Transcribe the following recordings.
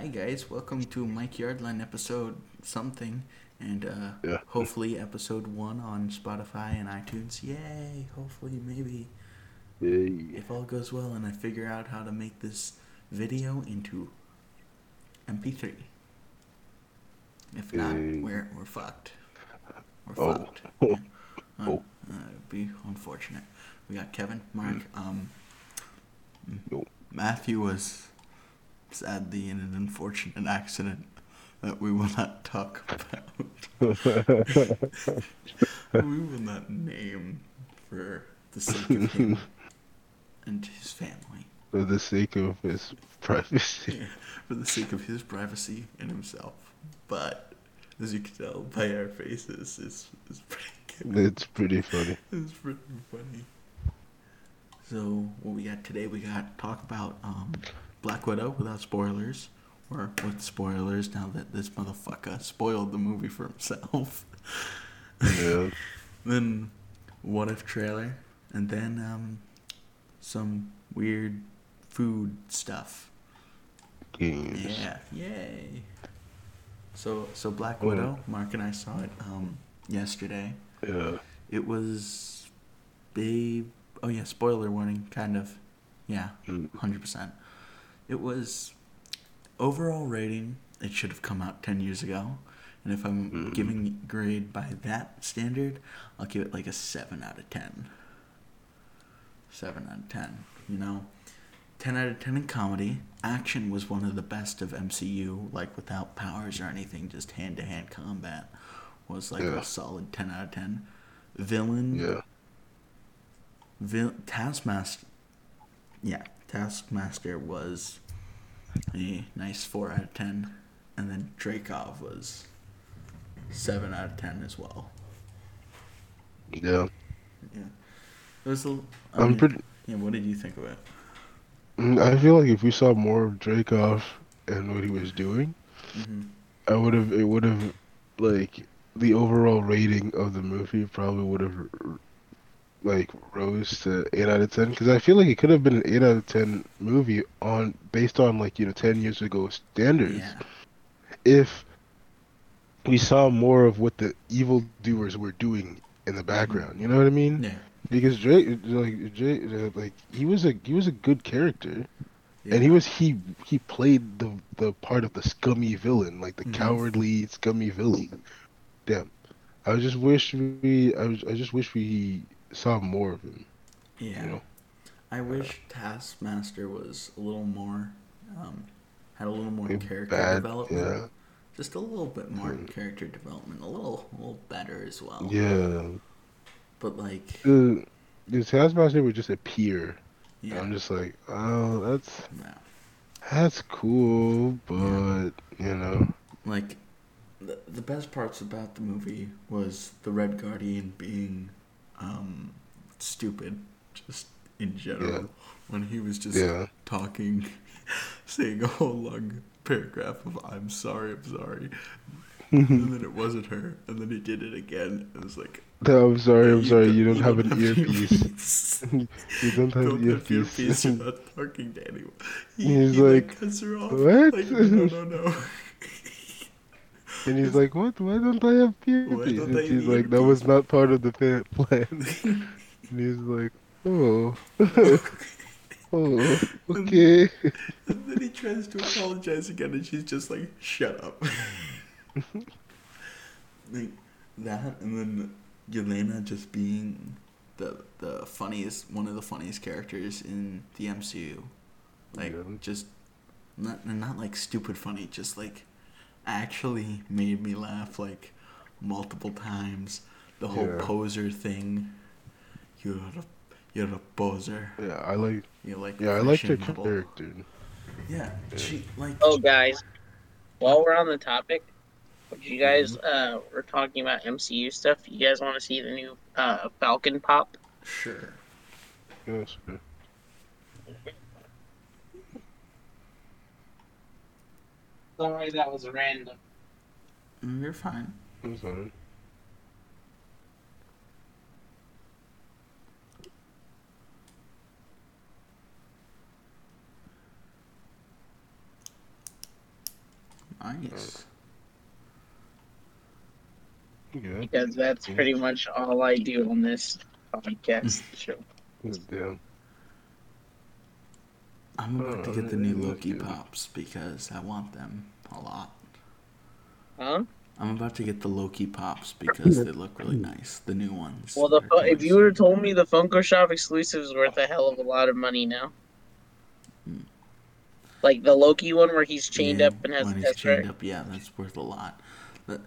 Hi guys, welcome to Mike Yard Line episode something, and uh, Yeah. hopefully episode one on Spotify and iTunes. Yay! Hopefully, maybe Yay. if all goes well and I figure out how to make this video into MP3. If not, Yay. we're we're fucked. We're Oh. fucked. Uh, Oh. uh, it'd be unfortunate. We got Kevin, Mark, um, Yo. Matthew was sadly in an unfortunate accident that we will not talk about. we will not name for the sake of him and his family. For the sake of his privacy. for the sake of his privacy and himself. But as you can tell by our faces, it's, it's pretty good. It's pretty funny. It's pretty funny. So what we got today? We got talk about um, Black Widow without spoilers, or with spoilers. Now that this motherfucker spoiled the movie for himself. Yeah. then what if trailer, and then um, some weird food stuff. Games. Yeah, yay. So so Black Oh. Widow, Mark and I saw it um yesterday. Yeah. It was big. Oh yeah, spoiler warning, kind of. Yeah, Mm. hundred percent. It was overall rating. It should have come out ten years ago, and if I'm Mm. giving grade by that standard, I'll give it like a seven out of ten. Seven out of ten. You know, ten out of ten in comedy. Action was one of the best of MCU, like without powers or anything, just hand to hand combat was like Yeah. a solid ten out of ten. Villain, Yeah. Vil- Taskmaster, yeah, Taskmaster was a nice four out of ten, and then Dreykov was seven out of ten as well. Yeah. Yeah, it was a. I I'm mean, pretty. Yeah, what did you think of it? Mm, I feel like if we saw more of Dreykov and what he was doing, hmm I would have. It would have, like, the overall rating of the movie probably would have, like, rose to eight out of ten. Because I feel like it could have been an eight out of ten movie on based on like you know ten years ago standards. Yeah, if we saw more of what the evil doers were doing in the background. You know what I mean? yeah, Because Drake, like Drake, uh, like he was a he was a good character, yeah. and he was he he played the the part of the scummy villain, like the Mhm. cowardly scummy villain. Damn, I just wish we I, was, I just wish we saw more of him. yeah. You know? I wish Taskmaster was a little more, um, had a little more character bad, development. yeah. Just a little bit more Mm. character development, a little, a little better as well. Yeah, But like, the the Taskmaster would just appear. yeah, I'm just like, oh, that's yeah. That's cool, but you know, like the the best parts about the movie was the Red Guardian being, um, stupid, just in general. Yeah. When he was just yeah, talking, saying a whole long paragraph of "I'm sorry, I'm sorry," and then it wasn't her, and then he did it again. It was like, No, I'm sorry, I'm "You sorry. don't- You don't have an earpiece. earpiece. you don't have don't an have earpiece. You're not talking to anyone. He, He's he, like, cuts her off. "What?" Like, no, no, no. and he's like, "What? Why don't I have earpiece?" don't And I she's like, "That was not part of the plan." and he's like, "Oh, oh, okay." And then he tries to apologize again, and she's just like, "Shut up." like that, and then Yelena just being the the funniest, one of the funniest characters in the MCU. Like Yeah. just not not like stupid funny, just like actually made me laugh like multiple times. The whole Yeah. poser thing. You're a you're a poser. Yeah, I like. You're like Yeah, I liked her Christian metal. character. Yeah, she like. Oh, guys, while we're on the topic, if you guys uh, were talking about MCU stuff, you guys want to see the new uh, Falcon pop? Sure. Yes. yeah. Sorry, that was random. You're fine. I'm sorry. Nice. Good. because that's pretty much all I do on this podcast show. Damn. I'm about to Oh, get the new Loki pops because I want them a lot. Huh? I'm about to get the Loki pops because they look really nice. The new ones. Well, the They're fu- if you would have told me the Funko Shop exclusive is worth a hell of a lot of money now. Hmm. Like the Loki one where he's chained Yeah, up and has when a he's test chained up, yeah, that's worth a lot. But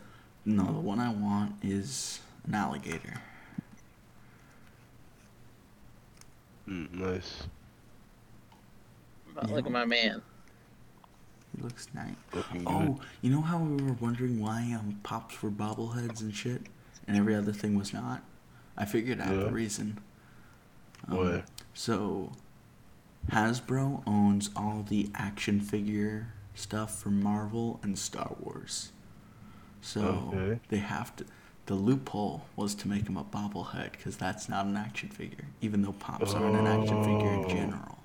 no, the one I want is an alligator. Mm, nice. Look at my man. He looks nice. Oh, you know how we were wondering why um pops were bobbleheads and shit, and every other thing was not? I figured out Yeah. the reason. Um, Why? So, Hasbro owns all the action figure stuff from Marvel and Star Wars. So Okay. they have to. The loophole was to make him a bobblehead because that's not an action figure, even though pops aren't an action figure in Oh. general.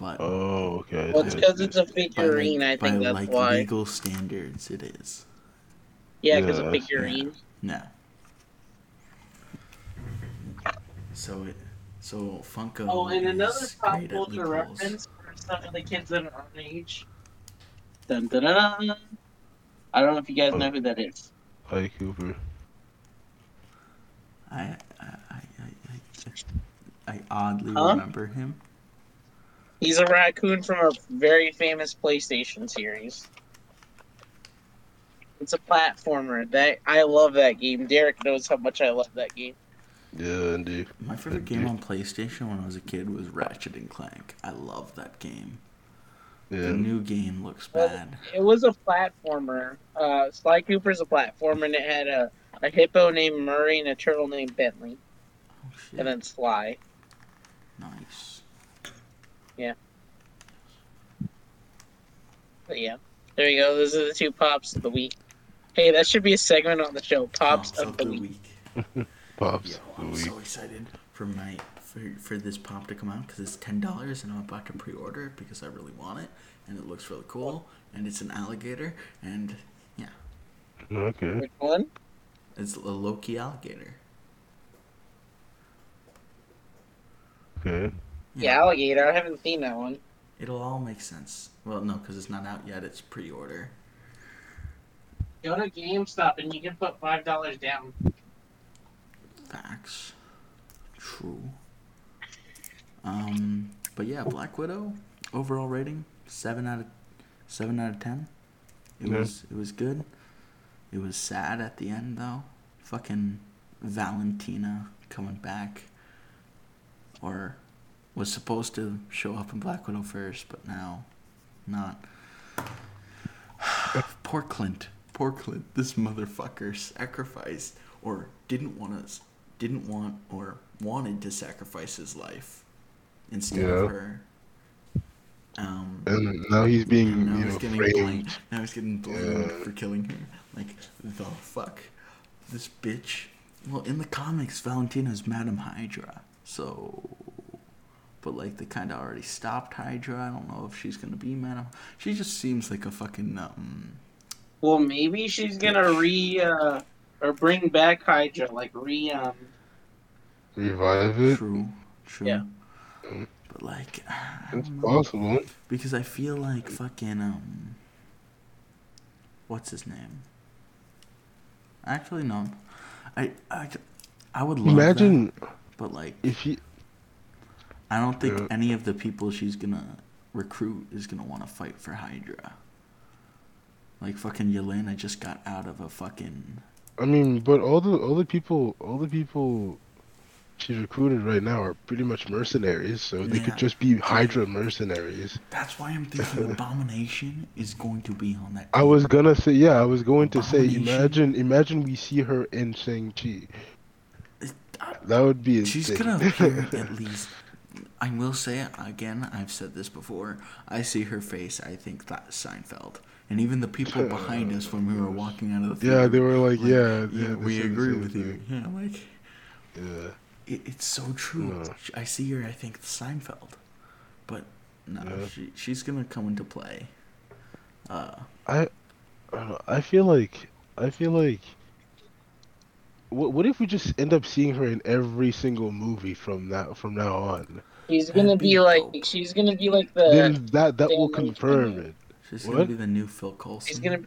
But Oh, okay. Well, it's because it's a by, figurine. I like, by think that's like why. legal standards, it is. Yeah, because Yeah, a figurine. No. So it, so Funko. Oh, and another is pop culture reference for some of the kids that are our age. Dun, dun, dun, dun. I don't know if you guys know who that is. Hi, Cooper. I, I, I, I, I, I oddly Huh? remember him. He's a raccoon from a very famous PlayStation series. It's a platformer. That I love that game. Derek knows how much I love that game. Yeah, indeed. My favorite game on PlayStation when I was a kid was Ratchet and Clank. I love that game. The new game looks Well, bad. It was a platformer. Uh, Sly Cooper's a platformer, and it had a, a hippo named Murray and a turtle named Bentley, Oh shit! and then Sly. nice. But yeah, there you go. Those are the two pops of the week. Hey, that should be a segment on the show. Pops, of, the, week. Pops. Yo, the I'm week. so excited for my for, for this pop to come out because it's ten dollars and I'm about to pre-order it because I really want it and it looks really cool and it's an alligator and yeah, Okay. Which one? it's a Loki alligator. Okay. Yeah, alligator. I haven't seen that one. It'll all make sense. Well, no, because it's not out yet. It's pre-order. Go to GameStop and you can put five dollars down. Facts. True. Um, but yeah, Black Widow overall rating seven out of seven out of ten. It Yeah. was it was good. It was sad at the end though. Fucking Valentina coming back, or was supposed to show up in Black Widow first, but now not. Poor Clint. Poor Clint. This motherfucker sacrificed or didn't want to, didn't want or wanted to sacrifice his life instead Yeah. of her. Um, And now he's being, now you he's know, getting framed. blamed. Now he's getting blamed Yeah. for killing her. Like the fuck, this bitch. Well, in the comics, Valentina's Madam Hydra. So, but like they kind of already stopped Hydra. I don't know if she's gonna be Madam. She just seems like a fucking um. Well, maybe she's gonna re uh, or bring back Hydra, like re um. Revive it. True. True. Yeah. But like, I It's possible. because I feel like fucking um. What's his name? Actually, no. I I, I would love Imagine that, but like if he. I don't think Yeah. any of the people she's gonna recruit is gonna want to fight for Hydra. Like fucking Yelena just got out of a fucking. I mean, but all the all the people all the people she's recruited right now are pretty much mercenaries, so they Yeah. could just be Hydra mercenaries. That's why I'm thinking Abomination is going to be on that. I was gonna say, yeah, I was going to say, imagine, imagine we see her in Shang Chi. That would be insane. She's gonna appear at least. I will say again. I've said this before. I see her face. I think that's Seinfeld, and even the people behind us when we were walking out of the theater. yeah, they were like, yeah, yeah, yeah, we they said the agree with you. thing. Yeah, like Yeah, it, it's so true. No. I see her. I think Seinfeld, but no, Yeah. she she's gonna come into play. Uh, I, I, I feel like I feel like what what if we just end up seeing her in every single movie from that from now on? She's gonna be be like dope. she's gonna be like the then that that will confirm it. She's What? gonna be the new Phil Coulson. she's gonna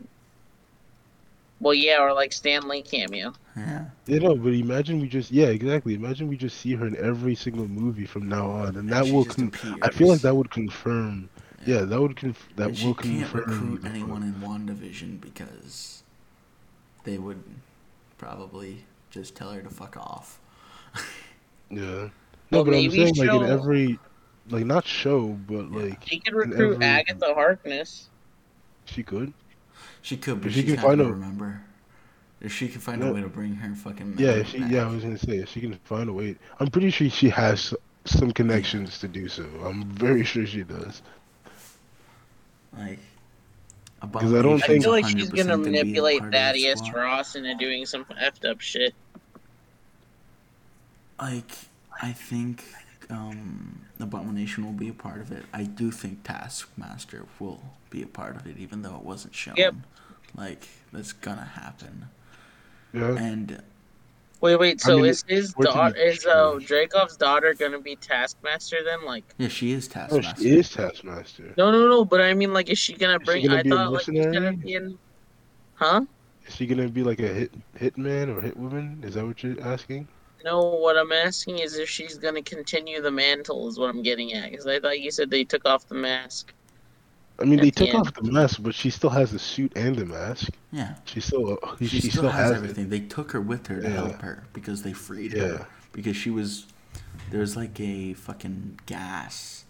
well yeah or like Stan Lee cameo. Yeah. You know, but imagine we just yeah exactly. Imagine we just see her in every single movie from now on, and that she will. just Con- I feel like that would confirm. Yeah, that would conf- that And she can't confirm. recruit anyone in WandaVision because they would probably just tell her to fuck off. Yeah. No, Well, but I'm maybe saying like in every, like not show, but like She could recruit every- Agatha Harkness. she could. She could, but If she can not find gonna a- remember. If she can find Yeah. a way to bring her fucking Yeah, she. back. Yeah, I was gonna say if she can find a way. I'm pretty sure she has some connections to do so. I'm very sure she does. Like, because I don't I think- feel like she's gonna manipulate part Thaddeus squad. Ross into doing some effed up shit. Like, I think um, Abomination will be a part of it. I do think Taskmaster will be a part of it, even though it wasn't shown. Yep. Like, that's gonna happen. Yeah. And Wait, wait. So mean, is his daughter is uh Dreykov's daughter gonna be Taskmaster then? Like, yeah, she is Oh, Taskmaster. she is Taskmaster. no, no, no. But I mean, like, is she gonna Is she bring? gonna I thought like she's gonna be in. Huh? Is she gonna be like a hit hitman or hitwoman? Is that what you're asking? No, what I'm asking is if she's gonna continue the mantle. Is what I'm getting at. Because I thought you said they took off the mask. I mean, they the took end. off the mask, but she still has the suit and the mask. Yeah, She still, she, she, she still, has, it. everything. They took her with her to Yeah. help her because they freed Yeah. her. Because she was there was like a fucking gas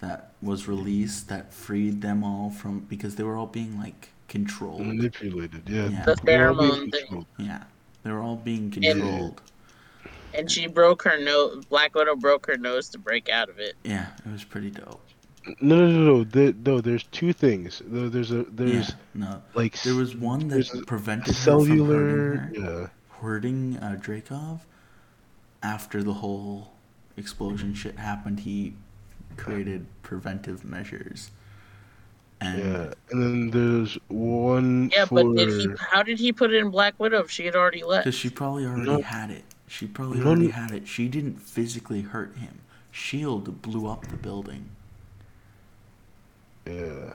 that was released that freed them all from because they were all being like controlled. Manipulated, yeah. Yeah. The They're all being pheromone thing. Yeah, they were all being controlled. And she broke her nose. Black Widow broke her nose to break out of it. Yeah, it was pretty dope. No, no, no, no. The, no, there's two things. There's a there's yeah, no, like there was one that prevented cellular. her from hurting her. Yeah, hurting uh, Dreykov after the whole explosion shit happened. He created preventive measures, and yeah. And then there's one Yeah, for. but did he? How did he put it in Black Widow if she had already left? because she probably already No. had it. She probably No, already had it. She didn't physically hurt him. Shield blew up the building. Yeah.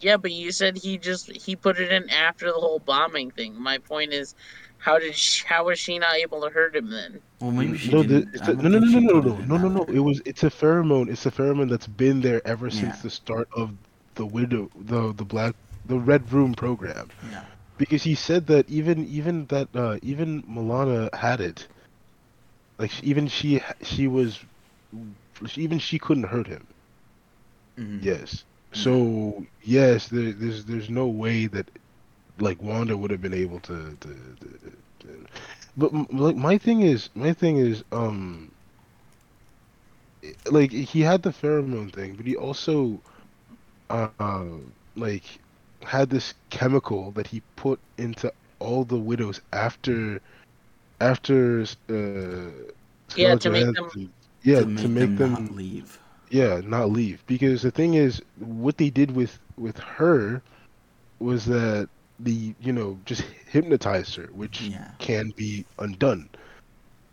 Yeah, but you said he just he put it in after the whole bombing thing. My point is, how did she, how was she not able to hurt him then? Well, maybe she no, didn't. the, it's I a, don't no, no, no, no, no, no, no, no. It was. It's a pheromone. It's a pheromone that's been there ever Yeah. since the start of the widow, the the black, the red room program. Yeah, Because he said that even even that uh, even Melina had it. Like even she she was, even she couldn't hurt him. Mhm. Yes. So yes, there, there's there's no way that like Wanda would have been able to. to, to, to but like my thing is my thing is um. Like he had the pheromone thing, but he also, uh, like, had this chemical that he put into all the widows after, after uh. Yeah, Scarlett to make them- Yeah, to make, them, not leave. yeah not leave because the thing is what they did with with her was that the you know just hypnotized her which Yeah. can be undone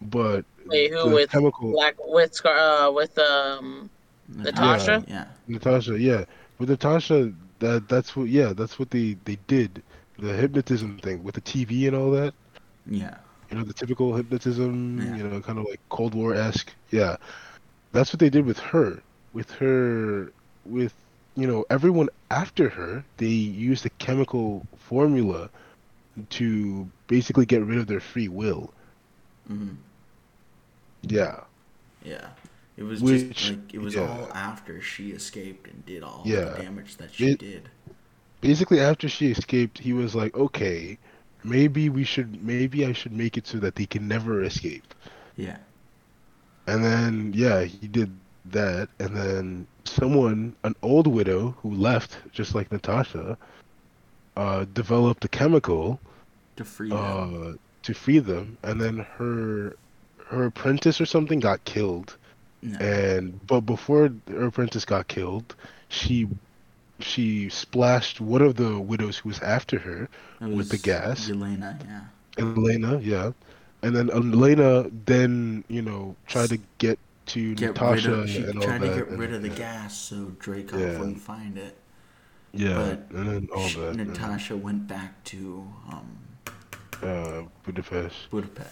but Wait, who the with chemical Black with Scar uh, with um Natasha? Yeah. natasha yeah with natasha that that's what yeah that's what they they did. The hypnotism thing with the tv and all that. Yeah. you know the typical hypnotism Yeah. you know kind of like cold war esque yeah. That's what they did with her. With her with you know everyone after her they used a chemical formula to basically get rid of their free will. Hmm yeah. Yeah. It was Which- just like it was yeah. all after she escaped and did all Yeah. the damage that she It- did. basically after she escaped he was like okay maybe we should maybe i should make it so that they can never escape Yeah. And then yeah, he did that, and then someone, an old widow who left, just like Natasha, uh, developed a chemical To free them. uh, to free them, and then her her apprentice or something got killed, Yeah. and but before her apprentice got killed, she she splashed one of the widows who was after her, It With the gas. Yelena, yeah. Yelena, yeah, and then Yelena then you know tried to get to Get Natasha of, she and tried to get rid of the yeah. gas so Draco Yeah. wouldn't find it. Yeah, but and then all Sh- that. Natasha went back to um, uh, Budapest. Budapest.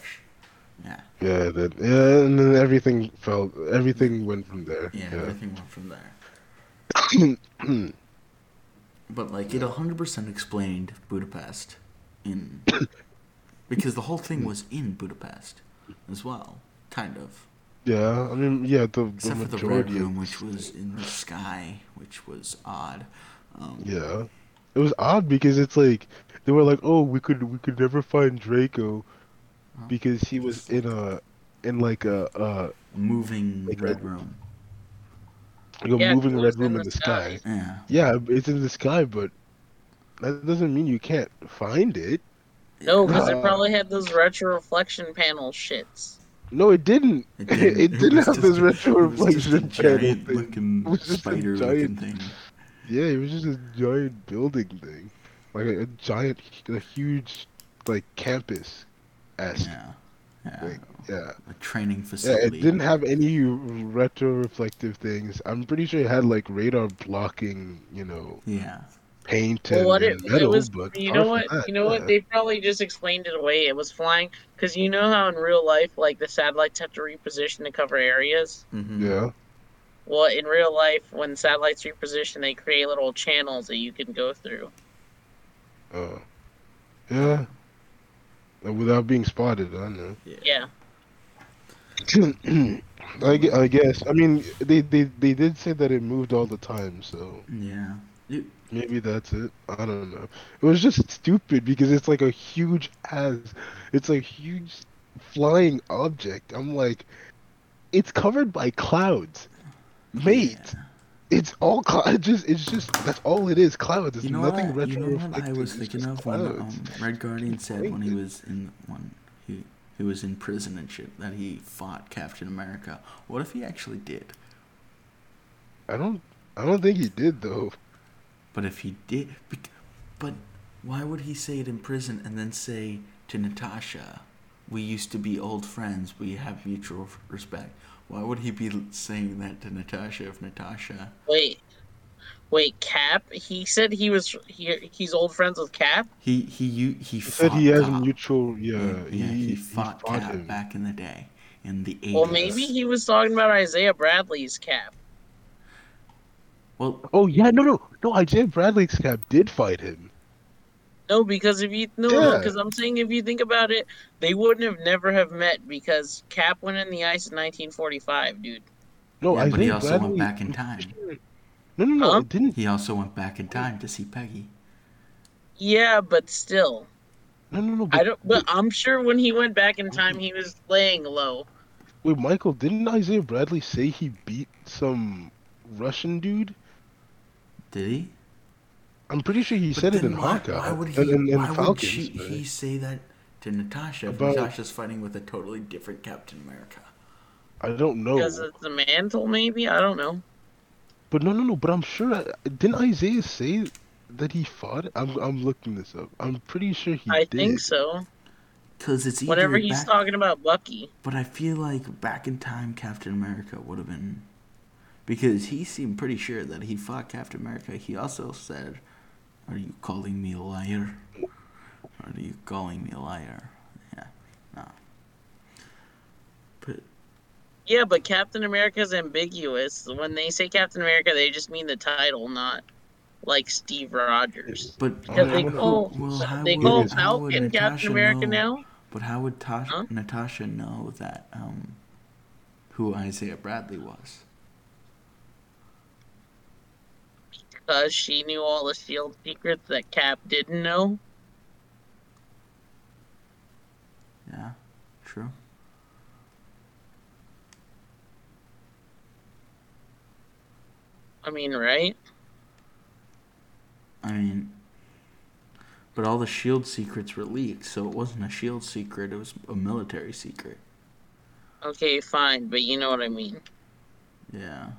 Yeah, Yeah, then yeah, and then everything fell. Everything went from there. yeah, Yeah. everything went from there. But like it 100% explained Budapest in because the whole thing was in Budapest as well, kind of. yeah, I mean, yeah, the, the Except for the red room, which was in the sky, which was odd. Um, Yeah, it was odd because it's like they were like, oh, we could we could never find Draco? Because he was in a in like a uh moving Like red a- room. like a Yeah, moving red room in in the the sky. Yeah. Yeah, it's in the sky, but that doesn't mean you can't find it. No, because Uh, it probably had those retro reflection panel shits. No, it didn't. It It didn't, didn't, was have just this a- retro it was just a reflection panel giant thing. looking It was just a looking giant- thing. Yeah, it was just a giant building thing, like a, a giant, a huge, like campus, esque. Yeah. Yeah. thing. Yeah. A training Yeah, facility. it didn't have any retro-reflective things. I'm pretty sure it had like radar blocking, you know, Yeah. paint Well, and, what it, and metal. it was, but you know what, that, you know what? They probably just explained it away. It was flying because you know how in real life, like the satellites have to reposition to cover areas. Mm-hmm. Yeah. Well, in real life, when satellites reposition, they create little channels that you can go through. Uh, yeah. And without being spotted, I know. Yeah. I, I guess. I mean, they, they they did say that it moved all the time, so Yeah. You, maybe that's it. I don't know. It was just stupid because it's like a huge ass. It's a huge flying object. I'm like, it's covered by clouds, mate. yeah. It's all clouds. Just it's just that's all it is. Clouds. It's You know nothing what? I, you know what I was thinking of when um. Red Guardian said when he was in when he he was in prison and shit that he fought Captain America. What if he actually did? I don't. I don't think he did though. But if he did, but why would he say it in prison and then say to Natasha, "We used to be old friends. We have mutual respect." Why would he be saying that to Natasha if Natasha? Wait. Wait, Cap? He said he was he, he's old friends with Cap? He he you he, He said fought he has Cap. mutual. Yeah, yeah, yeah, he, he, fought, fought Cap him. back in the day in the 80s. Well, maybe he was talking about Isaiah Bradley's Cap. Well, Oh yeah, no, no, no. Isaiah Bradley's cap did fight him. No, because if you no, no, Yeah. because I'm saying if you think about it, they wouldn't have never have met because Cap went in the ice in 1945, dude. No, yeah, Isaiah but he also Bradley. went back in time. No, no, no. Huh? It didn't. He also went back in time to see Peggy. Yeah, but still, No, no, no. But, I don't. But I'm sure when he went back in time, he was laying low. wait, Michael, didn't Isaiah Bradley say he beat some Russian dude? Did he? I'm pretty sure he But said it in why, Hawkeye why would he? and, and, and why would she, right? he say that to Natasha if About- Natasha's fighting with a totally different Captain America? I don't know, Because it's the mantle, maybe. I don't know. but no, no, no. But I'm sure. I, didn't Isaiah say that he fought? I'm, I'm looking this up. I'm pretty sure he I did. think so. Because it's whatever he's back, talking about Bucky. But I feel like back in time, Captain America would have been. Because he seemed pretty sure that he fought Captain America. He also said, Are you calling me a liar? Are you calling me a liar? Yeah, no. But, Yeah, but Captain America's ambiguous. When they say Captain America, they just mean the title, not like Steve Rogers. but Because they call well, how they would- call Falcon Captain Natasha America know- now. But how would Tasha, Huh? Natasha know that um, who Isaiah Bradley was? Because she knew all the Shield secrets that Cap didn't know. Yeah, true. I mean, right? I mean, but all the shield secrets were leaked, so it wasn't a shield secret, it was a military secret. Okay, fine, but you know what I mean. Yeah.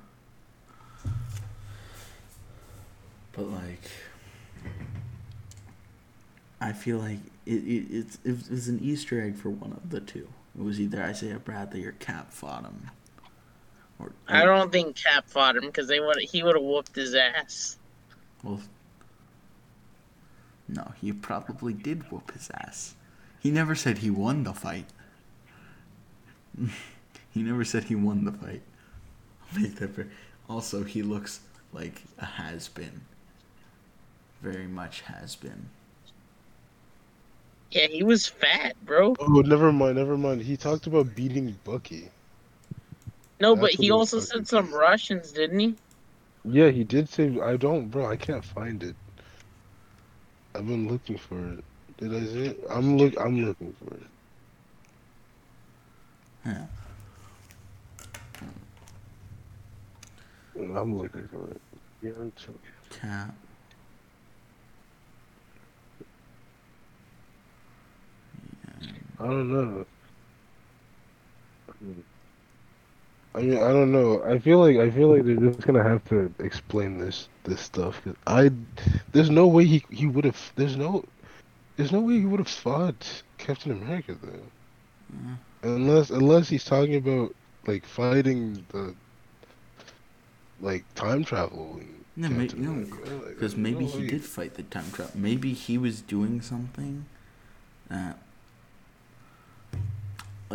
But like, I feel like it, it it's it was an Easter egg for one of the two. It was either Isaiah Bradley or Cap fought him. Or, I don't think Cap fought him because they would he would have whooped his ass. Well, no, he probably did whoop his ass. He never said he won the fight. he never said he won the fight. I'll make that fair. Also, he looks like a has been. Very much has been. Yeah, he was fat, bro. Oh, never mind, never mind. He talked about beating Bucky. No, That's but he he also talking said some Russians, didn't he? Yeah, he did say. I don't, bro. I can't find it. I've been looking for it. Did I say it? I'm look. I'm looking for it. Yeah. I'm looking for it. Yeah, I'm too- Cap. I don't know. I mean, I don't know. I feel like I feel like they're just gonna have to explain this this stuff. 'cause I, there's no way he he would have. There's no, there's no way he would have fought Captain America though. Mm. Unless unless he's talking about like fighting the like time travel. No, America, like, Because maybe no he way. did fight the time trap. Maybe he was doing something that.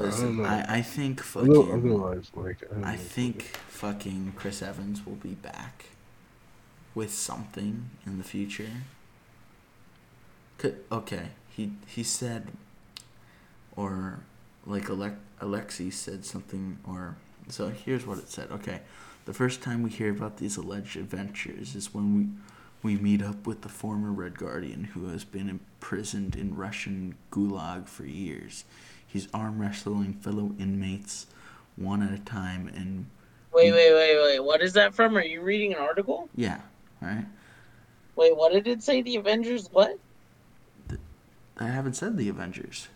Listen, know. I, I think fucking. Otherwise, like I, I think fucking Chris Evans will be back with something in the future. C- Okay, he he said, or like Alec- Alexei said something, or so here's what it said. Okay, the first time we hear about these alleged adventures is when we we meet up with the former Red Guardian who has been imprisoned in Russian gulag for years. He's arm wrestling fellow inmates one at a time and Wait, wait, wait, wait. What is that from? Are you reading an article? yeah, right? Wait, what did it say? The Avengers? What? I haven't said the Avengers.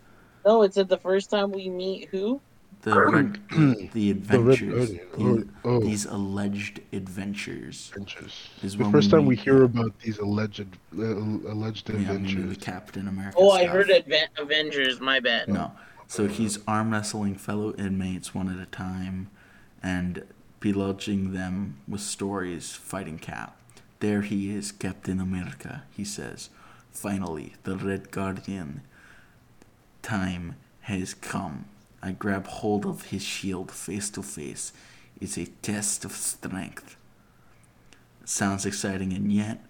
No, it said the first time we meet who? The red, the The Red adventures, Guardian. these, Oh, oh. these alleged adventures. adventures. is The when first we time we meet- hear about these alleged uh, alleged Yeah, I mean, the adventures. Captain America. Oh, I heard Adven- Avengers. My bad. No. So he's arm wrestling fellow inmates one at a time and beluging them with stories fighting Cap. There he is, Captain America, he says. Finally, the Red Guardian time has come. I grab hold of his shield face to face. It's a test of strength. Sounds exciting, and yet,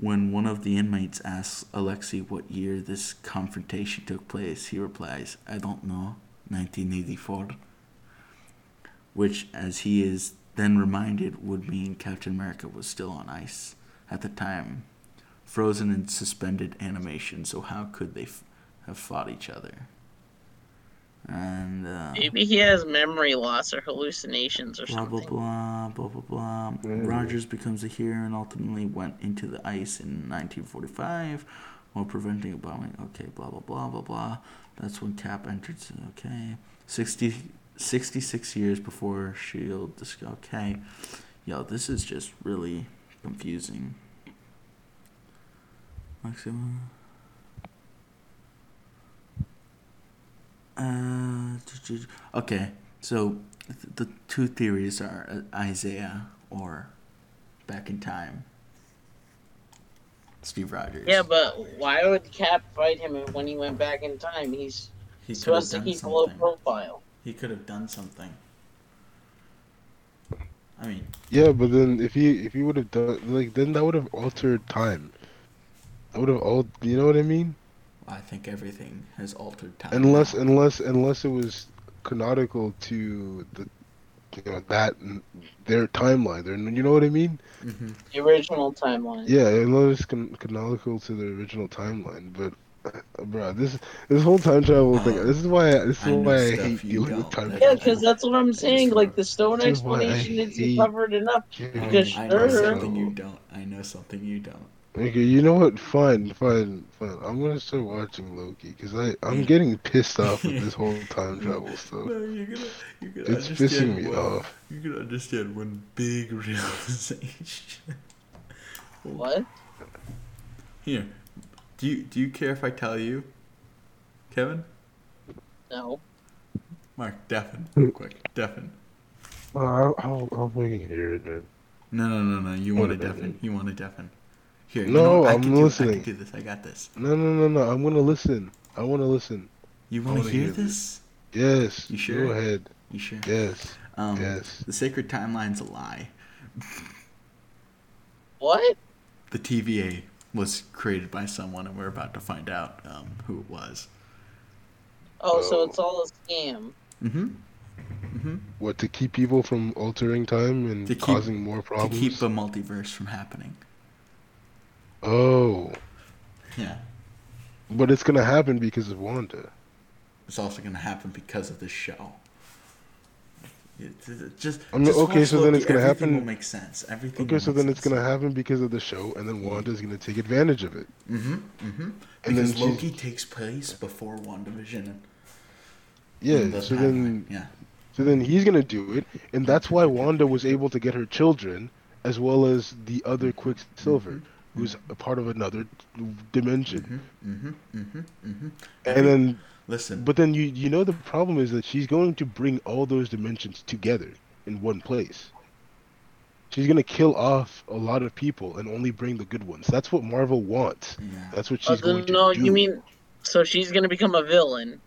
when one of the inmates asks Alexei what year this confrontation took place, he replies, I don't know, 1984. Which, as he is then reminded, would mean Captain America was still on ice at the time, frozen in suspended animation, so how could they f- have fought each other? And, uh, Maybe he has memory loss or hallucinations or blah blah something. blah blah blah blah. Mm. Rogers becomes a hero and ultimately went into the ice in 1945 while preventing a bombing. Okay, blah blah blah blah blah. That's when Cap entered. Okay, 60, 66 years before Shield. This okay, yo, this is just really confusing. Maximum. Uh, okay, so the two theories are uh, Isaiah or back in time. Steve Rogers. Yeah, but why would Cap fight him when he went back in time? He's he could have supposed to done keep a low profile. He could have done something. I mean, Yeah, but then if he if he would have done like then that would have altered time. That would have all you know what I mean? I think everything has altered time. Unless now. unless unless it was canonical to the you know that their timeline. Their you know what I mean? Mhm. The original timeline. Yeah, unless it's can- canonical to the original timeline. But uh, bro, this this whole time travel thing. This is why I, this is I why I hate you dealing with time That- Yeah, because that's what I'm saying. Like the stone This is why I explanation isn't covered enough. Because I know sure. something you don't. I know something you don't. Okay, you know what? Fine, fine, fine. I'm gonna start watching Loki because I I'm getting pissed off with this whole time travel stuff. you're gonna, you're gonna It's pissing me off. You're gonna understand one big realization. What? Here, do you do you care if I tell you, Kevin? No. Mark, deafen, real quick, deafen. I'll, I'll, I'll fucking hear it, man. No, no, no, no. You want to Whatever. deafen. You want to deafen. Here, you No, know, what? I I'm can do, I listening. can do this. I got this. No, no, no, no. I'm gonna listen. I want to listen. You want to hear hear this? Yes. You sure? Go ahead. You sure? Yes. Um, Yes. The sacred timeline's a lie. What? The TVA was created by someone, and we're about to find out um, who it was. Oh, so Oh. it's all a scam. Mm-hmm. Mm-hmm. What to keep people from altering time and To keep- causing more problems? To problems? keep the multiverse from happening. Oh, Yeah. but it's gonna happen because of Wanda. It's also going to happen because of this show. Just. I mean, just okay, so then it's gonna everything happen- Will make sense. Everything. Okay, so then it's gonna happen because of the show, and then Wanda's gonna take advantage of it. Mm-hmm. Mm-hmm. And Because then she's- Loki takes place before WandaVision. and- Yeah. the So then, Yeah. so then he's gonna do it, and that's why Wanda was able to get her children, as well as the other Quicksilver, who's a part of another dimension. Mm-hmm. Mm-hmm. Mm-hmm. And then, Listen. but then you you know the problem is that she's going to bring all those dimensions together in one place. She's gonna kill off a lot of people and only bring the good ones. That's what Marvel wants. yeah. That's what Oh, she's going then, to no, you mean so she's gonna become a villain?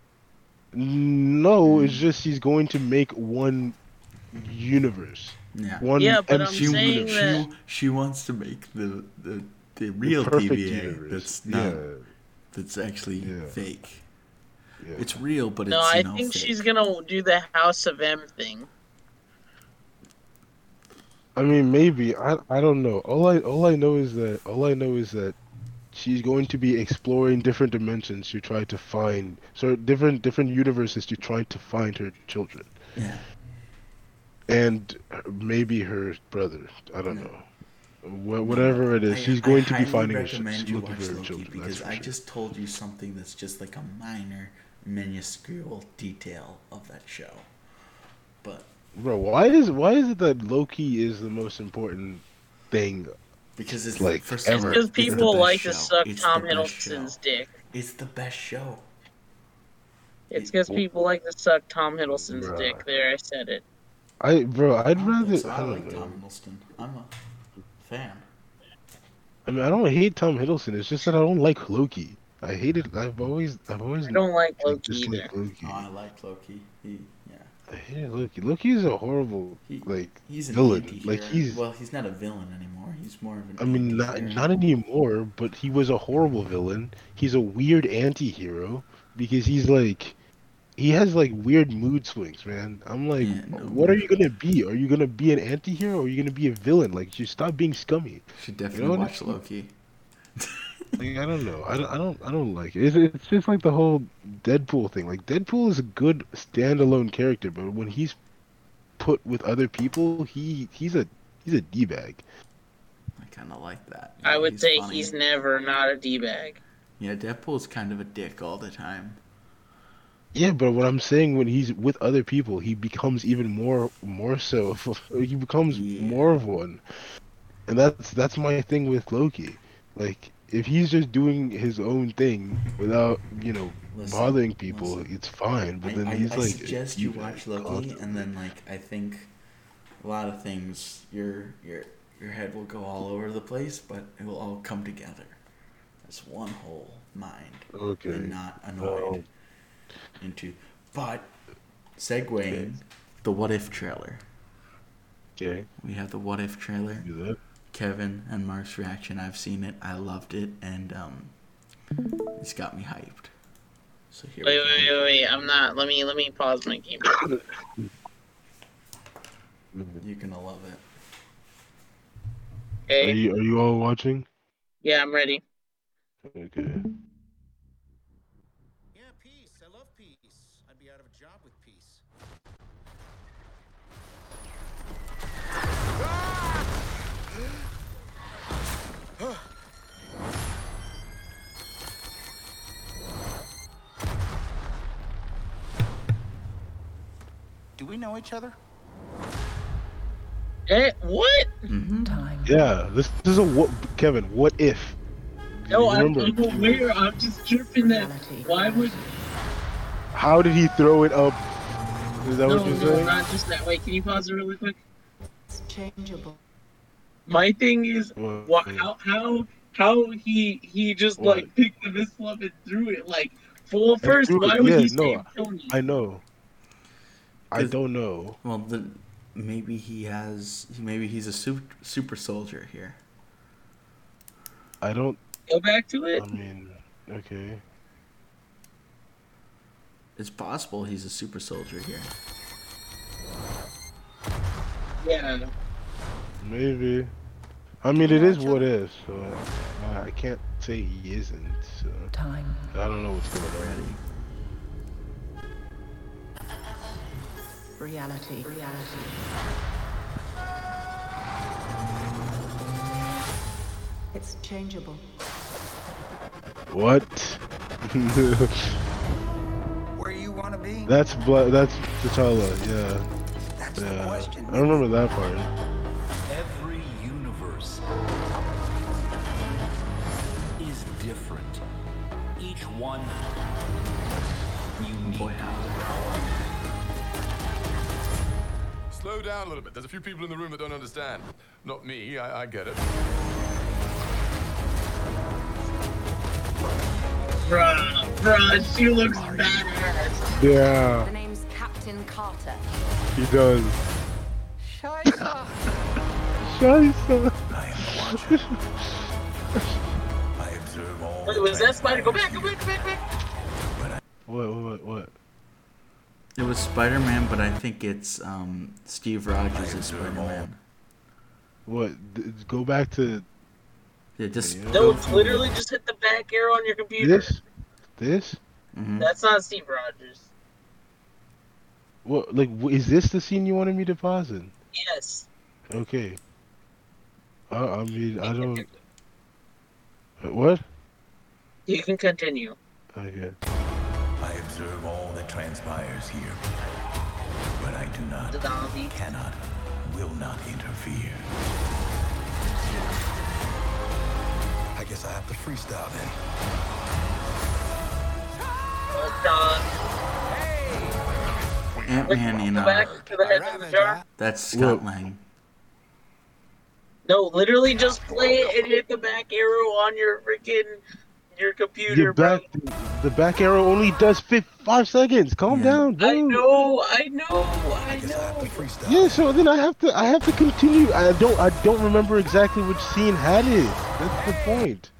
No, it's just she's going to make one universe, Yeah. one Yeah, but I'm she, saying universe. that- she she wants to make the the, the The real perfect TVA universe. that's not yeah, that's actually Yeah. fake. yeah. It's real, but No, it's you I think fake. she's gonna do the House of M thing. I mean, maybe I I don't know. All I all I know is that all I know is that she's going to be exploring different dimensions to try to find so different different universes to try to find her children Yeah. and maybe her brother. I don't No. know. Wha- Whatever it is, I- she's I going to be highly finding her ch- recommend you looking watch for her Loki children. Because for I sure. just told you something that's just like a minor, minuscule detail of that show. But Bro, why is why is it that Loki is the most important thing? because it's Like, first ever. Because people best like show. to suck It's Tom Hiddleston's dick. It's the best show. It's because people like to suck Tom Hiddleston's Bruh. dick. There, I said it. I bro, I'd rather so I I don't like know. Tom Hiddleston. I'm a fan. I mean, I don't hate Tom Hiddleston. It's just that I don't like Loki. I hate it. I've always, I've always I don't like Loki disliked either. Loki. Oh, I like Loki. He, yeah, I hate Loki. Loki is a horrible, He- like. he's an Villain. anti-hero. Like, he's- well, he's not a villain anymore. He's more of an. I mean, not not anymore. But he was a horrible villain. He's a weird anti-hero because he's like, he has like weird mood swings, man. I'm like, Yeah, no, what are you gonna be? Are you gonna be an anti-hero or are you gonna be a villain? Like, you stop being scummy. Should definitely what I watch mean? Loki. Like, I don't know. I don't. I don't. I don't like it. It's, it's just like the whole Deadpool thing. Like Deadpool is a good standalone character, but when he's put with other people, he he's a he's a d bag. I kind of like that. I would he's say funny. he's never not a d bag. Yeah, Deadpool's kind of a dick all the time. Yeah, but what I'm saying when he's with other people, he becomes even more more so. he becomes Yeah. more of one, and that's that's my thing with Loki. Like if he's just doing his own thing without you know Listen, bothering people, listen. it's fine. But I, then I, he's I like, suggest you watch Loki, constantly. and then like I think a lot of things your your your head will go all over the place, but it will all come together as one whole mind okay. and not annoyed into. But segueing the What If trailer. Okay. We have the What If trailer. Do that. Kevin and Mark's reaction. I've seen it. I loved it, and um, it's got me hyped. So here Wait, we wait, go. wait, wait. I'm not. Let me let me pause my game. You're gonna love it. Are Okay. you are you all watching? Yeah, I'm ready. Okay. Do we know each other? Eh, what? Mm-hmm. Time Yeah, this, this is a what, Kevin. What if? No, I'm, I'm aware. I'm just tripping that. Why would How did he throw it up? Is that no, what you're no, saying? not just that. Wait, can you pause it really quick? It's changeable. My thing is, What? what, how how how he he just What? like picked the missile up and threw it like. Well, first, why would yeah, he no, save Tony? I know. I 'Cause- don't know. Well, the, maybe he has. Maybe he's a super, super soldier here. I don't. Go back to it. I mean, okay. It's possible he's a super soldier here. Yeah. Maybe. I mean, it is what is, so I, I can't say he isn't. So Time. I don't know what's going on. Reality. Reality. It's changeable. What? Where you want to be? that's Bla- That's T'Challa. Yeah. That's the Yeah. question. I remember that part. Down a little bit. There's a few people in the room that don't understand. Not me, I, I get it. Bruh, bruh, she looks badass. Yeah, The name's Captain Carter. he does. Scheiße. Scheiße. I am the watcher. I observe all. Wait, the was that Spider? Go back, go transpires back, go back, back. What? What? What? It was Spider Man, but I think it's um, Steve Rogers as Spider Man. What? D- go back to Yeah, just. Yeah. No, it's literally just hit the back arrow on your computer. this. This. Mhm. That's not Steve Rogers. What? Like, wh- is this the scene you wanted me to pause in? Yes. Okay. I, I mean, I don't. What? You can continue. Okay. I observe all that transpires here. But I do not, The zombie. cannot, will not interfere. I guess I have to freestyle then. Well done. Ant Man, you Go back to the head of the. That's Scott Well- Lang. No, literally just play it and hit the back arrow on your freaking your computer, Your back, bro. the back arrow only does fif- five seconds. Calm Yeah. down, I know, I know, I I guess I know. Yeah, so then I have to, I have to continue. I don't, I don't remember exactly which scene had it. That's the point.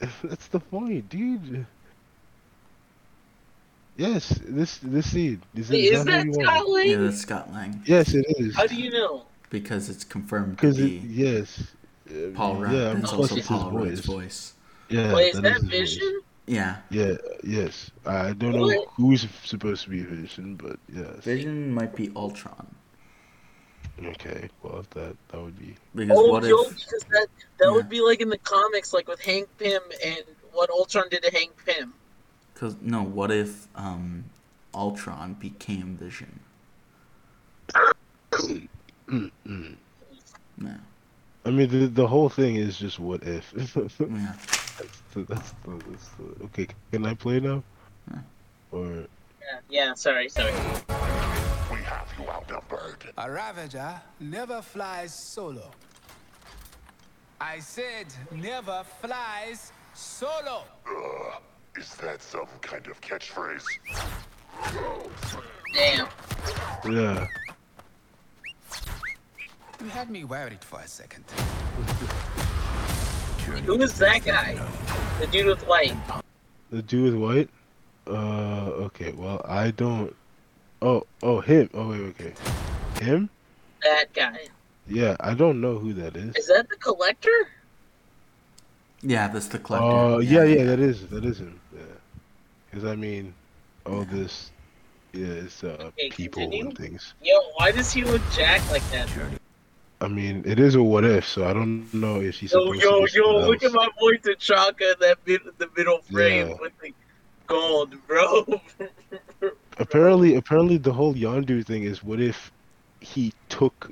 That's the point, dude. Yes, this, this scene is Wait, is exactly that what Scott want. Yeah, Lang? that's Scott Lang. Yes, it is. How do you know? Because it's confirmed to Because it, be yes. Paul Rudd. Yeah, it's plus also it's his Paul Rudd's voice. voice. Yeah, Wait, is that that is his voice. Vision? Yeah. Yeah, yes. I don't know What? who's supposed to be Vision, but yes. Vision might be Ultron. Okay, well that that would be. Because Oh, what yo, if. because that that Yeah. would be like in the comics, like with Hank Pym and what Ultron did to Hank Pym. Cause, no, what if um, Ultron became Vision? No. I mean, the the whole thing is just what if. Yeah. The, that's the, that's the, okay. Can I play now? Yeah. Or Yeah, yeah. Sorry, sorry. We have you outnumbered. A Ravager never flies solo. I said never flies solo. Is that some kind of catchphrase? Damn. yeah, You had me worried for a second. Who is that guy? The dude with white. the dude with white. Uh, okay. Well, I don't. Oh, oh, him. Oh, wait, okay. Him? That guy. Yeah, I don't know who that is. Is that the collector? Yeah, that's the collector. Oh, yeah, yeah, that is that is him. Yeah, because I mean, all this, yeah, it's uh, Okay, people continue. and things. Yo, why does he look jacked like that? I mean, it is a what if, so I don't know if he's. Yo, supposed yo, to be yo, someone look at my boy T'Chaka in that mid, the middle frame Yeah. with the gold, bro. Apparently, apparently, the whole Yondu thing is what if he took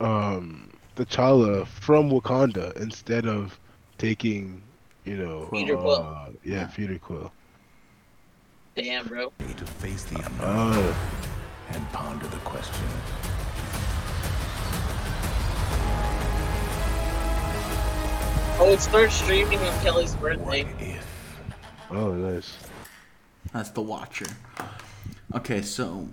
um T'Challa from Wakanda instead of taking, you know, Peter Quill. uh, yeah, Peter Quill. Damn, bro. To face the unknown Oh, and ponder the question. Oh, it starts streaming on Kelly's birthday. oh, nice. That's the Watcher. Okay, so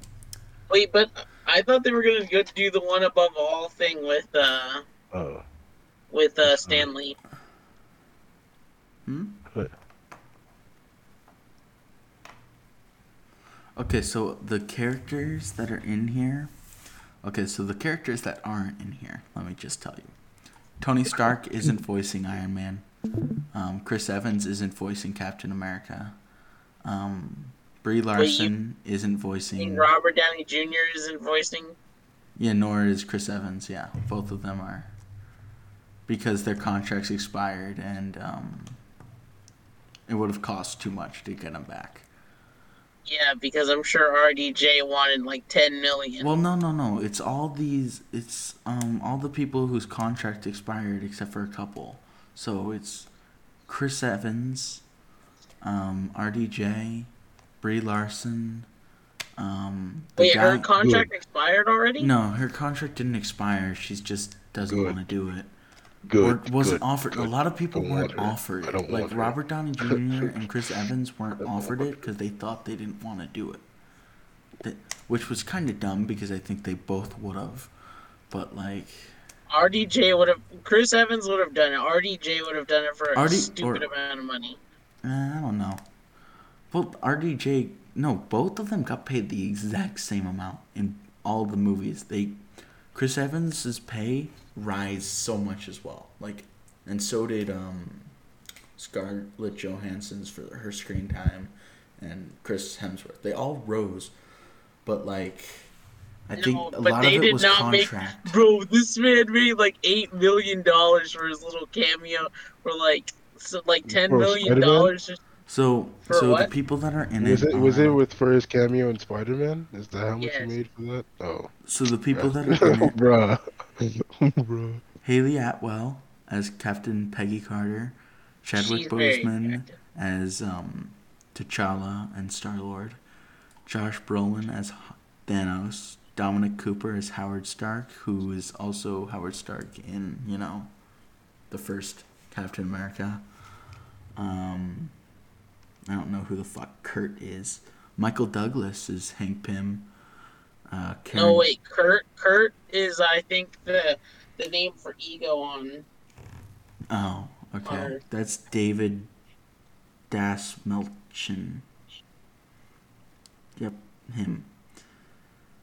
Wait, but I thought they were gonna go do the one above all thing with uh Oh, with uh Stan Lee. Hmm? What? Okay, so the characters that are in here. Okay, so the characters that aren't in here, let me just tell you. Tony Stark isn't voicing Iron Man. Um, Chris Evans isn't voicing Captain America. Um, Brie Larson isn't voicing. Robert Downey Jr. isn't voicing. Yeah, nor is Chris Evans. Yeah, both of them are. Because their contracts expired and um, it would have cost too much to get them back. Yeah, because I'm sure RDJ wanted like 10 million. Well, no, no, no. It's all these. It's um all the people whose contract expired except for a couple. So it's Chris Evans, um, RDJ, Brie Larson. Um, the Wait, her guy- contract expired already? No, her contract didn't expire. She just doesn't want to do it. Good, Or wasn't good, offered. good. A lot of people weren't offered I it. don't Like want. Robert Downey Jr. and Chris Evans weren't offered it because they thought they didn't want to do it. That, which was kind of dumb because I think they both would have. But like, RDJ would have. Chris Evans would have done it. RDJ would have done it for a RD stupid or- amount of money. eh, I don't know. Well, RDJ, no, both of them got paid the exact same amount in all the movies. They, Chris Evans's pay rise so much as well. Like, and so did um, Scarlett Johansson's for her screen time, and Chris Hemsworth. They all rose, but like, I think a but lot they of it did was not contract. make. Bro, this man made like eight million dollars for his little cameo, or like so like ten For million Spider-Man? dollars. So, For so the people that are in Was it, it was it with for his cameo in Spider Man? Is that how much Yes. he made for that? Oh, so the people that are in it, bruh, bruh. Hayley Atwell as Captain Peggy Carter, Chadwick She's Boseman as um, T'Challa and Star Lord, Josh Brolin as H- Thanos, Dominic Cooper as Howard Stark, who is also Howard Stark in you know, the first Captain America. Um, I don't know who the fuck Kurt is. Michael Douglas is Hank Pym. Uh, Karen, No wait, Kurt. Kurt is I think the the name for Ego on. Oh, okay. Or- That's David Das Melchin. Yep, him.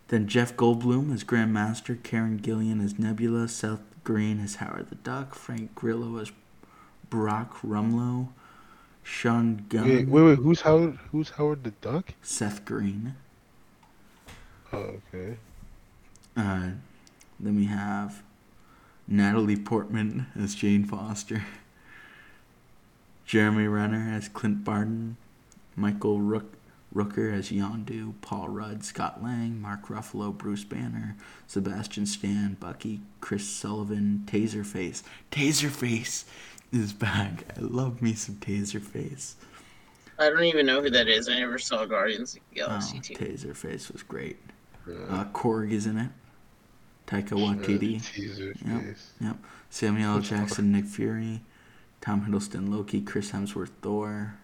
Then Jeff Goldblum as Grandmaster, Karen Gillan as Nebula, Seth Green as Howard the Duck, Frank Grillo as Brock Rumlow, Sean Gunn, Wait, wait, wait. Who's Howard? Who's Howard the Duck? Seth Green. Oh, okay. Uh, then we have Natalie Portman as Jane Foster, Jeremy Renner as Clint Barton, Michael Rook- Rooker as Yondu, Paul Rudd, Scott Lang, Mark Ruffalo, Bruce Banner, Sebastian Stan, Bucky, Chris Sullivan, Taserface. Taserface is back. I love me some Taserface. I don't even know who that is. I never saw Guardians of the Oh, Galaxy 2. Taserface was great. Yeah. Uh, Korg is in it. Taika Waititi. Teaser Yep. Yep. Samuel L. Jackson, Nick Fury, Tom Hiddleston, Loki, Chris Hemsworth, Thor.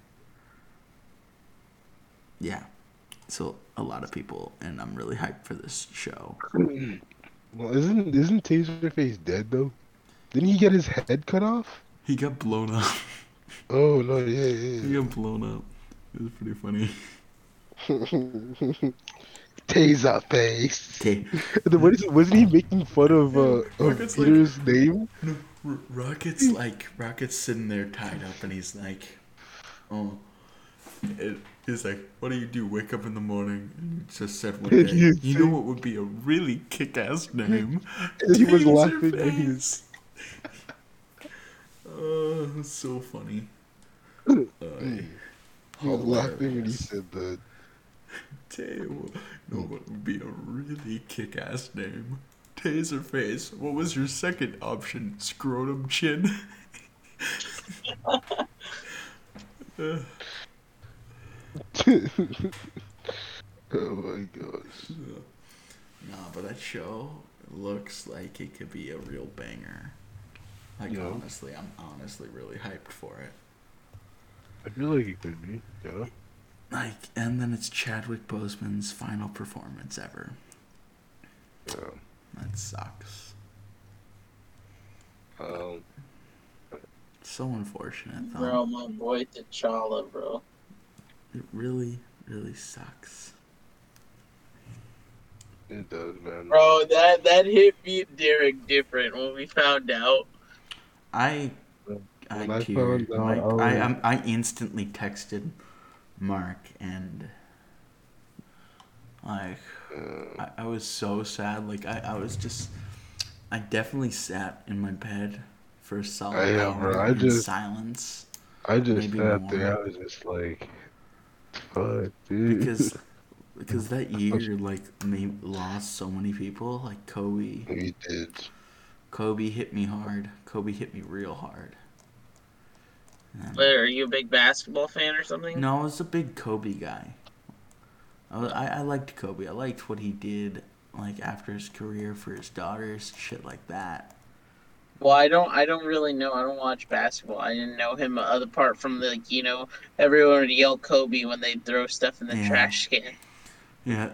Yeah. So a lot of people, and I'm really hyped for this show. Well, isn't isn't Taserface dead though? Didn't he get his head cut off? He got blown up. Oh no, yeah, yeah. he got blown up. It was pretty funny. yeah. Taserface. Okay. what is it? Wasn't he making fun of uh, of Rocket's like- Peter's name? No, R- Rocket's like Rocket's sitting there tied up, and he's like, "Oh." It, he's like, "What do you do? Wake up in the morning?" And he just said one day, You "You know what would be a really kick-ass name?" He was laughing. Taserface. Oh, so funny. Uh, He was laughing when he said that. Tell No, what, you know what would be a really kick-ass name? Taser face. What was your second option? Scrotum chin. Oh my gosh. nah, but that show looks like it could be a real banger. Like Yeah. honestly, I'm honestly really hyped for it. I feel like it could be. Yeah. Like, and then it's Chadwick Boseman's final performance ever. Yeah. That sucks. Um, So unfortunate, though. Bro, my boy T'Challa, bro. It really, really sucks. it does, man. Bro, that that hit me Derek different when we found out. I, I I teared. found out, Like, I I, I'm- I instantly texted Mark and like Uh, I, I was so sad. Like I, I was just I definitely sat in my bed for a solid I hour. I in just- silence I just maybe sat more. there. I was just like, fuck, dude. because because that year like made lost so many people. Like Kobe, we did. Kobe hit me hard. Kobe hit me real hard. But are you a big basketball fan or something? No, I was a big Kobe guy. I, I, I liked Kobe. I liked what he did, like after his career for his daughters, shit like that. Well, I don't. I don't really know. I don't watch basketball. I didn't know him other part from the like, you know, everyone would yell Kobe when they throw stuff in the Yeah. trash can. Yeah,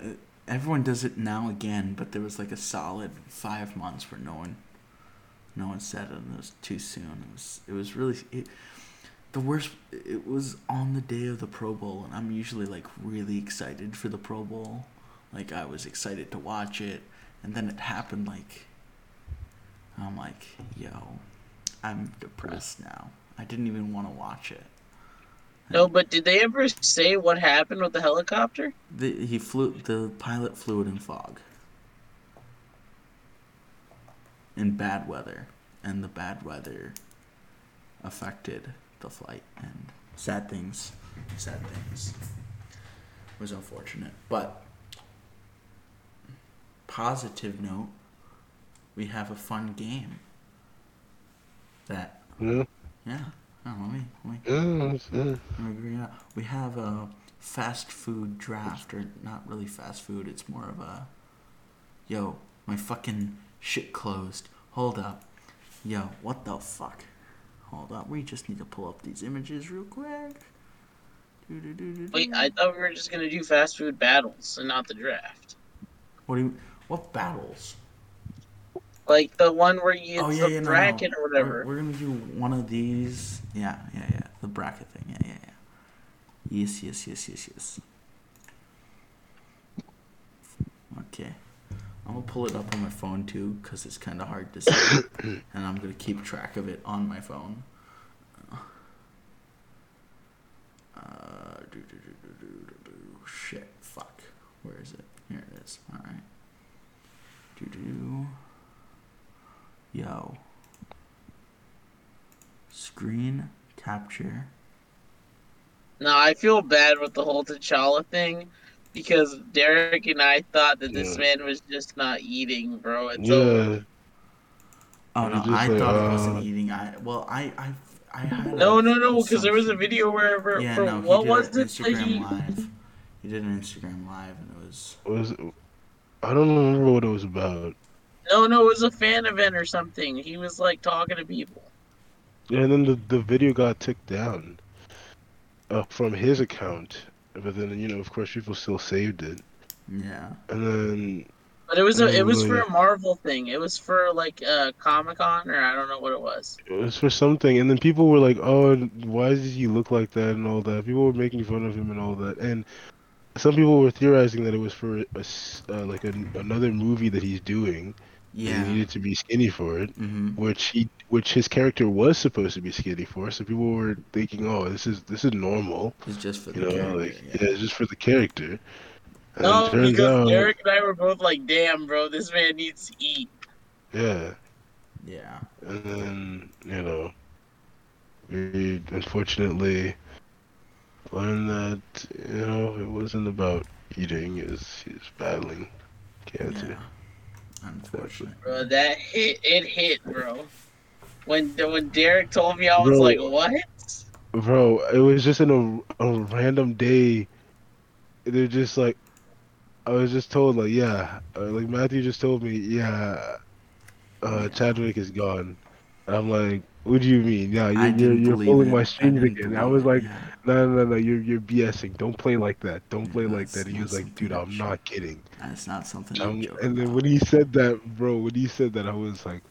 everyone does it now again, but there was like a solid five months where no one, no one said it, and it was too soon. It was it was really it, the worst. It was on the day of the Pro Bowl, and I'm usually like really excited for the Pro Bowl, like I was excited to watch it, and then it happened like. I'm like, yo, I'm depressed now. I didn't even want to watch it. No, but did they ever say what happened with the helicopter? The, he flew. The pilot flew it in fog. In bad weather, and the bad weather affected the flight, and sad things, sad things. It was unfortunate, but positive note, we have a fun game. That Yeah. yeah. Oh, let me let me Yeah, that's it. let me bring it. We have a fast food draft, or not really fast food. It's more of a, yo, my fucking shit closed. Hold up, yo, what the fuck? Hold up, we just need to pull up these images real quick. Doo-doo-doo-doo-doo. Wait, I thought we were just gonna do fast food battles and not the draft. What do you? What battles? Like the one where you oh yeah, the yeah, no, no. bracket or whatever. We're, we're gonna do one of these. Yeah, yeah, yeah. The bracket thing. Yeah, yeah, yeah. Yes, yes, yes, yes, yes. Okay. I'm gonna pull it up on my phone too, cause it's kind of hard to see, and I'm gonna keep track of it on my phone. Uh, do, do, do, do, do, do, do. Shit, fuck. Where is it? Here it is. All right. Do do. Yo. Screen capture. No, I feel bad with the whole T'Challa thing because Derek and I thought that this Yeah. man was just not eating, bro. It's Yeah. over. Oh no, I like, thought it uh, wasn't eating. I well, I I I had. No, a no, no, because there was a video where, where Yeah, for no, he what did was an this that Instagram he? live. He did an Instagram live, and it was. Was I don't remember what it was about. No, no, it was a fan event or something. He was like talking to people. And then the the video got took down uh, from his account, but then you know, of course, people still saved it. Yeah. And then But it was a, it was for a Marvel thing. It was for like uh, Comic Con or I don't know what it was. it was for something, and then people were like, "Oh, why does he look like that?" and all that. People were making fun of him and all that, and some people were theorizing that it was for a s uh, like a, another movie that he's doing. Yeah. He needed to be skinny for it, hmm which he which his character was supposed to be skinny for. So people were thinking, "Oh, this is this is normal." It's just for the know, character. like yeah. yeah, it's just for the character. And No, turns because out, Derek and I were both like, "Damn, bro, this man needs to eat." yeah, Yeah. and then you know, we unfortunately learned that you know it wasn't about eating; is he's battling cancer. Yeah. Unfortunate. Bro, that hit, it hit, bro. When when Derek told me, I was Bro. like, what? Bro, it was just in a, a random day. They're just like, I was just told like, yeah, uh, like Matthew just told me, yeah, uh, Chadwick is gone. And I'm like, what do you mean? Yeah, you're you're, you're pulling it. my strings didn't again. I was like, yeah. no, no, no, you're you're BSing. Don't play like that. Don't play like that's that. He was like, dude, I'm that not kidding. That's not something. Um, and then about. when he said that, bro, when he said that, I was like,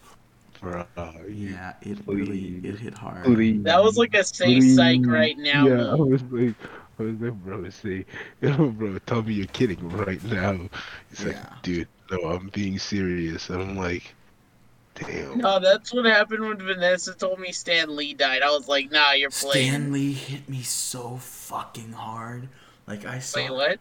bro, you Yeah, it really it hit hard. please. That was like a say psych right now. Yeah, I was like, I was like, bro, say, bro, tell me you're kidding right now. He's like, Yeah. dude, no, I'm being serious. And I'm like, damn. No, that's what happened when Vanessa told me Stan Lee died. I was like, nah, you're playing. Stan Lee hit me so fucking hard. Like I saw Wait, what?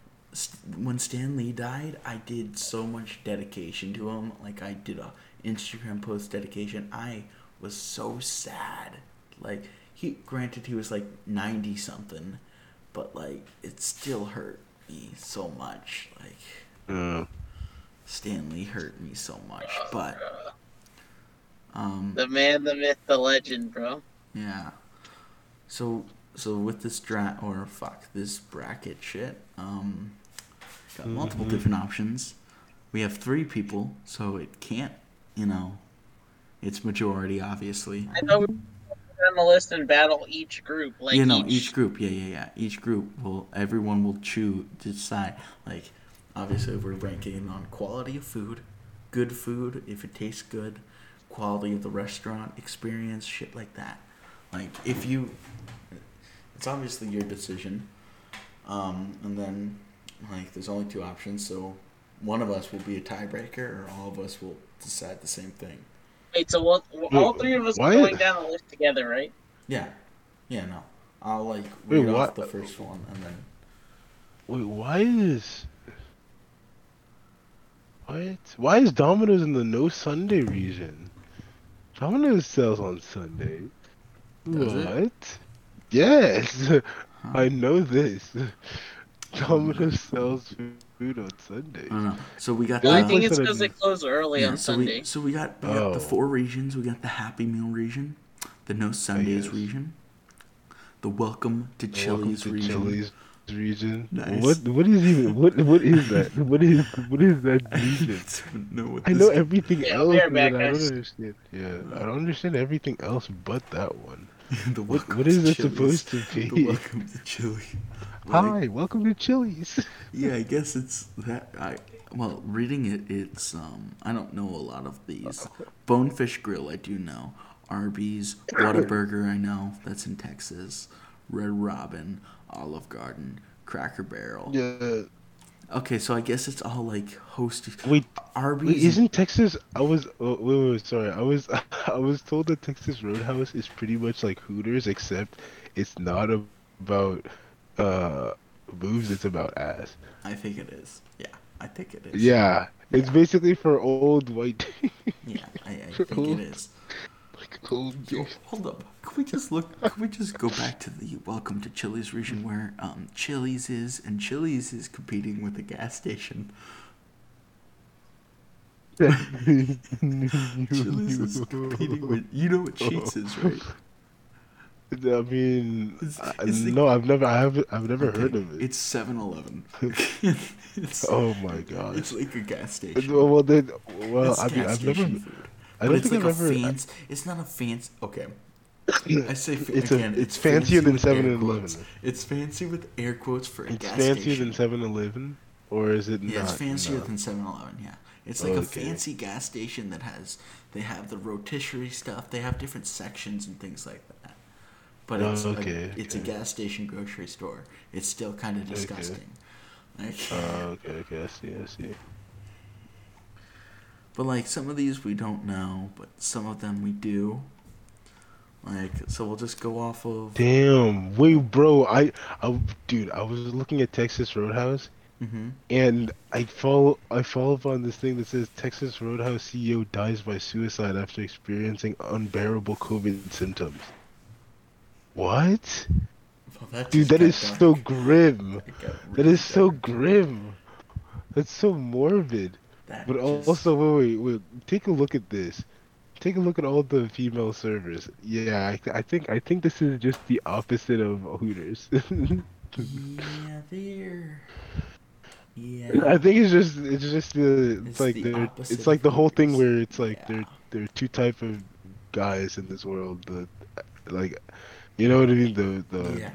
When Stan Lee died, I did so much dedication to him. Like I did a Instagram post dedication. I was so sad. Like he, granted, he was like ninety something, but like it still hurt me so much. Like Uh, Stan Lee hurt me so much, but um, The man, the myth, the legend, bro. Yeah. So so with this dra or fuck this bracket shit, um, got multiple Mhm. different options. We have three people, so it can't, you know, it's majority obviously. I know we on the list and battle each group. Like you know, each, each group, yeah, yeah, yeah. Each group will, everyone will choose decide. Like, obviously, we're ranking on quality of food, good food, if it tastes good, quality of the restaurant experience, shit like that. Like, if you, it's obviously your decision. Um, and then, like, there's only two options, so one of us will be a tiebreaker, or all of us will decide the same thing. Wait, so what? all three of us are going down the list together, right? Yeah, yeah, no. I'll like Wait, read off what? the first one, and then wait, why is. What? Why is Domino's in the no Sunday region? Domino's sells on Sunday. Does it? what? Yes! I know this. Domino's sells food on Sundays. I don't know. So we got The the. I think it's because they do- close early yeah, on so Sunday. we so we got we got the Oh. four regions. We got the Happy Meal region, the No Sundays yes. region, the Welcome to Welcome Chili's to region. Chili's region. Nice. What? What is even? What? What is that? What is? What is that I region? don't know what I know everything Yeah, else, we back, I don't understand. Yeah, I don't understand everything else but that one. the What? Welcome What is to it Chili's. supposed to The be? Welcome to Chili. Like, Hi, welcome to Chili's. Yeah, I guess it's that. I well, reading it, it's um. I don't know a lot of these. Bonefish Grill, I do know. Arby's, Whataburger, I know. That's in Texas. Red Robin, Olive Garden, Cracker Barrel. Yeah. Okay, so I guess it's all like hosted. Wait, Arby's. wait, isn't Texas? I was. Oh, wait, wait, wait, sorry. I was. I was told that Texas Roadhouse is pretty much like Hooters, except it's not about uh moves. It's about ass. I think it is. Yeah, I think it is. Yeah, it's basically for old white. Yeah, I, I think it is. like old. Yo, hold up. Can we just look? Can we just go back to the welcome to Chili's region where um Chili's is, and Chili's is competing with a gas station. Chili's is competing with. You know what Sheetz is, right? I mean, It's- I- the- no, I've never, I haven't, I've never heard of it. It's 7-Eleven. oh my god. it's like a gas station. Well, well, then, well, It's I mean, I've never, food. I don't think like I've a ever. fancy. It's not a fancy. Okay. I say fa- It's a- again. it's fancier than with air 7-Eleven. It's fancy with air quotes for a It's gas fancier station. than 7-Eleven, or is it Yeah, not? it's fancier No. than 7-Eleven. Yeah, it's like a fancy gas station that has. They have the rotisserie stuff. They have different sections and things like that. But it's Oh, okay, a, it's a gas station grocery store. It's still kind of Okay. disgusting. Like, Oh, okay, okay, I see, I see. but like some of these we don't know, but some of them we do. Like so, we'll just go off of. Damn, wait, bro, I, I, dude, I was looking at Texas Roadhouse, hmm and I follow, I follow up on this thing that says Texas Roadhouse CEO dies by suicide after experiencing unbearable COVID symptoms. What? Well, that Dude, that is dark. so grim. Got That really is so dark. grim. That's so morbid. That But just- also, wait, wait, wait. Take a look at this. Take a look at all the female servers. Yeah, I, th- I think I think this is just the opposite of Hooters. yeah, there. Yeah. I think it's just it's just the it's, like the it's like the whole thing where it's like Yeah. there there are two type of guys in this world. The like, you know what I mean? The the yeah.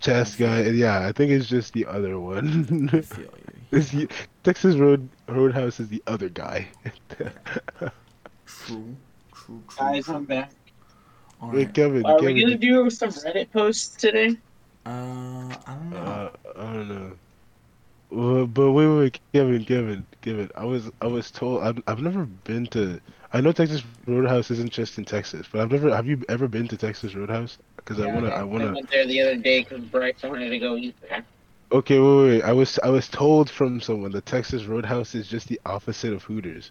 chess guy. Yeah, I think it's just the other one. I feel you. It's the- Texas Road Roadhouse is the other guy. True. True. True. Guys, true. I'm back. All Wait, right. Kevin, Are we gonna do some Reddit posts today? Uh, I don't know. Uh, I don't know. Well, but wait, wait, wait, Kevin, Kevin, Kevin. I was, I was told. I've, I've never been to. I know Texas Roadhouse isn't just in Texas, but I've never. Have you ever been to Texas Roadhouse? Because I wanna, I I wanna. I went there the other day because Bryce wanted to go eat there. Okay, wait, wait, wait. I was, I was told from someone that Texas Roadhouse is just the opposite of Hooters,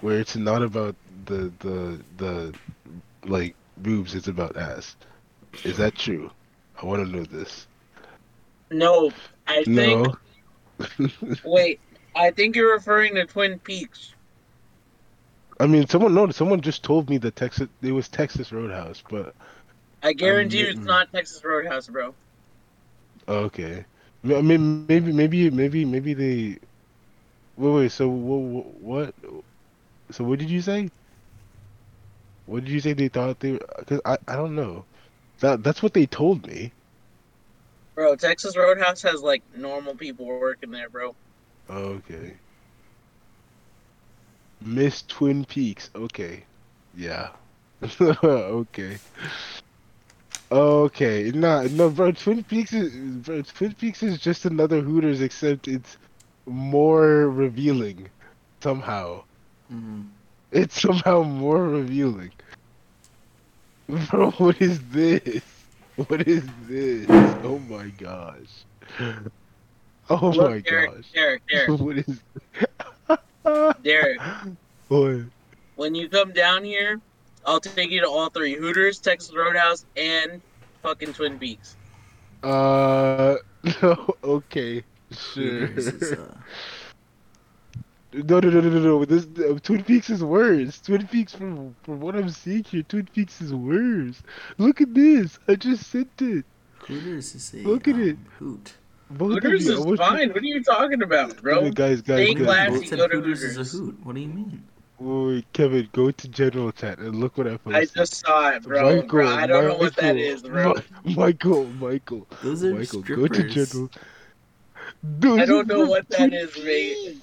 where it's not about the, the, the, like boobs. It's about ass. Is that true? I want to know this. No, I think. No. Wait, I think you're referring to Twin Peaks. I mean, someone no, someone just told me that Texas it was Texas Roadhouse, but I guarantee you it's not Texas Roadhouse, bro. okay. I mean, maybe, maybe, maybe, maybe they. Wait, wait. So what? What? So what did you say? What did you say they thought they? Because I, I don't know. That that's what they told me. Bro, Texas Roadhouse has like normal people working there, bro. Okay. Miss Twin Peaks. Okay. Yeah. okay. Okay. Nah, no, bro. Twin Peaks is bro. Twin Peaks is just another Hooters, except it's more revealing, somehow. Mhm. It's somehow more revealing. Bro, what is this? What is this? Oh my gosh. Oh Look, my Derek, gosh. Derek, Derek, What is Derek. What? When you come down here, I'll take you to all three: Hooters, Texas Roadhouse, and fucking Twin Peaks. Uh, no, okay, sure. Hooters is, No, no, no, no, no, no. This uh, Twin Peaks is worse. Twin Peaks, from from what I'm seeing here, Twin Peaks is worse. Look at this. I just sent it. Hooters is a Look at um, it. hoot. Both Hooters you, is want you- fine. What are you talking about, bro? Wait, guys, guys, Stay guys. classy. Said go to Hooters is a hoot. What do you mean? Wait, wait, Kevin, go to general chat and look what I posted. I just saw it, bro. bro I don't know what that is, bro. Mi- Michael, Michael, Those are Michael, go to general. Those I don't know what that Twin is, mate.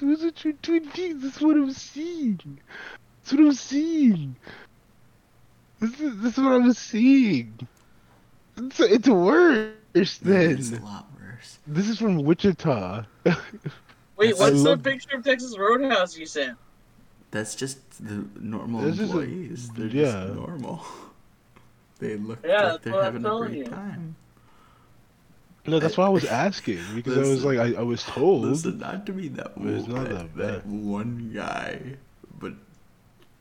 Those are Twin Twin Peaks. That's what I'm seeing. That's what I'm seeing. This is, this is what I'm seeing. It's, it's worse than. It's a lot worse. This is from Wichita. Wait, I what's the love- picture of Texas Roadhouse you sent? That's just the normal This is a- employees. They're yeah. just normal. They look Yeah, like they're having a great you. time. No, that's why I was asking because I was like, I, I was told. Listen, not to be that, But it's not that, that that one guy, but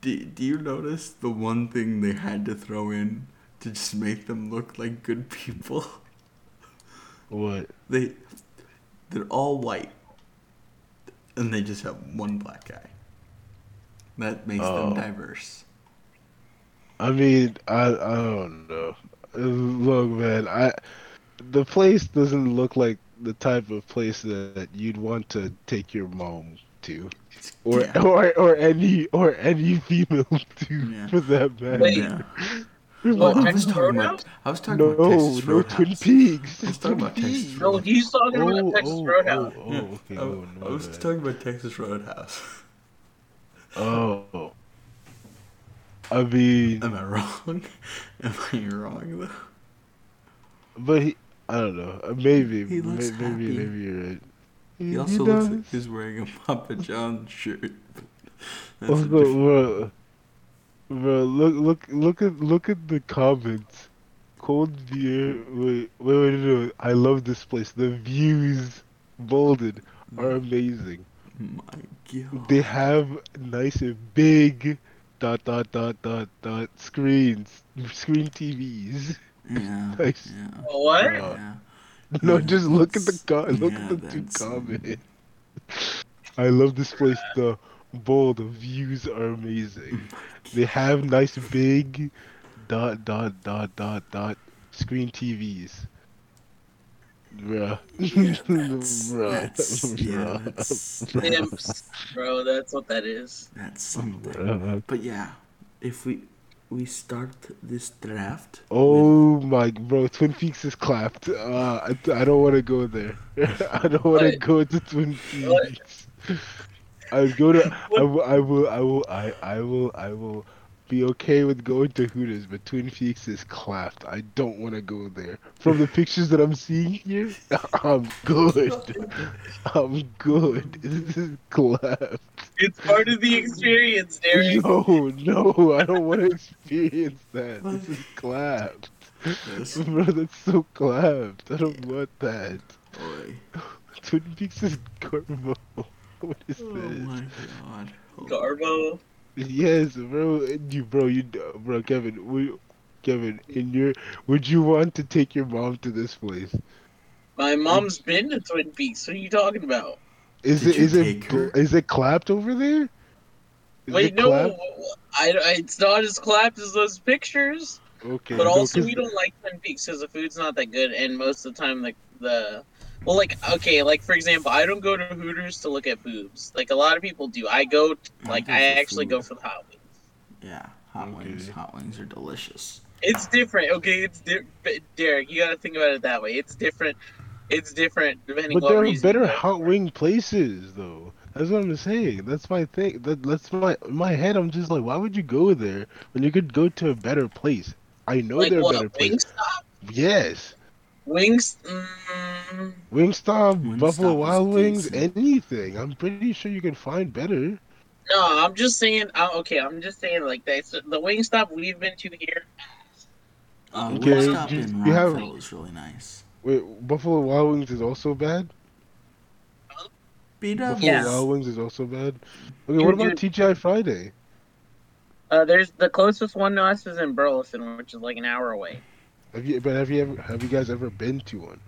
do, do you notice the one thing they had to throw in to just make them look like good people? What? They they're all white, and they just have one black guy. That makes them Oh. diverse. I mean, I I don't know. Look, man, I the place doesn't look like the type of place that you'd want to take your mom to, or Yeah. or or any or any female to, Yeah. for that matter. Wait, Yeah. What, Oh, I was talking about. I was talking no, about Texas no Roadhouse. Twin Peaks. I was talking about Texas Peaks. No, he's talking Oh, about Texas oh, Roadhouse. oh, oh, okay. I, oh, I was my bad. talking about Texas Roadhouse. Oh. I mean, Am I wrong? Am I wrong though? but he, I don't know. Uh, Maybe, He looks maybe, happy. maybe you're right. He also looks like he's wearing a Papa John shirt. That's Oh, a bro, bro, bro, look, look, look at, look at the comments. Cold beer. Wait, wait, wait, no, no. I love this place. The views, bolded, are amazing. My God. They have nice and big, dot dot dot dot dot screens, screen TVs. Yeah. Nice. Yeah. What? Uh, yeah. No, Yeah, just look at the that's- co- look yeah, at the two that's- comments. I love this place. The bowl, the views are amazing. They have nice big dot dot dot dot dot screen TVs. Bruh. Bruh. That's, yeah, Bruh. that's, Imps, bro. That's what that is. that's something. Bruh. But yeah, if we we start this draft, Oh my, bro! Twin Peaks is clapped. Uh, I, I don't want to go there. I don't want to go to Twin What? Peaks. I would go to. I will. I will. I will. I. I will. I will be okay with going to Hooters, but Twin Peaks is clapped. I don't want to go there. From the pictures that I'm seeing here, I'm good. I'm good. This is clapped. It's part of the experience, Derek. No, no, I don't want to experience that. This is clapped. Yes. Bro, that's so clapped. I don't want that. Oi. Twin Peaks is Garbo. What is Oh this? my god. Oh, Garbo. Yes, bro. You, bro, you, bro, Kevin. We, Kevin, in your, would you want to take your mom to this place? My mom's been to Twin Peaks. What are you talking about? Is Did it, you is it, her? is it clapped over there? Is Wait, no. I, I- it's not as clapped as those pictures. Okay. But no, we don't like Twin Peaks because the food's not that good, and most of the time, like the, well, like okay, like for example, I don't go to Hooters to look at boobs. Like a lot of people do. I go, like I actually food. go for the hot wings. Yeah, hot wings. Hot wings are delicious. It's different, okay? It's di- but Derek. You gotta think about it that way. It's different. It's different depending But what there are better hot wing places, though. That's what I'm saying. That's my thing. That, that's my my head. I'm just like, why would you go there when you could go to a better place? I know like there are what? better places. Yes, Wings. Mm, Wingstop, Wingstop Buffalo is Wild Wings, decent. anything. I'm pretty sure you can find better. no, I'm just saying. Uh, okay, I'm just saying like that. So the Wingstop we've been to here. Uh, Okay, Wingstop do- in you have- Rockville is really nice. Wait, Buffalo Wild Wings is also bad. Beat up. Buffalo Yes. Wild Wings is also bad. Okay, Dude, what about dude. TGI Friday? Uh, there's the closest one to us is in Burleson, which is like an hour away. Have you? But have you ever? Have you guys ever been to one?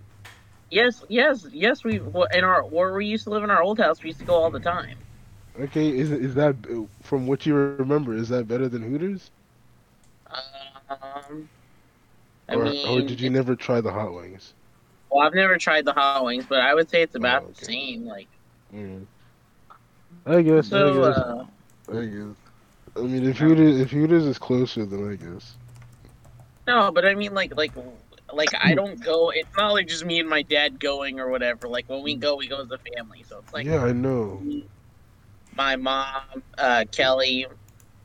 Yes, yes, yes. We in our where we used to live in our old house, we used to go all the time. Okay, is is that from what you remember? Is that better than Hooters? Um, I or, mean, or did you never try the hot wings? Well, I've never tried the hot wings, but I would say it's about Oh, okay. the same. Like, Mm. I guess. so, I guess. uh, I guess. I mean, if Hooters if Hooters is closer, then I guess. No, but I mean, like, like, like I don't go. It's not like just me and my dad going or whatever. Like when we go, we go as a family. So it's like yeah, I know. my mom, uh, Kelly,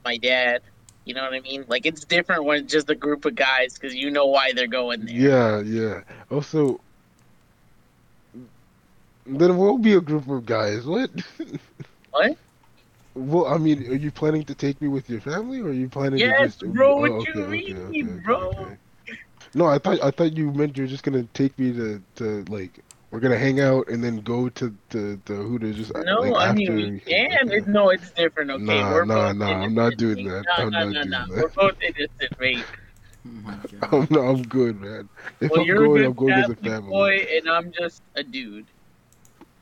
my dad. You know what I mean? Like it's different when it's just a group of guys because you know why they're going there. Yeah, yeah. Also, then we'll be a group of guys. What? What? Well, I mean, are you planning to take me with your family, or are you planning Yes, to just? bro, Oh, what okay, you okay, mean, okay, okay, bro? No, I thought I thought you meant you were just gonna take me to to like we're gonna hang out and then go to the the Hooters just uh, No, like, I after. mean we can. okay. It, no, it's different. Okay, Nah, we're nah, both nah, I'm not doing that. No, I'm no, not no, doing no. that. We're both innocent, mate. Oh. I'm, no, I'm good, man. If Well, I'm you're going, I'm going as a family. boy, and I'm just a dude.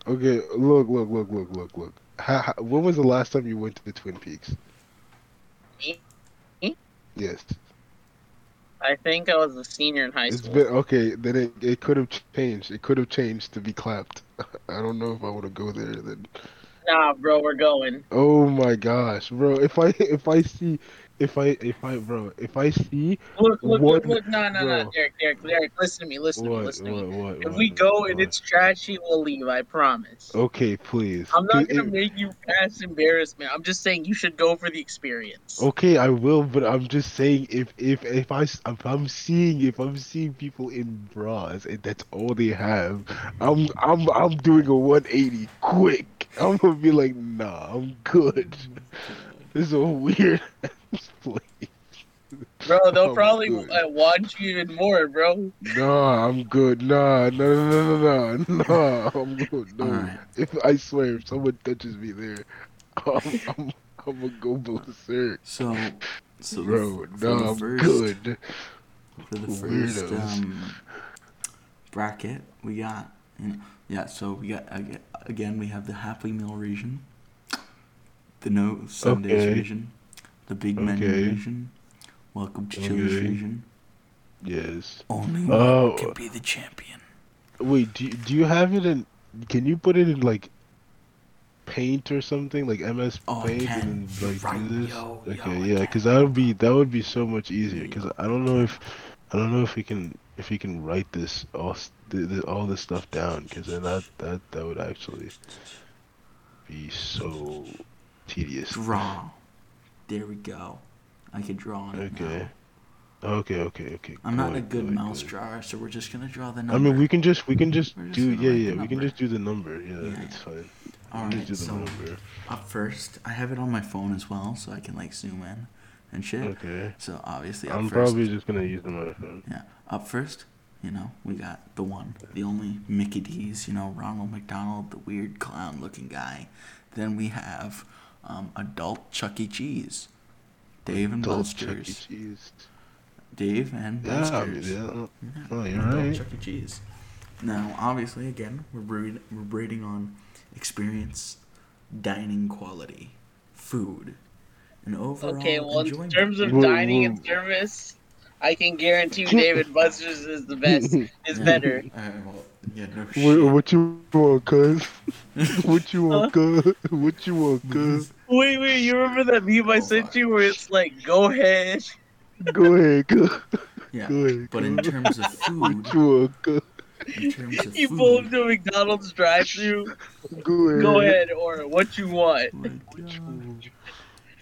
Okay, look, look, look, look, look, look. How, how, when was the last time you went to the Twin Peaks? Me? Me? Yes, I think I was a senior in high it's school. been okay. Then it, it could have changed. It could have changed to be clapped. I don't know if I want to go there. Then Nah, bro, we're going. oh my gosh, bro! If I if I see if I if I bro if I see Look, look, What- look, look. No, no, no. Derek, Derek, Derek. Listen to me. Listen to me. what Listen to me. what, If what, we go and it's trashy, we'll leave. I promise. okay, please. I'm not gonna it- make you pass embarrassment. I'm just saying you should go for the experience. Okay, I will, but I'm just saying if if if I if I'm seeing if I'm seeing people in bras and that's all they have, I'm I'm I'm doing a 180 quick. I'm gonna be like, nah, I'm good. This is a weird place. Bro, they'll I'm probably good. uh, watch you even more, bro. Nah, I'm good. Nah, no, no, no, no, no, no. I'm good. No, Alright. if I swear, if someone touches me there, I'm I'm, I'm gonna go berserk, So, so the- bro. for No, the I'm first, good. For the first Weirdos. um, bracket, we got, you know, yeah. So we got, again, we have the Happy Meal region, the No Sundays Okay. region, the Big Menu Okay. region. Welcome to Chili's Okay. region. Yes. Only Oh. one can be the champion. Wait, do you, do you have it in? Can you put it in like Paint or something like MS Oh, Paint and then, like Right, do this? yo, yo, okay, I yeah, because that would be that would be so much easier. Because I don't know if I don't know if we can if we can write this all s- th- th- all this stuff down. Because then that that that would actually be so tedious. Draw. There we go. I can draw on it Okay. Okay, okay, okay. I'm not a good, mouse good. drawer, so we're just gonna draw the number. I mean, we can just we can just just do yeah the yeah we can number. just do the number yeah, Yeah, that's fine. All We can just do the so number. up first, I have it on my phone as well, so I can like zoom in and shit. Okay. So obviously, up I'm first, probably just gonna use the phone. yeah, up first. You know, we got the one, the only Mickey D's. You know, Ronald McDonald, the weird clown-looking guy. Then we have um, adult Chuck E. Cheese, Dave and Adult Chuck E. Buster's. Cheese. Dave and Yeah, Buster's. yeah. Yeah, Oh, you're adult right. Chuck E. Cheese. Now, obviously, again, we're rating, we're rating on experience, dining quality, food, and overall Okay, well, in terms of dining and service, I can guarantee Dave and Buster's is the best. Is better. Uh, well, yeah, no What, shit. what you want, cuz? what you want, cuz? What you want, cuz? Wait, wait, you remember that meme I sent fuck. you where it's like, go ahead? Go ahead, cuz. yeah, Go ahead, but in terms of food, What you want, cuz? in You pull food, into a McDonald's drive thru Go ahead. go ahead, or what you want. my What you want?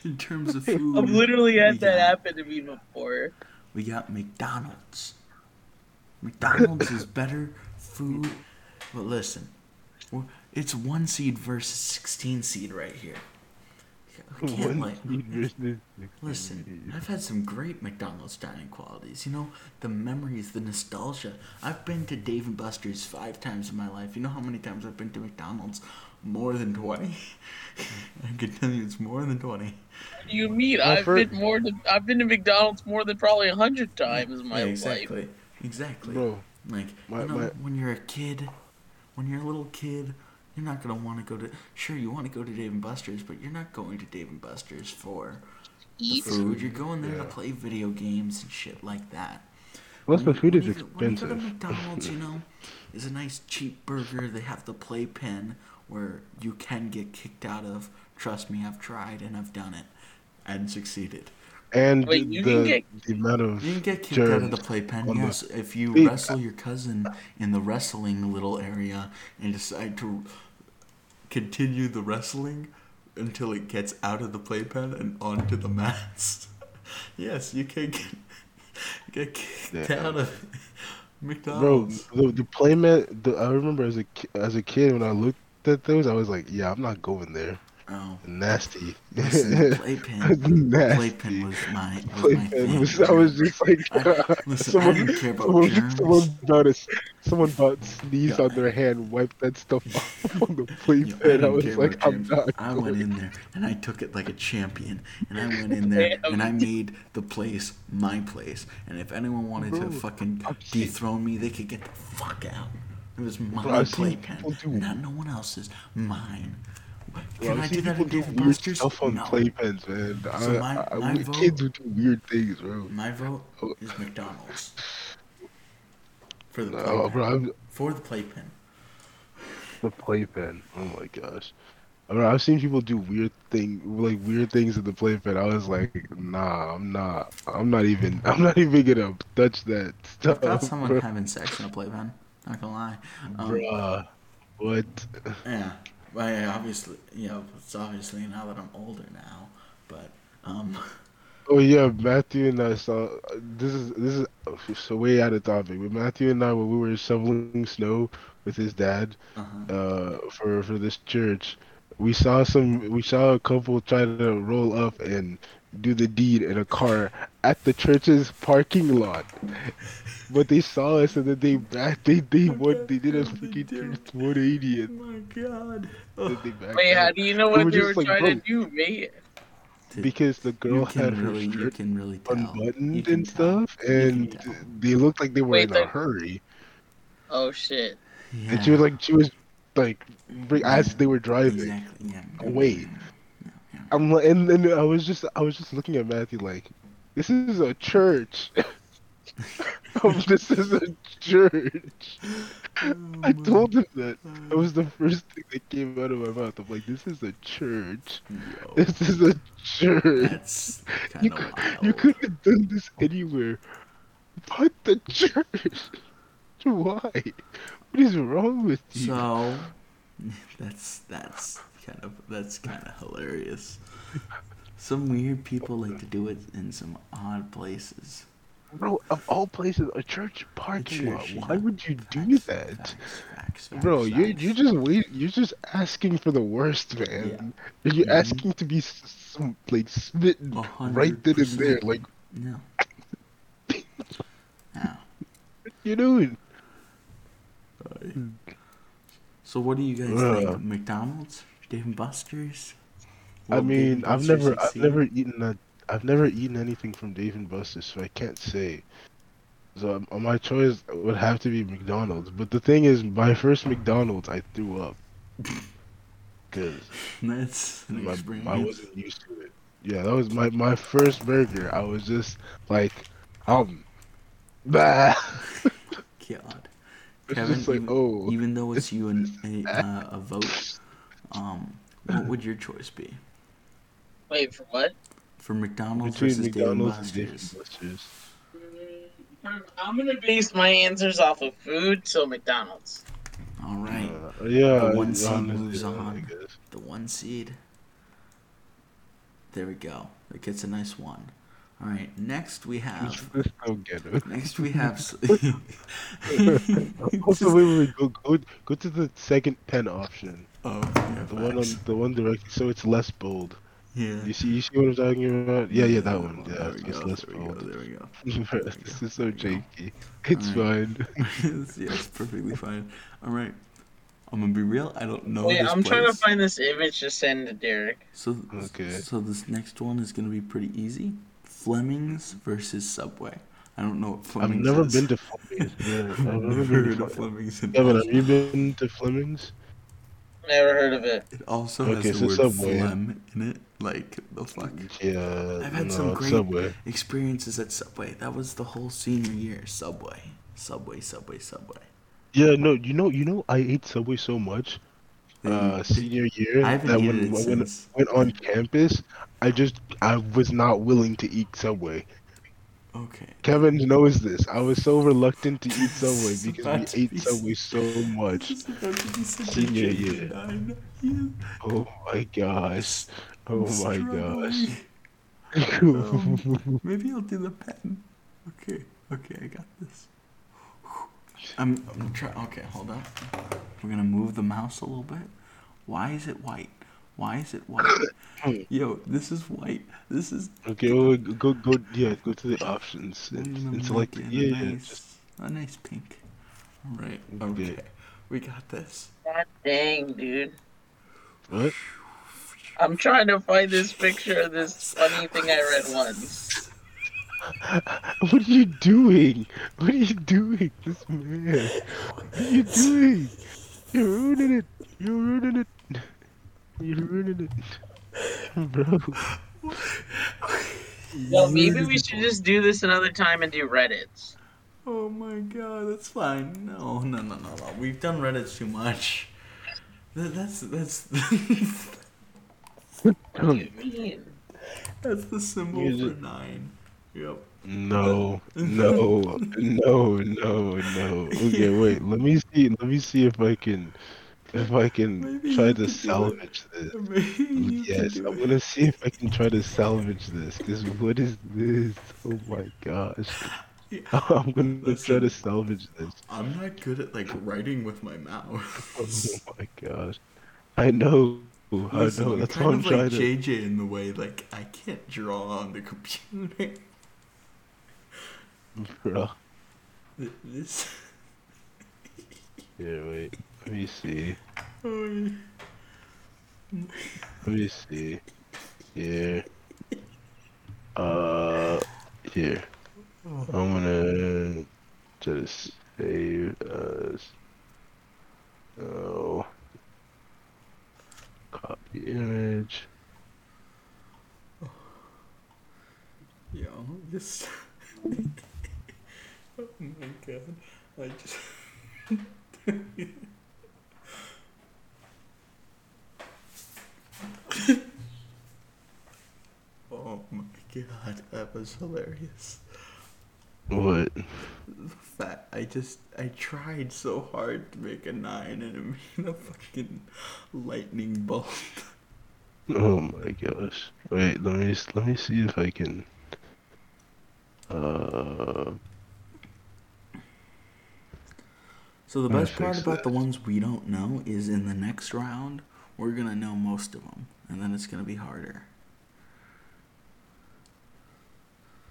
in terms of food, I've literally we had that got- happen to me before. We got McDonald's. McDonald's is better food. But listen, it's one seed versus sixteen seed right here. We can't like. Listen, I've had some great McDonald's dining qualities. You know, the memories, the nostalgia. I've been to Dave and Buster's five times in my life. You know how many times I've been to McDonald's? More than 20. I can tell you it's more than 20. You mean Well, I've for- been more than I've been to McDonald's more than probably a hundred times in my Yeah, life. exactly. Exactly. Bro, Like, My- you know, my- when you're a kid, when you're a little kid, you're not gonna want to go to. Sure, you want to go to Dave and Buster's, but you're not going to Dave and Buster's for the food. You're going there to play video games and shit like that. plus the When you- food is you go- When you go to expensive. McDonald's, you know, is a nice cheap burger. They have the playpen where you can get kicked out of. Trust me, I've tried and I've done it and succeeded. And Wait, you the, get- the amount of You can get kicked out of the playpen, on the- yes, if you Wait, wrestle your cousin in the wrestling little area and decide to continue the wrestling until it gets out of the playpen and onto the mats. yes, you can get, get kicked Yeah. out of Bro, McDonald's. the the playmat. The, I remember as a as a kid when I looked at those, I was like, yeah, I'm not going there. Oh, Nasty. listen, playpen, Nasty. playpen was my was my Playpen thing. was, I was just like, I- listen, I didn't care about someone, germs. someone about to, someone about sneeze Yeah. on their hand, wipe that stuff off on the Yo, playpen. I, was like, I'm germs. not. I went in there and I took it like a champion, and I went in there and I made the place my place. And if anyone wanted to fucking I've seen- dethrone me, they could get the fuck out. It was my Bro, playpen, not no one else's. Mine. Bro, Can I do that at do weird Buster's? stuff on No. playpens, man. So I, my- I, my vote- kids would do weird things, bro. My vote Oh. is McDonald's for the No, playpen. bro, I'm, For the playpen. the playpen. Oh my gosh. I mean, I've seen people do weird thing, like weird things in the playpen. I was like, nah, I'm not. I'm not even. I'm not even gonna touch that stuff. I've got someone bro. having sex in a playpen. Not gonna lie. Um, Bruh, what? Yeah. Well, yeah, obviously, you know, it's obviously now that I'm older now, but um, Oh yeah, Matthew and I saw. This is this is so way out of topic. But Matthew and I, when we were shoveling snow with his dad, uh-huh. uh, for for this church, we saw some. We saw a couple try to roll up and do the deed in a car at the church's parking lot. But they saw us and then they back. They they what they did a God, they freaking did. 180 oh my god. then they Wait, how do you know We what were they were like, trying bro, to do, mate? because the you girl had her really, shirt can really tell. You unbuttoned can and tell. stuff, and they looked like they were Wait, in a hurry. Oh shit. Yeah. And she was like, she was like as they were driving. Exactly. Yeah. Wait. I'm like, and then I was just I was just looking at Matthew like, this is a church. Oh, this is a church. I told him that. That was the first thing that came out of my mouth. I'm like, this is a church. This is a church. You, could, you could have done this anywhere, but the church. Why? What is wrong with you? So that's that's kind of that's kind of hilarious. Some weird people like to do it in some odd places. Bro, of all places, a church parking church, lot. yeah. Why would you do that? Facts, facts, Bro, facts, you facts. you just wait. You're just asking for the worst, man. You're Mhm. asking to be some like smitten A hundred right then and there. Like, No. what you doing? So what do you guys Uh. think? McDonald's, Dave and Buster's. I Will mean, I've never, I've never eaten a, I've never eaten anything from Dave and Buster's, so I can't say. So um, my choice would have to be McDonald's. But the thing is, my first McDonald's, I threw up. Cause That's my. I wasn't used to it. Yeah, that was my my first burger. I was just like, um, bah. God. Kevin, like, even, oh, even though it's you and a, uh, a vote, um, what would your choice be Wait for what? for McDonald's between versus Dave McDonald's Dave and Buster's. I'm gonna base my answers off of food, so McDonald's. All right. Uh, yeah, the one seed honestly, moves yeah, on. The one seed. There we go. It gets a nice one. All right. Next we have. so ghetto. Next we have. s- also, wait, wait, wait, go, go, go to the second pen option. Oh, yeah, The one on the one directly, so it's less bold. Yeah. You see, you see what I'm talking about? Yeah, yeah, that oh, one. There Yeah, we it's go. less There we go. bold. There we go. this is so janky. It's fine. yeah, it's perfectly fine. All right. I'm gonna be real. I don't know. Wait, this I'm trying to find this image to send to Derek. So, Okay. so this next one is gonna be pretty easy. Fleming's versus Subway. I don't know what Fleming's. I've Fleming's never is. been to Fleming's. Yeah, I've never Never been heard to of Fleming's. Fleming's. in Kevin, have you been to Fleming's? Never heard of it. It also Okay, has so the word Subway. phlegm in it. Like the fuck. Yeah, I've had no, some great Subway. experiences at Subway. That was the whole senior year. Subway, Subway, Subway, Subway. Yeah, no, you know, you know, I ate Subway so much, uh, senior year I haven't that eaten when it when went on campus, I just I was not willing to eat Subway. Okay. Kevin knows this. I was so reluctant to eat Subway because we ate be Subway so much. This is about to be such a Senior year. and Oh my gosh. Oh my gosh. Um, maybe I'll do the pen. Okay, okay, I got this. I'm, I'm trying. Okay, hold up. We're gonna move the mouse a little bit. Why is it white? Why is it white? Hmm. Yo, this is white. This is. Okay, well, go go yeah, go to the options and, and select make it. it Yeah, a yeah, nice, just a nice pink. All right. Okay. Okay. We got this. God dang, dude. what? I'm trying to find this picture of this funny thing I read once. What are you doing? What are you doing, this man? What are you doing? You're ruining it. You're ruining it. You're ruining it, bro. Well, maybe we should just do this another time and do Reddits. Oh my god, that's fine. No, no, no, no, no. We've done Reddit too much. That, that's that's What do you mean? that's the symbol You for nine. Yep. No, no, no, no, no. Okay, wait. Let me see. Let me see if I can, if I can Maybe try to could do it. salvage this. Maybe you can Yes, I'm it. gonna see if I can try to salvage this. Cause what is this? Oh my gosh. Yeah. I'm gonna try to salvage this. I'm not good at like writing with my mouth. Oh my gosh. I know. I Listen, know. I'm That's kind why I'm of trying like to. JJ in the way like I can't draw on the computer. Bro. This. Here, wait. Let me see. Let me see. Here. Uh, here. I'm gonna just save as. Oh, Copy image. Yo, this. oh my god. I just. oh my god, that was hilarious. What? The fact I just I tried so hard to make a nine and it made a fucking lightning bolt. Oh my gosh. Wait, let me let me see if I can. Uh, So the best part about that. the ones we don't know is in the next round we're gonna know most of them, and then it's gonna be harder.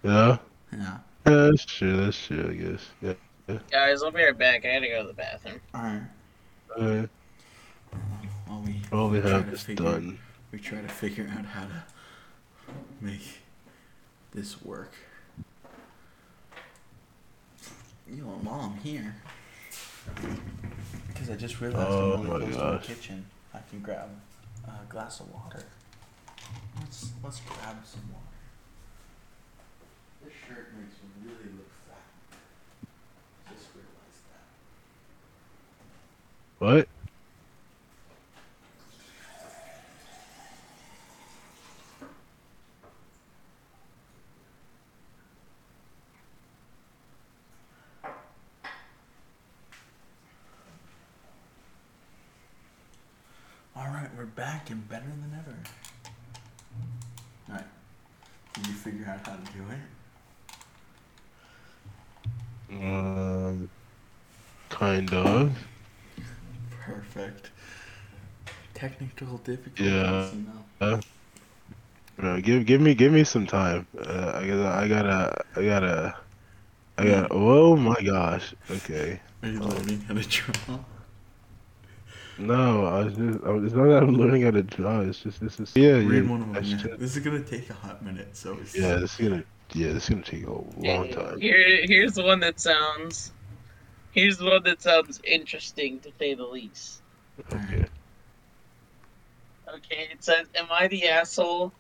Yeah. Yeah. Yeah, that's true. That's true. I guess. Yeah. yeah. Guys, I'll be right back. I gotta go to the bathroom. All right. Alright. While we Probably try have is this figure- done. We try to figure out how to make this work. Yo, while I'm here, because I just realized Oh I'm really my close to the kitchen, I can grab a glass of water. Let's let's grab some water. This shirt makes me really look fat. Just realized that. What? All right, we're back and better than ever. All right. Did you figure out how to do it? Um. Kind of. Perfect. Technical difficulties, Yeah. Uh, no, give give me give me some time. Uh, I gotta I gotta I gotta I gotta. Oh my gosh. Okay. Are you Um, learning how to draw? No, I was just. I was, it's not that I'm learning how to draw. It's just this is. Yeah, Read yeah. one of them. Yeah. This is gonna take a hot minute, so it's Yeah, this is gonna. Yeah, this is gonna take a long time. Here, here's the one that sounds. Here's the one that sounds interesting to say the least. Okay. Okay, it says, "Am I the asshole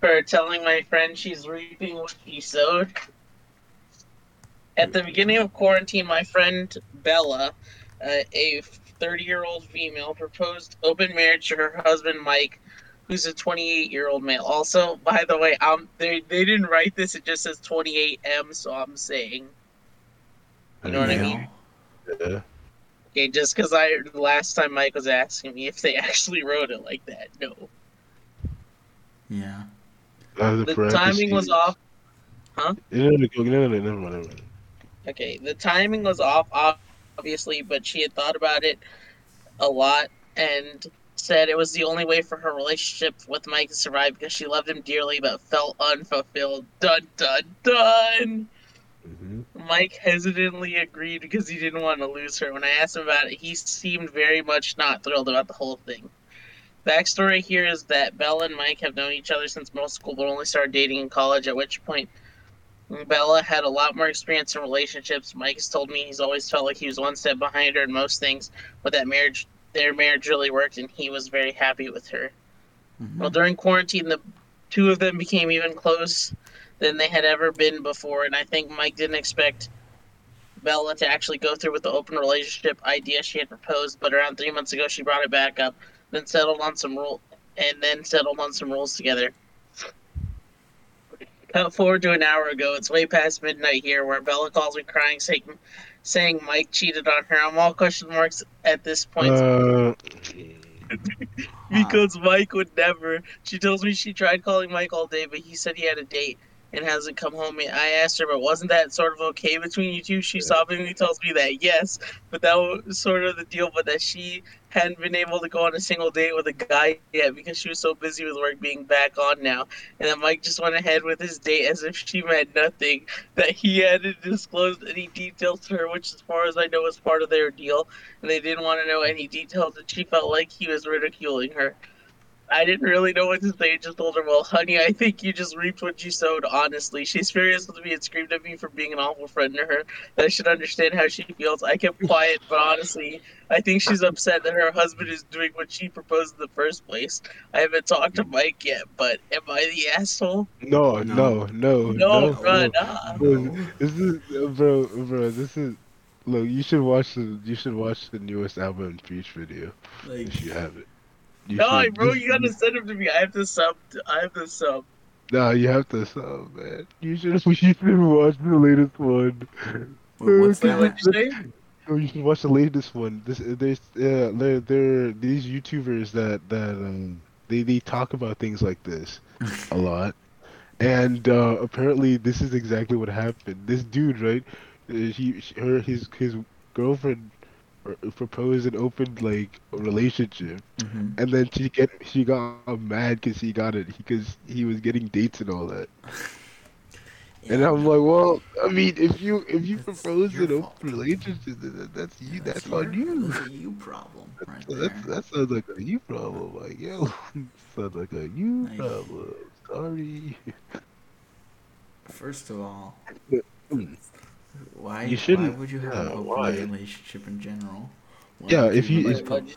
for telling my friend she's reaping what she sowed?" At the beginning of quarantine, my friend Bella, uh, a 30-year-old female, proposed open marriage to her husband Mike, who's a 28-year-old male. Also, by the way, um, they they didn't write this; it just says 28M, so I'm saying. You know what I mean? Yeah. Okay, just because I last time Mike was asking me if they actually wrote it like that. No, Yeah. I the timing was off. Huh? No, no, no, no, no, no, never mind, never mind. Okay, the timing was off, obviously, but she had thought about it a lot and said it was the only way for her relationship with Mike to survive because she loved him dearly but felt unfulfilled. Dun dun dun. hmm Mike hesitantly agreed because he didn't want to lose her. When I asked him about it, he seemed very much not thrilled about the whole thing. Backstory here is that Bella and Mike have known each other since middle school, but only started dating in college. At which point, Bella had a lot more experience in relationships. Mike has told me he's always felt like he was one step behind her in most things, but that marriage, their marriage, really worked, and he was very happy with her. Mhm. Well, during quarantine, the two of them became even close than they had ever been before, and I think Mike didn't expect Bella to actually go through with the open relationship idea she had proposed. But around three months ago, she brought it back up, then settled on some rule, and then settled on some rules together. Cut forward to an hour ago. It's way past midnight here, where Bella calls me crying, saying, saying Mike cheated on her. I'm all question marks at this point. Uh, Because Mike would never. She tells me she tried calling Mike all day, but he said he had a date and hasn't come home yet. I asked her, but wasn't that sort of okay between you two? She sobbingly tells me that yes, but that was sort of the deal, but that she hadn't been able to go on a single date with a guy yet because she was so busy with work being back on now. And that Mike just went ahead with his date as if she meant nothing, that he hadn't disclosed any details to her, which, as far as I know, was part of their deal and they didn't want to know any details, and she felt like he was ridiculing her. I didn't really know what to say. I just told her, "Well, honey, I think you just reaped what you sowed." Honestly, she's furious with me and screamed at me for being an awful friend to her. That I should understand how she feels. I kept quiet, but honestly, I think she's upset that her husband is doing what she proposed in the first place. I haven't talked to Mike yet, but am I the asshole? No, no, no, No, no, bruh, no. nah. Bro, This is, bro, bro. This is. Look, you should watch the. You should watch the newest album Peach video Like, if you have it. You No, should- bro, you gotta send him to me. I have to sub. I have to sub. Nah, you have to sub, man. You should. You should watch the latest one. Wait, what's Wait, that? what'd you say? Oh, you should watch the latest one. This there's yeah, there there these YouTubers that that um they they talk about things like this a lot, and uh, apparently this is exactly what happened. This dude, right? uh, He her his his girlfriend proposed an open like relationship, Mhm. and then she get she got mad because he got it because he was getting dates and all that. And I'm like, well, I mean, if you if you That's propose an open fault. relationship, then that- that's you. That's, your- on you. That's a you problem right So there. that sounds like a you problem. Like yo, sounds like a you Nice. problem. Sorry. First of all, Mm. Why You why shouldn't- would you have yeah, an open why? relationship in general? Why Yeah, if you- really if-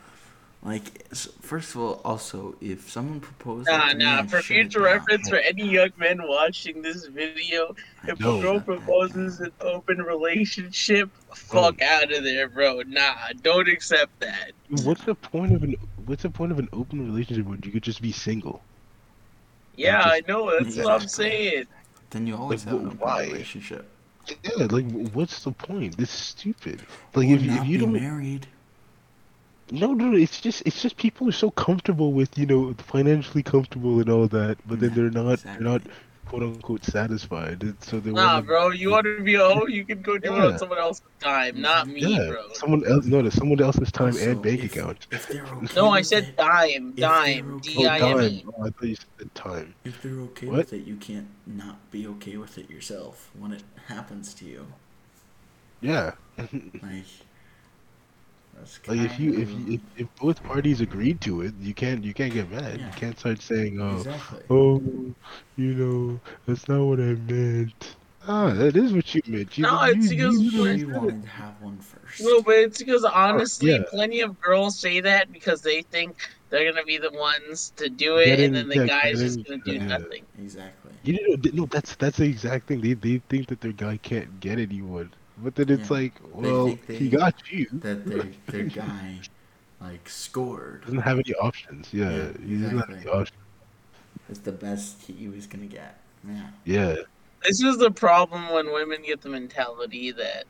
like first of all, also if someone proposed Nah, that nah. I'd For shut it future down. reference, for any young men watching this video, I if a girl that proposes down. an open relationship, fuck out of there, bro. Nah, don't accept that. What's the point of an What's the point of an open relationship when you could just be single? Yeah, just- I know. That's what I'm saying. then you always Like, have an open why? relationship. Yeah, like what's the point? This is stupid. Like Or if, if you don't married. No, no, it's just it's just people are so comfortable with you know financially comfortable and all that, but then they're not exactly. they're not quote unquote satisfied. and So they Nah, wanna, bro. You want to be a hoe? You can go do it on someone else's time, not me, yeah, bro. someone else no, no, someone else's time Also, and bank if- account. If okay No, I said it, dime, dime, okay- oh, D I M time. E. Oh, I thought you said time. if they're okay What? with it, you can't not be okay with it yourself when it happens to you. Yeah, Like that's like if you if you, if, if both parties agreed to it, you can't you can't get mad. Yeah. You can't start saying oh exactly. oh you know that's not what I meant. Ah, that is what you meant. You, No, you, it's you, because you She said wanted to have one first. No, but it's because honestly, yeah. plenty of girls say that because they think they're gonna be the ones to do it, Getting- and then the yeah, guy's just gonna do yeah. nothing. Exactly. You know, no, that's that's the exact thing. They they think that their guy can't get anyone, but then it's Yeah. like, They well, think he got you. That their their guy like scored. Doesn't have any options. Yeah, Yeah, he doesn't have any options. It's the best he was gonna get. Yeah. Yeah, This is the problem when women get the mentality that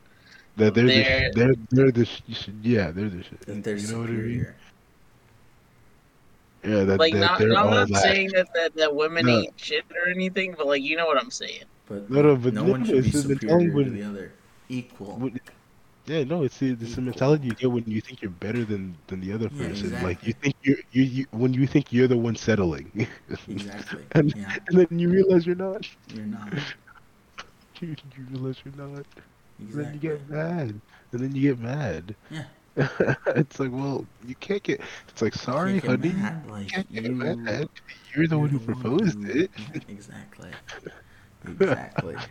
that they're They're- the, they're they're the sh- sh- yeah they're the shit. That they're you know what I mean? superior. Yeah, that, like that not, they're I'm all not that. saying that, that that women No. ain't shit or anything, but like you know what I'm saying. But No, no, but no no, one should be superior to the other. Equal. Yeah, no, it's the, it's the mentality you get when you think you're better than than the other Yeah, person. Like you think you're you, you when you think you're the one settling, Exactly. and, Yeah. and then you realize you're not. You're not. You, you realize you're not. And then you Exactly. get mad. And then you get mad. Yeah. it's like, well, you can't get. It's like, You sorry, get honey. mad, you can't get you, mad. You're the you're one who proposed it. Yeah, exactly. Exactly.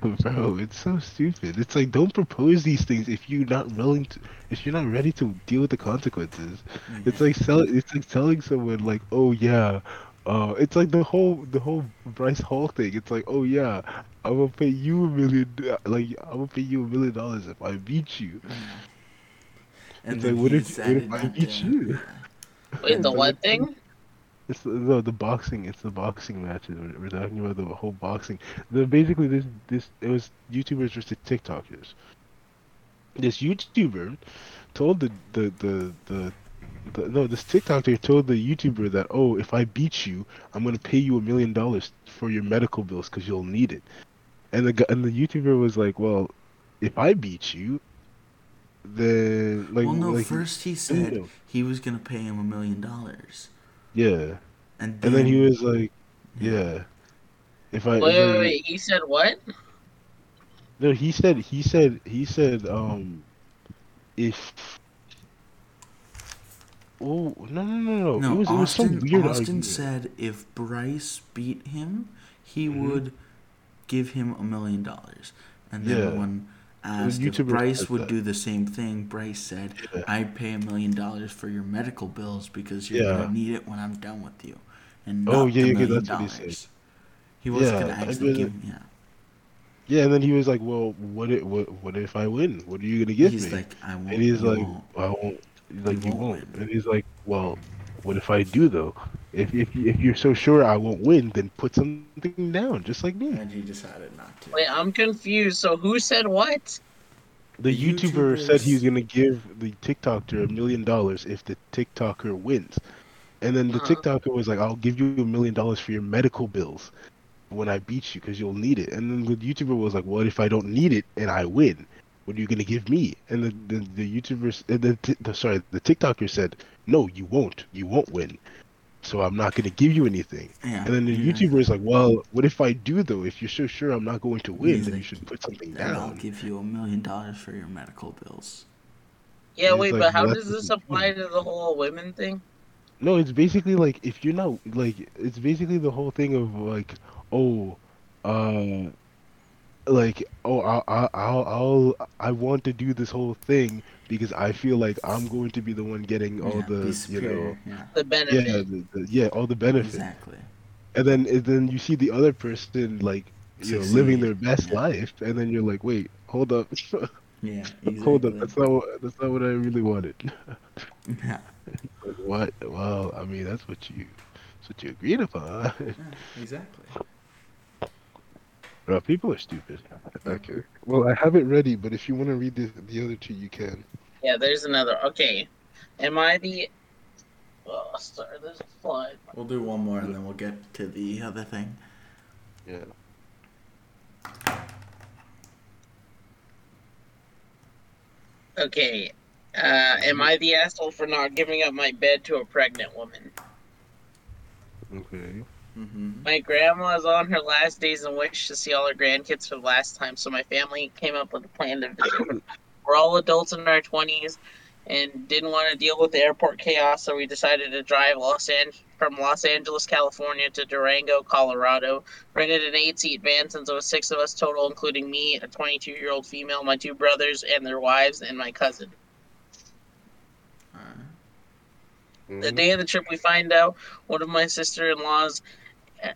Bro, it's so stupid. It's like, don't propose these things if you're not willing to. If you're not ready to deal with the consequences. It's like sell. It's like telling someone like, oh yeah. Uh, it's like the whole the whole Bryce Hall thing. It's like, oh yeah, I'm gonna pay you a million. Like I'm gonna pay you a million dollars if I beat you. And It's then like, what if- what if I beat to- you? Wait, the But what thing? It's the, no, the boxing. It's the boxing matches. We're, we're talking about the whole boxing. The basically this this it was YouTubers versus TikTokers. This YouTuber told the the the the. the no, this TikToker told the YouTuber that, oh, if I beat you, I'm gonna pay you a million dollars for your medical bills because you'll need it. And the and the YouTuber was like, well, if I beat you, then like well, no. like, first he said he was gonna pay him a million dollars, yeah, and then, and then he was like, yeah, if I Wait, if wait, I- wait. He said what? No, he said he said he said um if oh no no no no! No, it was it was some Austin, weird Austin argument. said if Bryce beat him, he Mhm. would give him a million dollars. And then Yeah. when Um, the asked if YouTuber Bryce would that. do the same thing, Bryce said, Yeah. "I'd pay a million dollars for your medical bills because you're Yeah. gonna need it when I'm done with you." And Oh, yeah, yeah, that's what he said. He wasn't Yeah, gonna I actually give. Yeah, Yeah, and then he was like, "Well, what if what, what if I win? What are you gonna give he's me?" like, "I won't." and he's like, won't." "I won't." He's like, You "You won't won't." win. And he's like, "Well, what if I do though? If if if you're so sure I won't win, then put something down, just like me." And he decided not to. Wait, I'm confused. So who said what? The The YouTuber said he's YouTubers- gonna give the TikToker a million dollars if the TikToker wins, and then the Uh-huh. TikToker was like, "I'll give you a million dollars for your medical bills when I beat you because you'll need it." And then the YouTuber was like, "What if I don't need it and I win? What are you gonna give me?" And the the, the YouTuber, uh, the, the sorry, the TikToker said, "No, you won't. You won't win. So I'm not gonna give you anything." Yeah, And then the yeah. YouTuber is like, "Well, what if I do though? If you're so sure I'm not going to win, He's then you should put something down. I'll give you a million dollars for your medical bills. Yeah, wait, like, but how "Well, does this what you apply to the whole women thing? No, it's basically like if you're not like it's basically the whole thing of like oh, uh, like oh I'll I'll I'll, I'll I want to do this whole thing because I feel like I'm going to be the one getting all Yeah, be the you know yeah. The benefit. yeah the, the, yeah all the benefit Exactly. and then and then you see the other person like you know living their best yeah. life and then you're like wait hold up Yeah, hold up that's not what, that's not what I really wanted Yeah, Like, what well I mean that's what you that's what you agreed upon. yeah, exactly. Bro, people are stupid. Okay. Well, I have it ready, but if you want to read the the other two, you can. Yeah, there's another. Okay. Am I the. Oh, sorry, there's a slide. We'll do one more and then we'll get to the other thing. Yeah. Okay. Uh, am I the asshole for not giving up my bed to a pregnant woman? Okay. Mm-hmm. My grandma is on her last days and wish to see all her grandkids for the last time, so my family came up with a plan to visit. We're all adults in our 20s and didn't want to deal with the airport chaos, so we decided to drive Los An- from Los Angeles, California to Durango, Colorado. Rented an eight seat van since there was six of us total, including me, a 22 year old female, my two brothers and their wives, and my cousin. The day of the trip, we find out one of my sister in laws,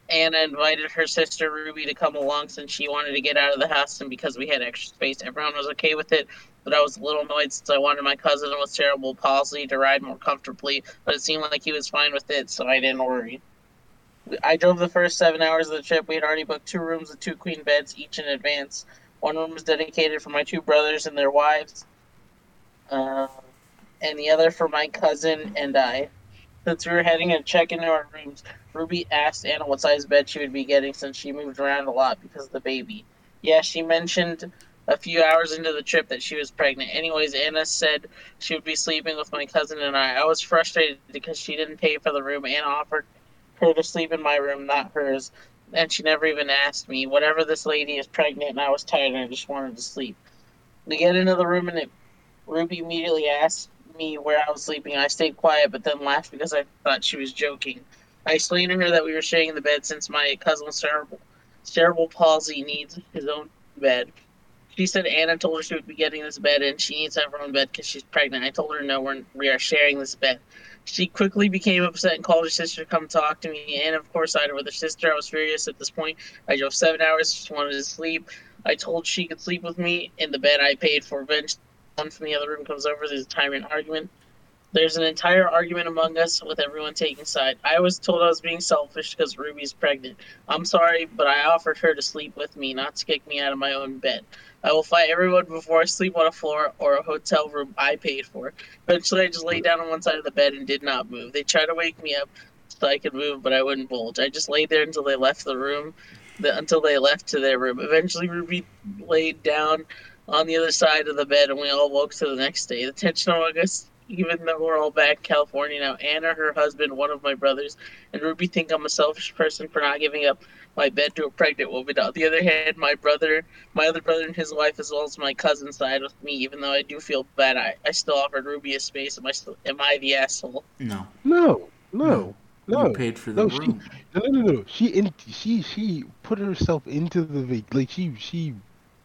Anna, invited her sister Ruby to come along since she wanted to get out of the house and because we had extra space. Everyone was okay with it, but I was a little annoyed since I wanted my cousin with cerebral palsy to ride more comfortably, but it seemed like he was fine with it, so I didn't worry. I drove the first seven hours of the trip. We had already booked two rooms with two queen beds each in advance. One room was dedicated for my two brothers and their wives. Uh, and the other for my cousin and I. Since we were heading to check into our rooms, Ruby asked Anna what size bed she would be getting since she moved around a lot because of the baby. Yeah, she mentioned a few hours into the trip that she was pregnant. Anyways, Anna said she would be sleeping with my cousin and I. I was frustrated because she didn't pay for the room. Anna offered her to sleep in my room, not hers, and she never even asked me. Whatever, this lady is pregnant, and I was tired and I just wanted to sleep. We get into the room and it, Ruby immediately asked me where I was sleeping. I stayed quiet, but then laughed because I thought she was joking. I explained to her that we were sharing the bed since my cousin's cerebral, cerebral palsy needs his own bed. She said Anna told her she would be getting this bed and she needs her own bed because she's pregnant. I told her no, we're, we are sharing this bed. She quickly became upset and called her sister to come talk to me. And of course, I with her sister. I was furious at this point. I drove seven hours, just wanted to sleep. I told she could sleep with me in the bed I paid for. Eventually, one from the other room comes over. There's a tyrant argument. There's an entire argument among us with everyone taking side. I was told I was being selfish because Ruby's pregnant. I'm sorry, but I offered her to sleep with me, not to kick me out of my own bed. I will fight everyone before I sleep on a floor or a hotel room I paid for. Eventually, I just laid down on one side of the bed and did not move. They tried to wake me up so I could move, but I wouldn't bulge. I just laid there until they left the room, the, until they left to their room. Eventually, Ruby laid down on the other side of the bed, and we all woke to the next day. The tension among us, even though we're all back in California now, Anna, her husband, one of my brothers, and Ruby think I'm a selfish person for not giving up my bed to a pregnant woman. On the other hand, my brother, my other brother and his wife, as well as my cousin, side with me. Even though I do feel bad, I, I still offered Ruby a space. Am I still? Am I the asshole? No. No, no, no. You paid for the no, she, room. no, no, no, no. She in, she she put herself into the vac- like she she,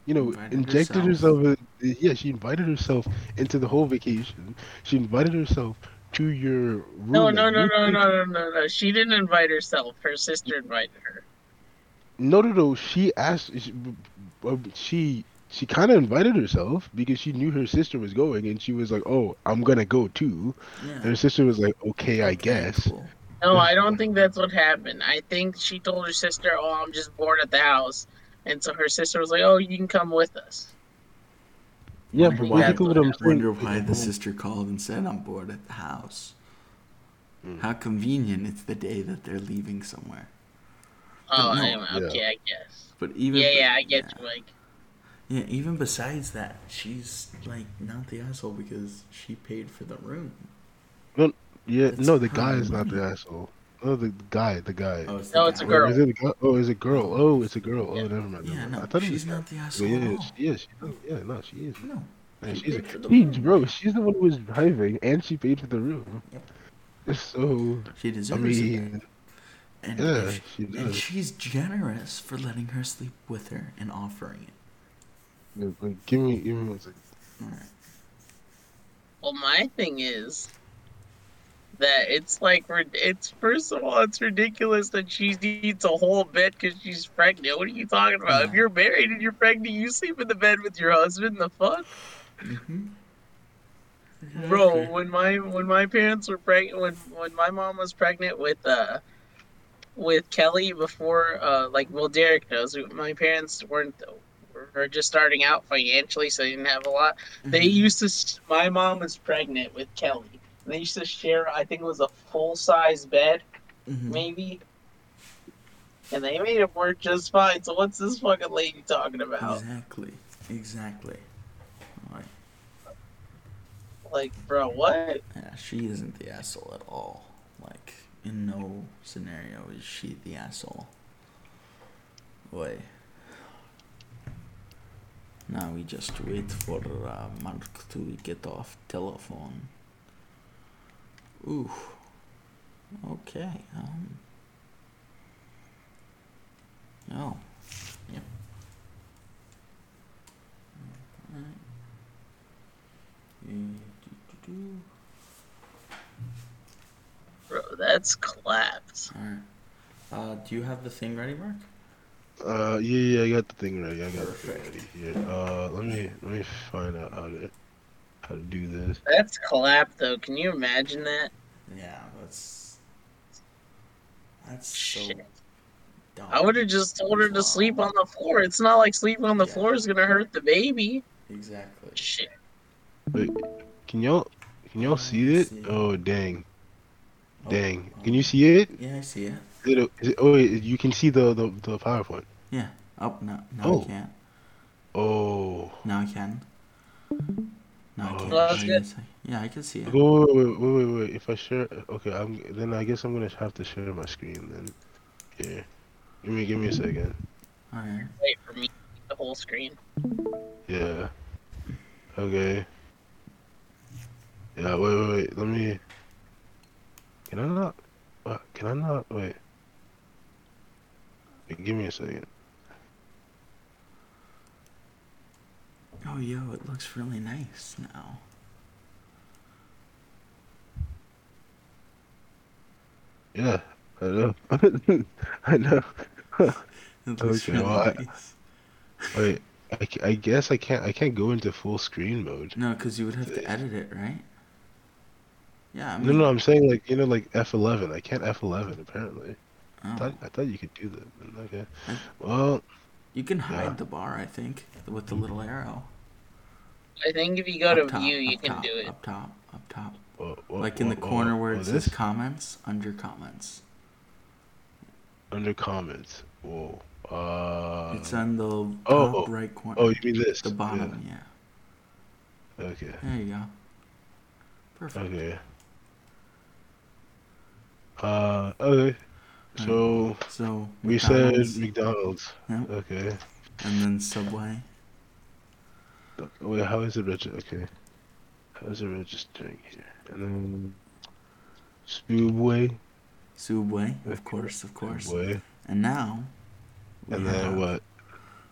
you know, Invited injected herself. herself. in- yeah, she invited herself into the whole vacation. She invited herself to your room. No, that no, no, no, no, no, no, no. She didn't invite herself. Her sister invited her. No, no, no. She asked. She, uh, she she kind of invited herself because she knew her sister was going, and she was like, "Oh, I'm gonna go too." And her sister was like, "Okay, I guess." Cool. No, I don't think that's what happened. I think she told her sister, "Oh, I'm just bored at the house," and so her sister was like, "Oh, you can come with us." Yeah, but why- basically what I'm. Wonder why the sister called and said, I'm bored at the house. Mm. How convenient it's the day that they're leaving somewhere. Oh, no, I am- okay, I guess. But even Yeah, yeah, I get yeah. you, like. Yeah, even besides that, she's like not the asshole because she paid for the room. Yeah, It's no, the guy is not the asshole. No, the guy, the guy. Oh, it's No, the it's a guy. Or girl. Is it a guy? Oh, it's a girl. Oh, it's a girl. Oh, never mind. Yeah, mind. no, I thought it she's was not the Yeah, asshole yeah, she is. She is. Yeah, no, she is. No. Man, She she's paid for the she, bro. She's the one who was driving, and she paid for the room. Yep. So She I deserves mean, it. And, yeah, if- she and she's generous for letting her sleep with her and offering it. Like, like, give me, give me one second. Alright. Well, my thing is that it's like it's first of all, it's ridiculous that she needs a whole bed because she's pregnant. What are you talking about? If you're married and you're pregnant, you sleep in the bed with your husband. The fuck, Mm-hmm. bro? When my when my parents were pregnant, when when my mom was pregnant with uh with Kelly before uh like well Derek knows my parents weren't were just starting out financially, so they didn't have a lot. They Mm-hmm. used to. My mom was pregnant with Kelly. They used to share. I think it was a full size bed, Mhm. maybe. And they made it work just fine. So what's this fucking lady talking about? Exactly. Exactly. Like, Like, bro, what? yeah, she isn't the asshole at all. Like, in no scenario is she the asshole. Wait. Now we just wait for uh, Marc to get off telephone. Ooh. Okay. Um. Oh. Yep. Alright. Do, do, do. Bro, that's clapped. Alright. Uh, do you have the thing ready, Marc? Uh, yeah, yeah, I got the thing ready. I got Perfect. the thing ready. Yeah. Uh, let me let me find out how to how to do this. That's clapped, though. Can you imagine that? Yeah, that's. That's so. Shit. Dumb. I would have just told her to sleep on the floor. It's not like sleeping on the Yeah. floor is gonna hurt the baby. Exactly. Shit. Wait, can y'all can y'all see it? See. Oh dang, Oh, dang. oh. Can you see it? Yeah, I see it. Is it, a- it oh, wait, you can see the the, the PowerPoint. Yeah. Oh, no. No, Oh. I can't. Oh. Now I can. No, I Oh, can't. Well, I that's good. Yeah, I can see it. Go wait, wait, wait, wait, wait. If I share, okay, I'm then I guess I'm gonna have to share my screen then. Yeah. Give me, give me a second. Oh, Alright. Wait for me. The whole screen. Yeah. Okay. Yeah. Wait, wait, wait. Let me. Can I not? What? Can I not? Wait. Wait, Give me a second. Oh, yo, it looks really nice now. Yeah. I know. I know. It looks Okay, really well, I- Wait. I, I guess I can't. I can't go into full screen mode. No, because you would have to edit it, right? Yeah, I No, mean. no. I'm saying like you know like F11. I can't F11 apparently. I oh. thought, I thought you could do that. Okay. I- Well, You can hide Yeah. the bar, I think, with the little arrow. I think if you go to top, view, you can top, do it. Up top, up top. what, what, like in the corner what- where it says this? comments, under comments. under comments. Whoa. Uh. it's on the oh, top oh, right corner. Oh, you mean this? the bottom, yeah. Yeah. Okay. There you go. Perfect. Okay. Uh. Okay. So So we McDonald's, said McDonald's. Okay. and then Subway. Wait, how is it registered? Okay. How is it registering here? And then Subway. Subway, of course, of course. Subway. And now. And have- then what?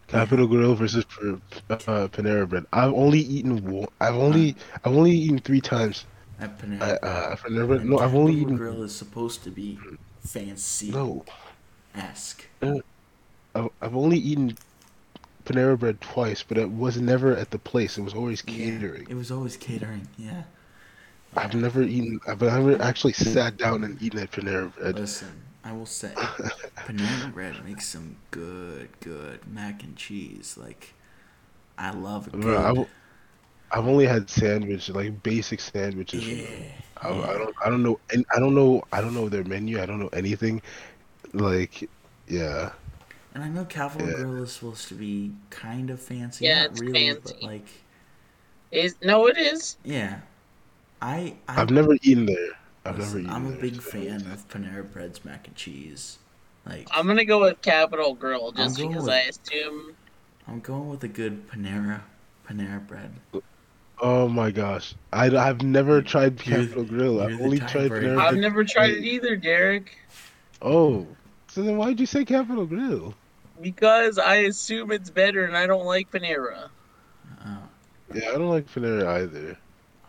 Capital Grille versus uh, Panera Bread. I've only eaten one. I've only I've only eaten three times. At Panera. I, uh, Panera Bread. No, I've only Capital eaten. Grill is supposed to be fancy. No, Ask. I've, I've only eaten Panera Bread twice, but it was never at the place. It was always catering. It was always catering. Yeah. I've never eaten. I've never actually sat down and eaten at Panera Bread. Listen, I will say, Panera Bread makes some good, good mac and cheese. Like, I love it. I've, I've only had sandwich, like basic sandwiches. Yeah. I, mm. I don't. I don't know. And I don't know. I don't know their menu. I don't know anything. Like, yeah. And I know Capital Yeah. Grille is supposed to be kind of fancy. Yeah, not it's really, but fancy. like, Is no, it is. yeah. I, I I've never eaten there. I've listen, never eaten I'm a there. big fan of Panera Bread's mac and cheese. Like, I'm gonna go with Capital Grille just because with- I assume. I'm going with a good Panera, Panera Bread. Oh my gosh, I I've never tried You're- Capital Grille. you're I've only tried tiebreaker. Panera I've never tried it either, Derek, Oh, so then why'd you say Capital Grille? because I assume it's better, and I don't like Panera. Oh, Yeah, I don't like Panera either,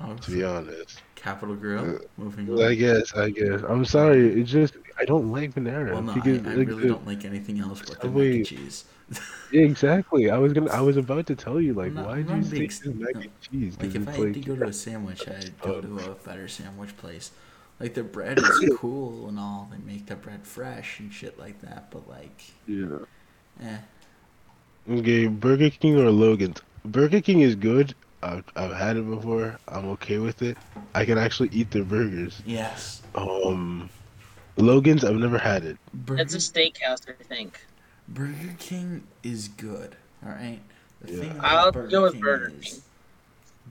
oh to be honest. Capital Grille. Uh, Moving I on. guess, I guess. I'm sorry. It's just I don't like Panera Well, no, I, because I like, really the- don't like anything else but the mac and cheese. Yeah, exactly. I was gonna. I was about to tell you, like, not- why I'm did you big say this mac no. and cheese? 'Cause Like if I it's had like, to go to a sandwich, I'd go to a better sandwich place. Like their bread is cool and all. They make their bread fresh and shit like that. But like, yeah. eh, Okay, Burger King or Logan's? Burger King is good. I've, I've had it before. I'm okay with it. I can actually eat their burgers. yes. Um, Logan's, I've never had it. Burger, It's a steakhouse, I think. Burger King is good. All right. The Yeah. thing about I'll Burger go with King Burger is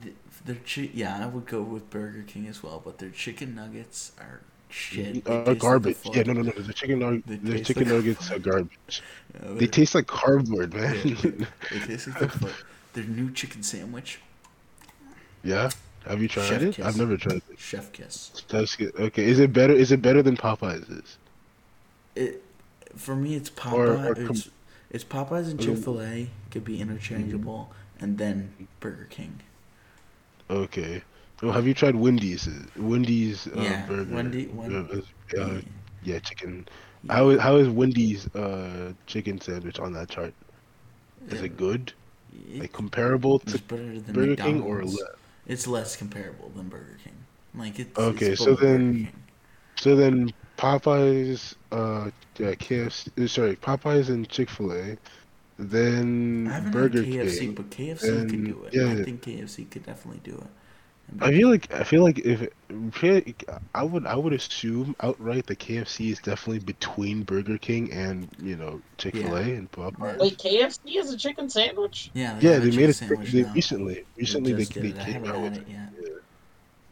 King. Their chi- yeah, I would go with Burger King as well. But their chicken nuggets are shit. They Uh, taste like garbage. fuck- yeah, no, no, no. The chicken, nug- the chicken like- nuggets are garbage. Yeah, They taste like cardboard, man. Yeah, they taste like the fuck. Their new chicken sandwich, yeah. Have you tried Chef it? kiss. I've never tried it. Chef Kiss. That's good. Okay, is it better? Is it better than Popeyes is? It for me, it's Popeye. Or- or com- it's, it's Popeyes and Chick Fil A could be interchangeable, and then Burger King. Okay. Well, have you tried Wendy's? Wendy's uh, Yeah, burger. Wendy- Wen- Uh, yeah, chicken. How is how is Wendy's uh chicken sandwich on that chart? Is it good? Like comparable to Burger King or less? It's less comparable than Burger King. Like it's Okay, it's so then so then Popeyes, uh, yeah, KFC. Sorry, Popeyes and Chick Fil A, then I haven't Burger KFC, King. but KFC and- could do it. yeah, I think KFC could definitely do it. I feel like I feel like if it- I would I would assume outright that KFC is definitely between Burger King and you know Chick Fil A and Popeyes. Wait, KFC has a chicken sandwich? Yeah, Yeah, have a they made chicken it sandwich they recently. Recently they, just did they came out with it yet.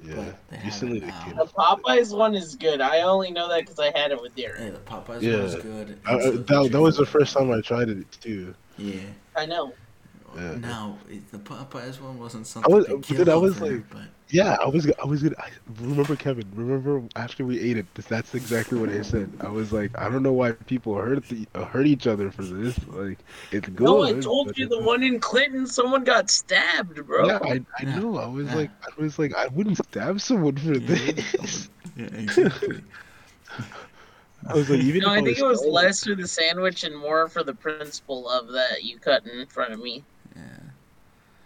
Yeah, But they have recently it they now. came The. Popeyes one is good. I only know that because I had it with Derek. Yeah, the Popeyes Yeah, one was good. I, I- and so that, that was the first time I tried it too. Yeah. I know. Yeah. Now it- the Popeyes one wasn't something I was, to but kill then I was over, like, but yeah, I was, I was gonna. I, remember Kevin? Remember after we ate it? That's exactly what I said. I was like, I don't know why people hurt the, uh, hurt each other for this. Like, it's good. No, I told you the one in Clinton, someone got stabbed, bro. Yeah, I, I Yeah. know. I was Yeah. like, I was like, I wouldn't stab someone for Yeah, this. yeah, exactly. I was like, even no, I think it was less for the sandwich and more for the principle of that you cut in front of me. Yeah.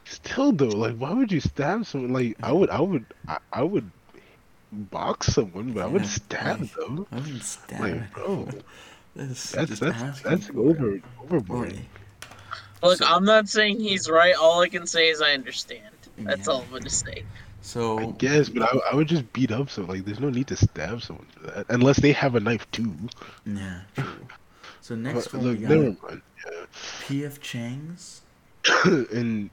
Still though, like, why would you stab someone? Like, I would, I would, I, I would box someone, but I would stab like, them. I wouldn't stab Like, it. bro, That's that's that's that's over it. overboard. Look, So- I'm not saying he's right. All I can say is I understand. That's Yeah. all I'm gonna say. I So guess, but I, I would just beat up someone. Like, there's no need to stab someone for that, unless they have a knife too. yeah, true. So next But, one we look, got never mind. PF Chang's. Yeah. and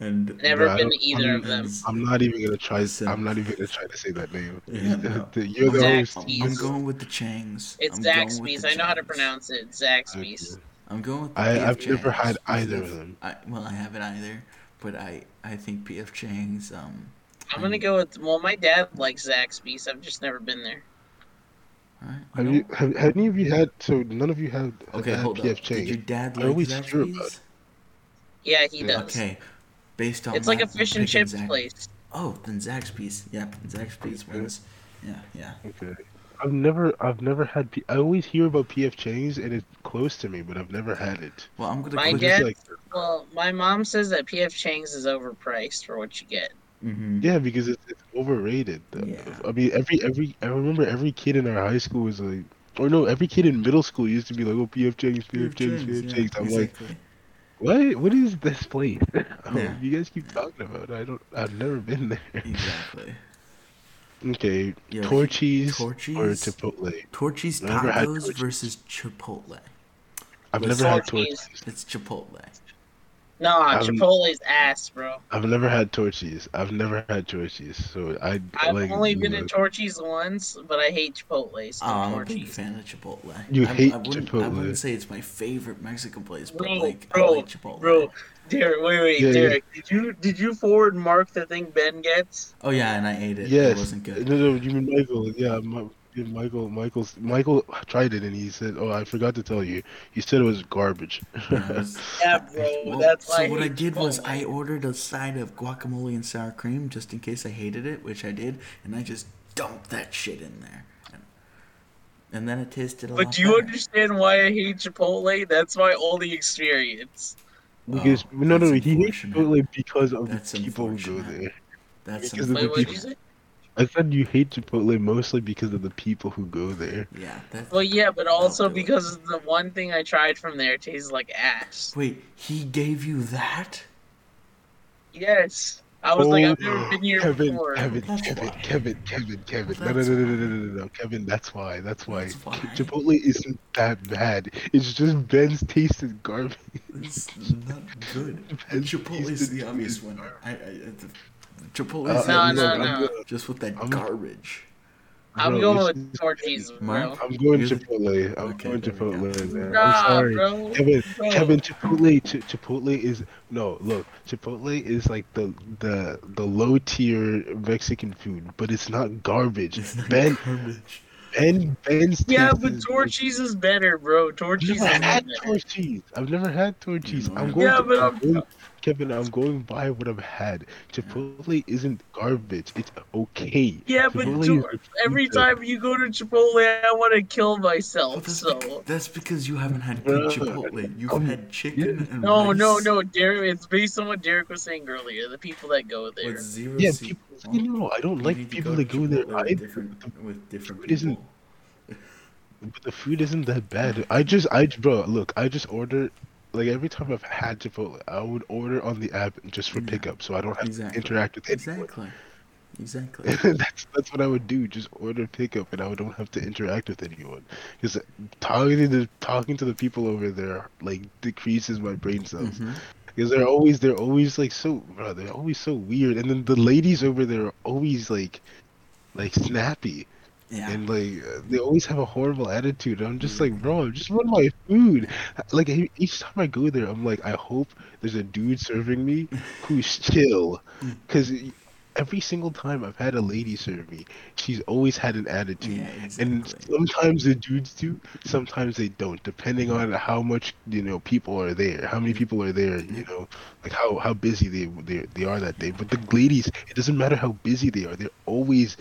And Never Bro, been to either I'm- of them. I'm not even gonna try. Listen. I'm not even gonna try to say that name. Yeah, no. You're the Zaxby's. host. I'm going with the Changs. It's I'm Zaxby's. I know how to pronounce it. Zaxby's. I'm going with the I, I've never had either of them. I, well, I haven't either, but I I think PF Chang's. Um, I'm gonna go with. Well, my dad likes Zaxby's. I've just never been there. alright, Have you have, have any of you had? So none of you have Okay, had hold PF up. Did Chang's. your dad I like always Zaxby's? It. Yeah, he does. Okay, based on It's like a fish and picking chips Zax- place. Oh, then Zaxby's. Yeah, Zaxby's Okay. wins. Yeah, yeah. Okay. I've never I've never had. P- I always hear about PF Chang's and it's close to me, but I've never had it. Well, I'm gonna. My click- dad- like, Well, my mom says that PF Chang's is overpriced for what you get. Mhm. yeah, because it's, it's overrated. though. Yeah. I mean, every every I remember every kid in our high school was like, or no, every kid in middle school used to be like, oh PF Chang's, PF Chang's, PF yeah, Chang's. I'm like, exactly. What? What is this place? oh, Yeah. You guys keep talking about. it. I don't. I've never been there. exactly. Okay, Yeah, Torchy's, or Chipotle. Torchy's Never had tacos Torchy's. versus Chipotle. I've What's never had Torchy's? Torchy's. It's Chipotle. Nah, I'm- Chipotle's ass, bro. I've never had Torchy's. I've never had Torchy's. So I I've like. only been you to know, Torchy's once, but I hate Chipotle. So Oh, I'm a big fan of Chipotle. You I, hate I wouldn't, I wouldn't say it's my favorite Mexican place, but Bro, like I bro, like Chipotle. bro. Derek, wait, wait, Yeah, yeah. Derek. Did you did you forward Marc the thing Ben gets? Oh yeah, and I ate it. Yes. It wasn't good. No, no, you mean Michael? Yeah, Mi- yeah, Michael. Michael tried it and he said, "Oh, I forgot to tell you." He said it was garbage. Mm-hmm. Yeah, it bro. Well, that's why so I what I hate did was Chipotle. I ordered a side of guacamole and sour cream just in case I hated it, which I did, and I just dumped that shit in there. And, and then it tasted a lot But do you better. understand why I hate Chipotle? That's my only experience. Oh, because Oh, no, no, he hates. Chipotle because of That's the people who go there. That's because of the Wait, I said you hate Chipotle mostly because of the people who go there. Yeah, that's Well, yeah, but also because the one thing I tried from there tastes like ass. Wait, he gave you that? Yes, I was like, Oh, I've never been here Kevin, before. Kevin, That's Kevin, why. Kevin, Kevin, Kevin. No, no, no, no, no, no, no, no, Kevin. That's why. That's why. That's why. Chipotle isn't that bad. It's just Ben's taste is garbage. It's not good. Depends Chipotle is the obvious one. I, I, it's- Chipotle Uh, is No, no, no. Just with that I'm- garbage. I'm Bro, going it's with just- Torchy's, bro. I'm going You're Chipotle. I'm Okay, going there we go. Chipotle, man. Nah, I'm sorry. bro. Kevin, Bro. Kevin, Chipotle, Ch- Chipotle is no. Look, Chipotle is like the the the low tier Mexican food, but it's not garbage. It's not Ben, garbage. Ben, Ben's. Yeah, taste but is- Torchy's is better, bro. I've never had better. I've never had tortillas. I'm going. Yeah, to, but I'm I'm- going- Kevin, I'm going by what I've had. Chipotle isn't garbage. It's okay. Yeah, but Chipotle Tor- is every time you go to Chipotle, I want to kill Well, myself. that's, So bec- that's because you haven't had good Chipotle. You've um, had chicken and no, no, rice no, Derek. It's based on what Derek was saying earlier. The people that go there. with zero Yeah, se- people. well, You know, I don't you like people to that go there. Chipotle I, with different with different food isn't- people. but the food isn't that bad. I just, I bro, look, I just order. Like every time I've had Chipotle, I would order on the app just for Yeah. pickup, so I don't have Exactly. to interact with anyone. Exactly. Exactly. that's that's what I would do. Just order pickup, and I don't have to interact with anyone. Because talking to the talking to the people over there like decreases my brain cells. Mhm. Because they're always they're always like so bro, they're always so weird, and then the ladies over there are always like like snappy Yeah. and like they always have a horrible attitude. I'm just like, mm. bro, I'm just want my food. Like each time I go there, I'm like, I hope there's a dude serving me who's chill, mm. because every single time I've had a lady serve me, she's always had an attitude. Yeah, And sometimes the dudes do, sometimes they don't, depending on how much you know people are there, how many mm. people are there, you know, like how how busy they they they are that day. But the ladies, it doesn't matter how busy they are, they're always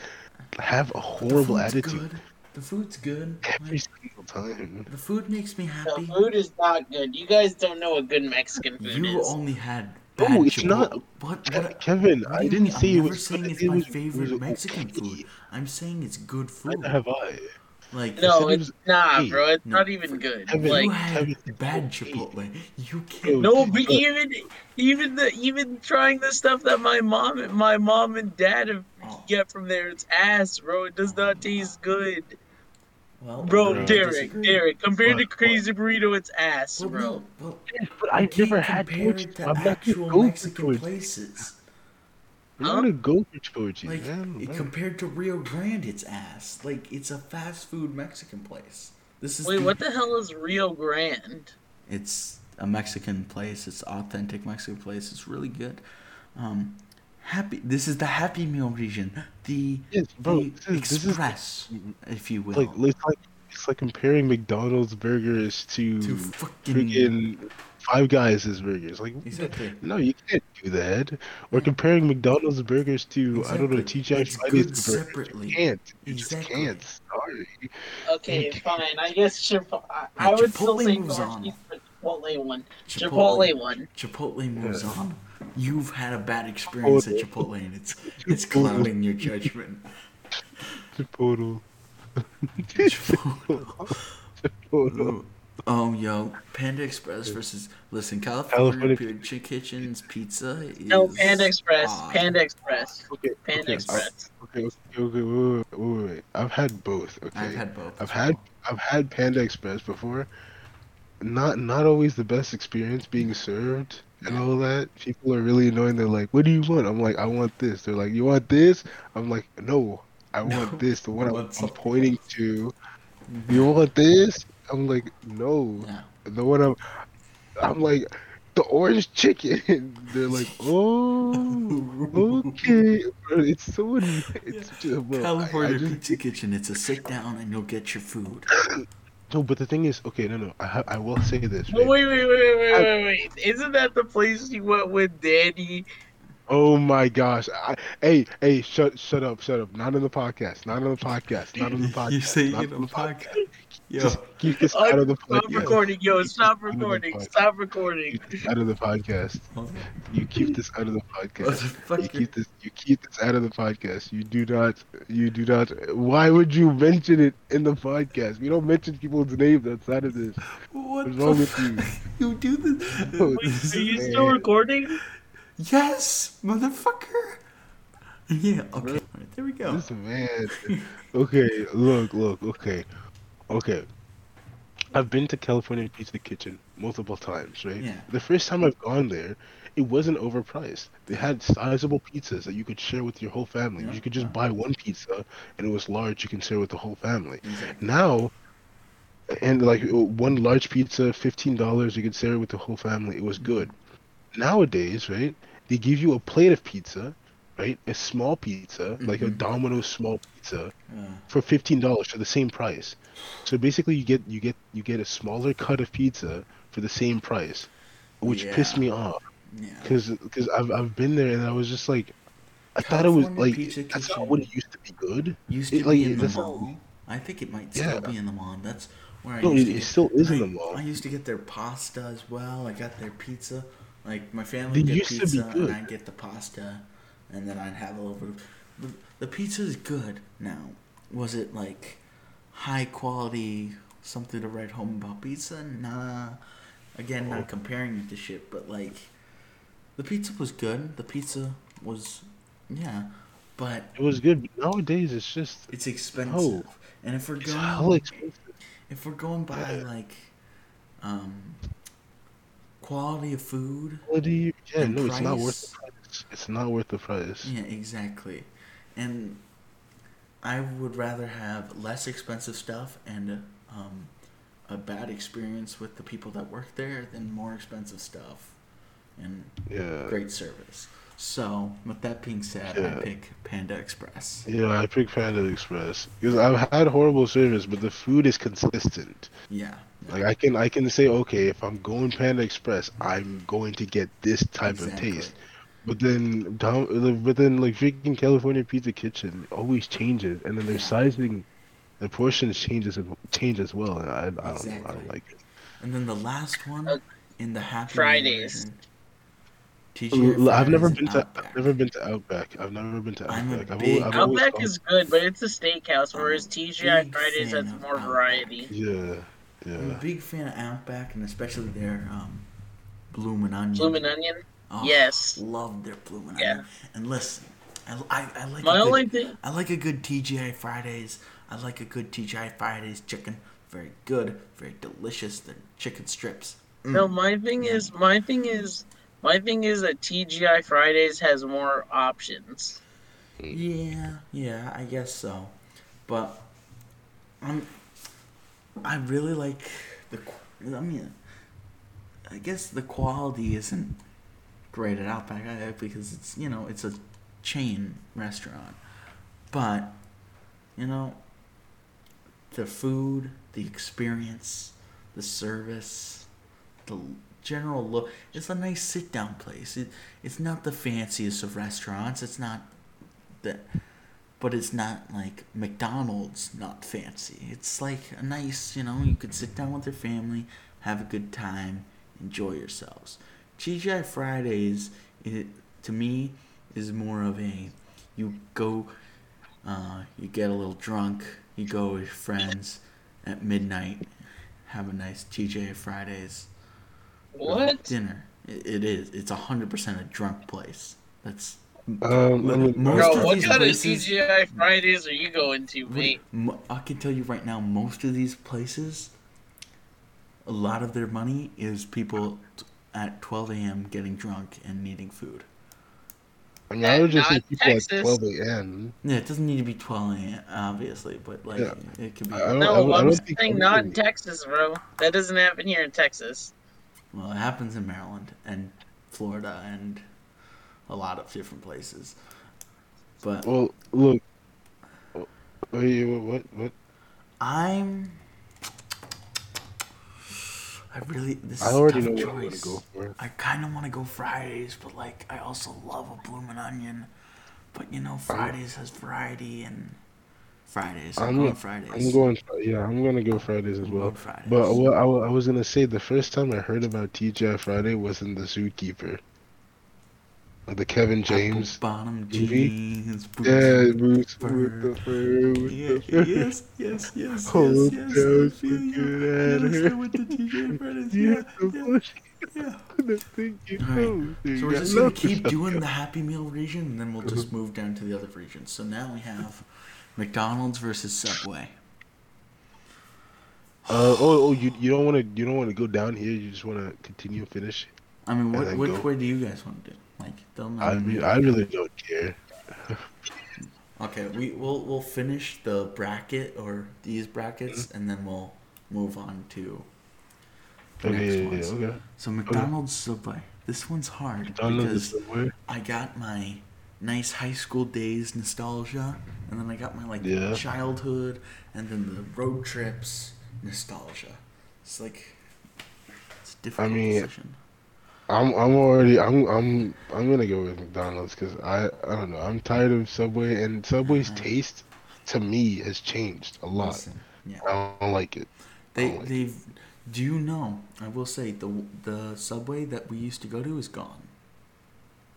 have a The horrible food's attitude Good. The food's good. every Like, single time. the food makes me happy. The food is not good. You guys don't know what good Mexican food You is. only had No, bad it's not- Chipotle. What? What Kevin, what I didn't mean? say I'm it never was saying it's it my was- favorite was Mexican okay. food. I'm saying it's good food. Neither have I. Like no, it's was nah, bro. It's No. not even good. Kevin, like you had Kevin, bad. Chipotle. You can't. no, but but- even even the even trying the stuff that my mom my mom and dad have Oh. get from there, it's ass, bro. It does not taste good. Well, Bro, agree to Derek. Derek, compared to What? Crazy Burrito, it's ass, Well, bro. no, well, But I you can't never had compare it to I'm not gonna actual Mexican places. I'm not gonna go for torchy, Like man. it- compared to Rio Grande, it's ass. Like it's a fast food Mexican place. This is Wait, the- what the hell is Rio Grande? It's a Mexican place. It's authentic Mexican place. It's really good. Um, happy. This is the Happy Meal region. The Yes, bro, the this is- this is- express, if you will. like it's like it's like comparing McDonald's burgers to, To fucking- freaking Five Guys' burgers. Like, Exactly. no, you can't do that. Or comparing McDonald's burgers to I don't know Exactly. TGI Fridays burgers. separately. You can't. You Exactly. just can't. Sorry. Okay, fine. I guess Chipotle. I, I Yeah, would still Chipotle say moves on. Chipotle one. Chipotle, one. Chipotle moves Yeah. on. You've had a bad experience at Chipotle, and it's it's clouding your judgment. Chipotle. Chipotle. Chipotle. Mm. Oh, yo, Panda Express versus listen, California, California Pizza Kitchen's pizza is No, Panda Express. odd. Panda Express. Okay. Panda okay, Express. Okay, okay, okay, wait, wait, wait, wait. I've had both. Okay. I've had both. I've had well. I've had Panda Express before. Not not always the best experience being served and all that. People are really annoying. They're like, "What do you want?" I'm like, "I want this." They're like, "You want this?" I'm like, "No, I No, want this." The one I I'm, I'm pointing to. You mm-hmm. want this? I'm like, "No." Yeah. The one I'm I'm like, the orange chicken. They're like, "Oh, okay." It's so annoying. It's just, bro, I- I California just- Pizza Kitchen. It's a sit down and you'll get your food. No, but the thing is, okay, no, no. I I will say this. Right? wait, wait, wait, wait, wait, wait. Isn't that the place you went with Danny? Oh my gosh! I, hey, hey, shut, shut up, shut up. Not on the podcast. Not on the podcast. Not on the podcast. You say not it on on the podcast. podcast. Yo, Just oh, keep this out of the podcast. Stop recording, yo. Stop recording. Stop recording. Out of the podcast. You keep this out of the podcast. You keep this. You keep this out of the podcast. You do not. You do not. Why would you mention it in the podcast? We don't mention people's names outside of this. What What's the wrong with you? You do this? Oh, Wait, This Are you is- still recording? Yes, motherfucker. Yeah. Okay. Alright, there we go. This man. Okay, look, look, okay. Okay. I've been to California Pizza Kitchen multiple times, right? Yeah. The first time I've gone there, it wasn't overpriced. They had sizable pizzas that you could share with your whole family. Yeah, You could just buy one pizza and it was large, you can share with the whole family. Exactly. Now, and like one large pizza, fifteen dollars, you could share it with the whole family. It was good. Nowadays, right? They give you a plate of pizza, right? A small pizza, like a Mhm. Domino's small pizza, Yeah. for fifteen dollars for the same price. So basically, you get you get you get a smaller cut of pizza for the same price, which pissed me off Yeah. because because I've I've been there and I was just like, I thought it was like that's not what it used to be good. Used It, to like, be in the mall. I think it might Yeah. still be in the mall. That's where I No, used it- to it get- still is in the mall. I used to get their pasta as well. I got their pizza. Like my family They get used to be pizza, and. I'd get the pasta, and then I'd have a little bit. Of, the, pizza is good. Now, was it like high quality? Something to write home about pizza? Nah. Again, Oh. not comparing it to shit, but like, the pizza was good. The pizza was, yeah, but It was good. Nowadays, it's just it's expensive. No. And if we're going, if we're going by Yeah. like, um, quality of food, Quality, yeah, no, it's not worth the price? price. It's not worth the price. yeah, exactly. And I would rather have less expensive stuff and um, a bad experience with the people that work there than more expensive stuff and Yeah. great service. So, with that being said, I pick Panda Express. Yeah, I pick Panda Express because I've had horrible service, but the food is consistent. Yeah. Like I can I can say okay, if I'm going Panda Express, I'm going to get this type Exactly. of taste. But then down, but then like freaking California Pizza Kitchen always changes, and then their Yeah. sizing, the portions changes and change as well. And I, I don't know, I don't like it. And then the last one Uh, in the Happy Fridays. version, TGI L- I've never been and to Outback. I've never been to Outback. I've never been to I'm a Outback. I've, big- I've always Outback gone- is good, but it's a steakhouse, whereas I'm TGI Fridays has more Outback. variety. yeah, yeah. I'm a big fan of Outback and especially their um, bloomin' onion. Bloomin' Onion? Oh, Yes. Love their bloomin' Yeah. onion. And listen, I, I, I like My a good, only thing- I like a good TGI Fridays. I like a good TGI Fridays chicken. Very good, very delicious. The chicken strips. Mm. No, my thing is, my thing is, my thing is that TGI Fridays has more options. Yeah, yeah, I guess so. But I'm I really like the I mean I guess the quality isn't great at Outback because it's, you know, it's a chain restaurant. But you know, the food, the experience, the service, the general look. It's a nice sit down place. It, it's not the fanciest of restaurants. It's not that, but it's not like McDonald's, not fancy. It's like a nice, you know, you could sit down with your family, have a good time, enjoy yourselves. TGI Fridays, it, to me, is more of a you go, uh, you get a little drunk, you go with friends at midnight, have a nice TGI Fridays What? dinner. It, it is. It's hundred percent a drunk place. That's Um, most Bro, of what these kind of places- TGI Fridays are you going to, mate? I can tell you right now, most of these places, a lot of their money is people t- at 12 a.m. getting drunk and needing food. I mean, I would just say people Texas. at 12 a.m. Yeah, it doesn't need to be 12 a.m. obviously, but like Yeah. it could be. I don't- No, I I'm don't saying think not in Texas, bro. That doesn't happen here in Texas. Well, it happens in Maryland and Florida and a lot of different places. But Well, look. Wait, what? What? what? I'm. I really. This I is already a know tough what I'm gonna choice. go for. I kind of want to go Fridays, but like I also love a bloomin' onion. But you know, Fridays has variety and Fridays. I'm, I'm, going go- Fridays. I'm going. Yeah, I'm gonna go Fridays as well. Fridays. But what I, I was gonna say, the first time I heard about TGI Friday was in The Zookeeper. The Kevin James. bottom jeans. boots Yeah, and boots fur. with the fur. With Yeah, the yes, yes, yes, Hold yes, yes. I feel you. Yes. I TJ. Yeah, Yeah, the yeah, bush. yeah. The you Alright, know, dude. So we're just gonna keep doing the Happy Meal region, and then we'll just move down to the other regions. So now we have McDonald's versus Subway. Uh, oh, oh, you you don't want to you don't want to go down here. You just want to continue and finish. I mean, what, which go. way do you guys want to do? Like, don't I mean, I really don't care. Okay, we we'll we'll finish the bracket or these brackets, Mm-hmm. and then we'll move on to the Okay, next yeah, yeah, ones. okay. So McDonald's Subway. This one's hard McDonald's because I got my nice high school days nostalgia, and then I got my like Yeah. childhood, and then the road trips nostalgia. It's like it's a difficult mean, decision. I'm I'm already I'm I'm I'm gonna go with McDonald's because I I don't know I'm tired of Subway and Subway's taste to me has changed a lot. Listen, yeah. I don't like it. They like- they've. Do you know? I will say the the subway that we used to go to is gone.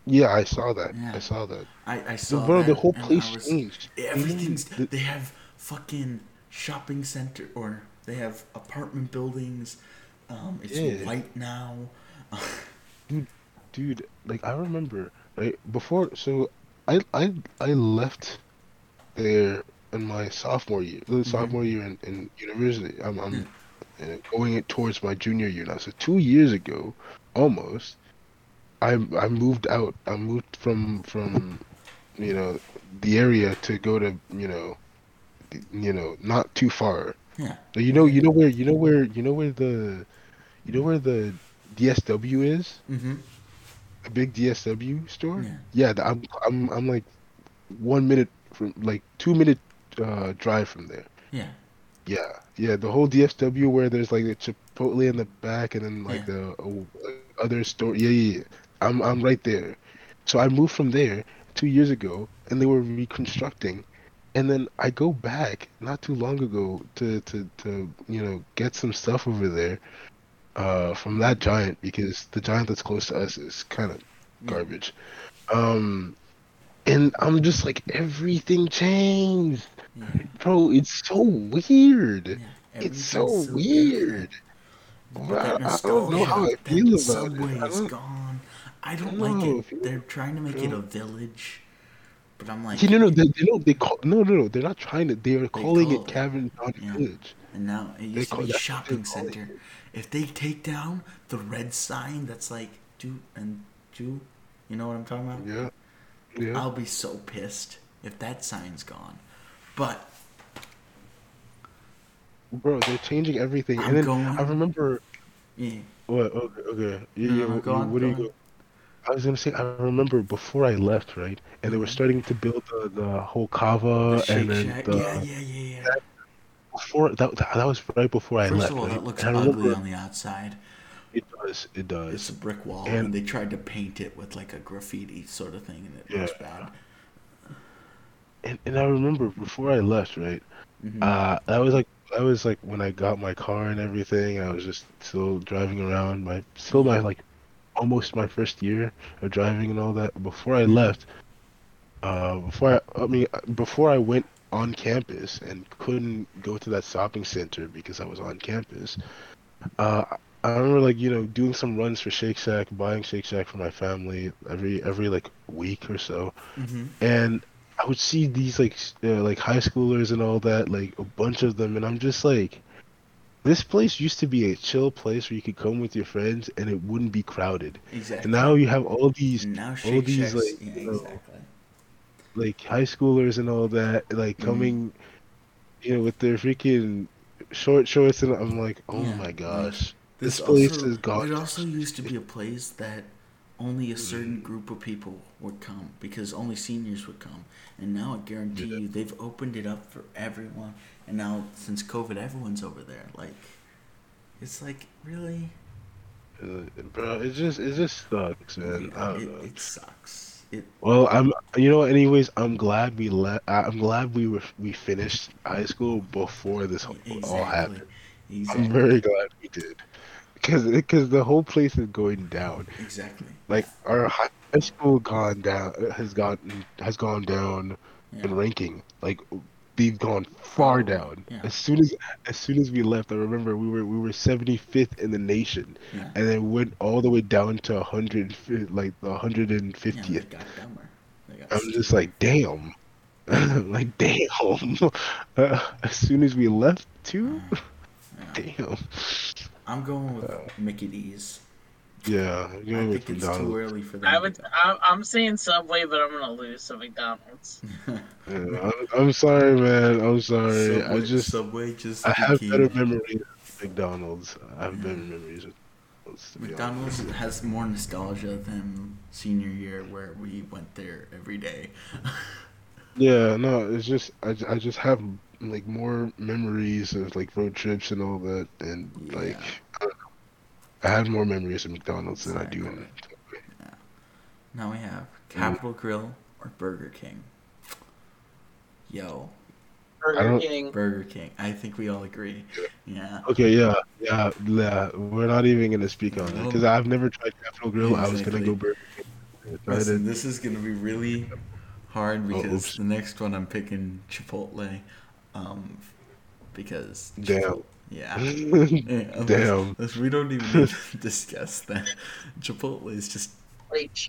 Yeah, I saw that. Yeah. I saw that. I I saw bro, the whole place was- changed. Everything's. The- They have fucking shopping center or they have apartment buildings. Um, it's Yeah. white now. dude like i remember right before so i i i left there in my sophomore year the sophomore year in, in university. I'm i'm uh, going it towards my junior year now. So two years ago almost i i moved out. I moved from from you know the area to go to you know you know not too far. Yeah. So you know you know where you know where you know where the you know where the DSW is Mm-hmm. a big DSW store. Yeah. Yeah, I'm I'm I'm like one minute from like two minute uh, drive from there. Yeah. Yeah, yeah, the whole DSW where there's like a Chipotle in the back and then like Yeah. the uh, other store. Yeah, yeah, yeah. I'm I'm right there. So I moved from there two years ago, and they were reconstructing, and then I go back not too long ago to to to you know get some stuff over there, uh, from that giant because the giant that's close to us is kind of garbage. Um, and I'm just like everything changed, Yeah. bro. It's so weird. yeah. It's so, so weird. Bro, That I don't know how I feel about subway it. I don't, gone. I don't I don't like it. They're trying to make it a village. But I'm like, no, no, they, they don't. They call no, no, no. They're not trying to. They are calling call it. Cavern Yeah. Village. and now it They used to call be shopping center. it. If they take down the red sign that's like do and do, you know what I'm talking about? Yeah, yeah. I'll be so pissed if that sign's gone. But Bro, they're changing everything. I'm and then going- I remember yeah, what? Okay, okay. Yeah, yeah. what, on, what do you go? I was gonna say I remember before I left, right? And they were Mhm. starting to build the, the whole kava Shake and then Shack. the yeah, yeah, yeah, yeah. Before that that that was right before I First left. of all, that looks And ugly on the outside. It does. It does. It's a brick wall, And- and, they tried to paint it with like a graffiti sort of thing, and it Yeah. looks bad. and, and I remember before I left, right? Mhm. Uh, that was like that was like when I got my car and everything. I was just still driving around. My still my like almost my first year of driving and all that. Before I left, uh, before I, I mean before I went on campus and couldn't go to that shopping center because I was on campus. Uh, I remember like you know doing some runs for Shake Shack, buying Shake Shack for my family every every like week or so Mhm. and I would see these like uh, like high schoolers and all that, like a bunch of them, and I'm just like, this place used to be a chill place where you could come with your friends and it wouldn't be crowded. Exactly. And now you have all these now all these Shacks, like yeah, you know, exactly. Like high schoolers and all that, like Mhm. coming, you know, with their freaking short shorts, and I'm like, oh Yeah, my gosh, This, this place also, is gone. It also used to be a place that only a certain group of people would come because only seniors would come. And now I guarantee Yeah. you they've opened it up for everyone. And now since COVID, everyone's over there. Like, it's like really, Uh, bro, it just it just sucks, man. Don't it, it sucks. It Well, I'm. You know, anyways, I'm glad we let. I'm glad we were we finished high school before this whole, all happened. Exactly. I'm very glad we did, because because the whole place is going down. Exactly. Like our high school gone down has gotten has gone down in ranking. Like they've gone far down. yeah. As soon as as soon as we left, I remember we were we were 75th in the nation, Yeah. and then went all the way down to 100 like the 150th. they got dumber. They got I'm just like, damn. like, damn. Uh, as soon as we left, too? Yeah. Damn. I'm going with Mickey D's. Yeah, I you know, think it's too early for them. I to would. go. I'm, I'm saying Subway, but I'm gonna lose to McDonald's. Yeah, I'm, I'm sorry, man. I'm sorry. I just, Subway just I have became- better memories McDonald's. I have better memories McDonald's, be McDonald's honest. has more nostalgia than senior year where we went there every day. Yeah, no, it's just, I, I just have, like, more memories of, like, road trips and all that. And, like, Yeah. I, don't know. I have more memories of McDonald's than I do in Exactly. now we have Capital Grille or Burger King. Yo, Burger King. Burger King. I think we all agree. Yeah. Okay, yeah, yeah, yeah. We're not even gonna speak on it because I've never tried Capital Grille. I was gonna go Burger King. Listen, this is gonna be really hard because Oh, the next one I'm picking Chipotle, um, because Damn. Chipotle- yeah. Yeah, uh, Damn. let's- we don't even need to discuss that. Chipotle is just Wait,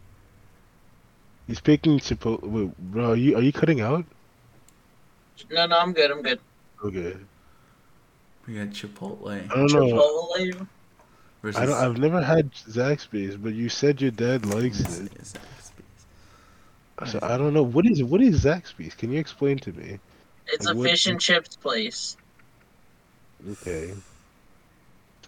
He's picking Chipotle. Wait, bro, are you are you cutting out? no, no, I'm good. I'm good. Okay. we got Chipotle I don't know. Chipotle. versus I don't. I've never had Zaxby's, but you said your dad likes it. Zaxby's. So I don't know. What is what is Zaxby's? Can you explain to me? It's Like, a what- fish and chips place. Okay.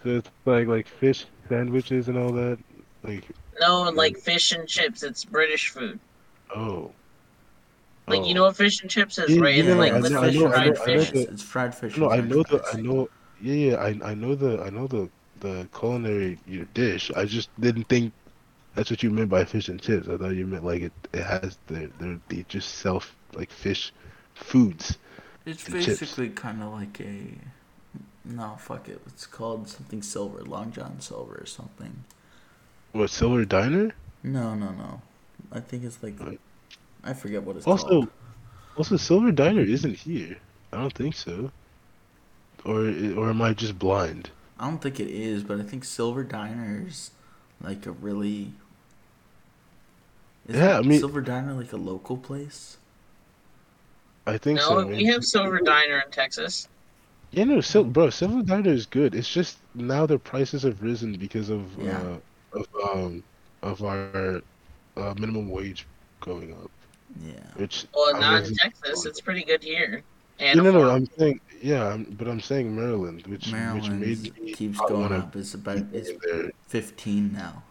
So it's like like fish sandwiches and all that. Like No, like fish and chips. It's British food. oh. Like Oh. you know what fish and chips is, Yeah, right? yeah, It's like I know- literally I know- I fried know- fish. the- It's fried fish. No, I know the. I know yeah yeah I I know the I know the the culinary you know, dish. I just didn't think that's what you meant by fish and chips. I thought you meant like it it has the they they just sell like fish foods. It's and chips. basically kind of like a. No, fuck it. It's called something silver, Long John Silver or something. What Silver Diner? No, no, no. I think it's like. Right. I forget what it's Also, called. also Silver Diner isn't here. I don't think so. Or or am I just blind? I don't think it is, but I think Silver Diner's like a really. Isn't Yeah, I mean- Silver Diner like a local place? I think No, so. we have Silver Diner in Texas. Yeah, no, Sil- bro, Silver Diner is good. It's just now their prices have risen because of Yeah. uh, of um of our uh, minimum wage going up. Yeah. Which Well, I not in Texas. It's pretty good here. And No, no, no. I'm saying yeah, I'm, but I'm saying Maryland, which which Maryland made me keeps going up. It's about it's there. 15 now.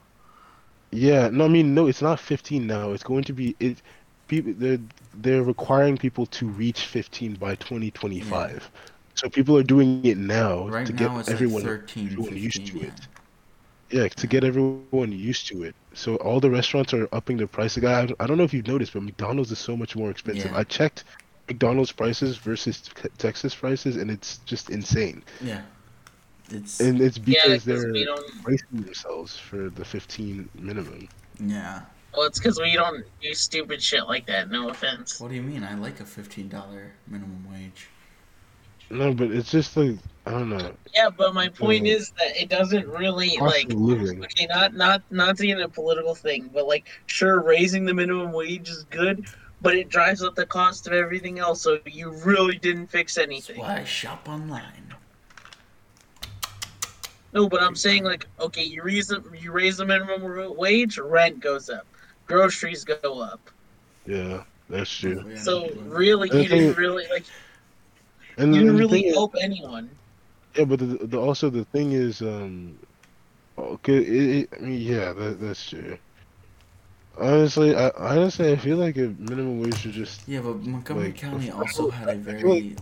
Yeah, no, I mean no, it's not 15 now. It's going to be it. People they're they're requiring people to reach 15 by 2025. So people are doing it now Right to now get it's everyone like 13, everyone used to yeah. it. Yeah, to get everyone used to it. So all the restaurants are upping their prices. I, I don't know if you've noticed, but McDonald's is so much more expensive. Yeah. I checked McDonald's prices versus Texas prices, and it's just insane. Yeah. It's And it's Yeah, they're we don't- pricing themselves for the 15 minimum. yeah. Well, it's because we don't do stupid shit like that. No offense. What do you mean? I like a $15 minimum wage. No, but it's just like I don't know. Yeah, but my point is that it doesn't really like. living. Okay, not not not to get a political thing, but like, sure, raising the minimum wage is good, but it drives up the cost of everything else. So you really didn't fix That's anything. why I shop online. No, but I'm saying like, okay, you raise the you raise the minimum wage, rent goes up, groceries go up. Yeah, that's true. Oh, so really, And you didn't really like And you the didn't thing really is- help anyone. Yeah, but the, the also the thing is, um, okay, it, it, I mean, yeah, that that's true. Honestly, I honestly I feel like a minimum wage should just Yeah, but Montgomery Like, County also had a very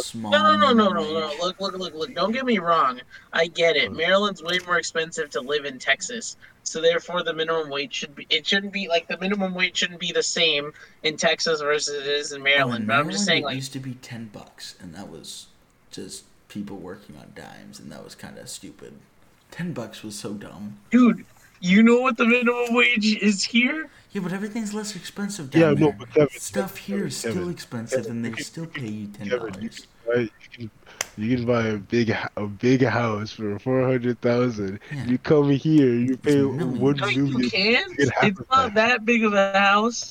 small. No, no, no, no, no, no. Look, look, look, look. Don't get me wrong. I get it. Maryland's way more expensive to live in Texas, so therefore the minimum wage should be. It shouldn't be like the minimum wage shouldn't be the same in Texas versus it is in Oh, Maryland. but I'm just saying, it like, used to be 10 bucks, and that was just people working on dimes, and that was kind of stupid. 10 bucks was so dumb. dude, you know what the minimum wage is here? Yeah, but everything's less expensive down Yeah, there. no, but Kevin, Stuff Kevin, here is still Kevin, expensive, and they Kevin, still pay you ten Kevin, dollars. can you can, you can buy a big h- a big house for four hundred thousand. Yeah. You come here, you pay millions. one No, you million. can't. It's of not that big of a house.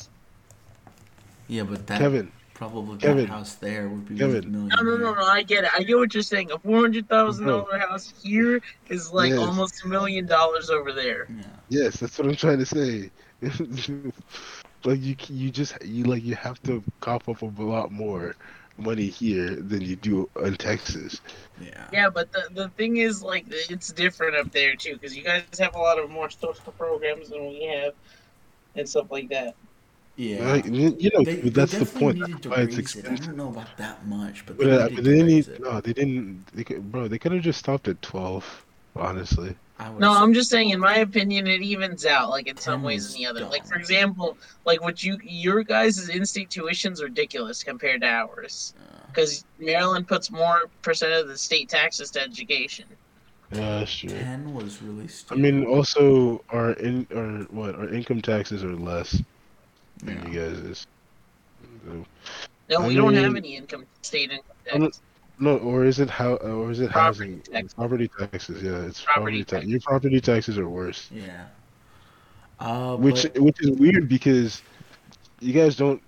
Yeah, but that Kevin, probably Kevin, that house there would be Kevin. a million. No, no, no, no. I get it. I get what you're saying. A four hundred thousand dollar house here is like Yes. almost a million dollars over there. Yeah. yes, that's what I'm trying to say. like you, you just you like you have to cough up a lot more money here than you do in Texas. Yeah. Yeah, but the the thing is, like, it's different up there too, because you guys have a lot of more social programs than we have, and stuff like that. Yeah. Like, you you know, They, that's they the point. That's why it's raise it. I don't know about that much, but But, they uh, needed but to they raise need it. no, they didn't. They could, bro, they could have just stopped at twelve. Honestly, I would No, say- I'm just saying, in my opinion, it evens out, like in some ways was than the other. Like, for example, like what you your guys' in-state tuition's ridiculous compared to ours, uh, because Maryland puts more percent of the state taxes to education. yeah, that's true. ten was really I mean, also our in our what our income taxes are less than Yeah. you guys is. So- No, I we don't have any income state income I don't- tax. No, or is it how? Or is it Property housing? tax. Property taxes. Yeah, it's Property property, tax. Your property taxes are worse. Yeah. Uh, Which but, which is weird because you guys don't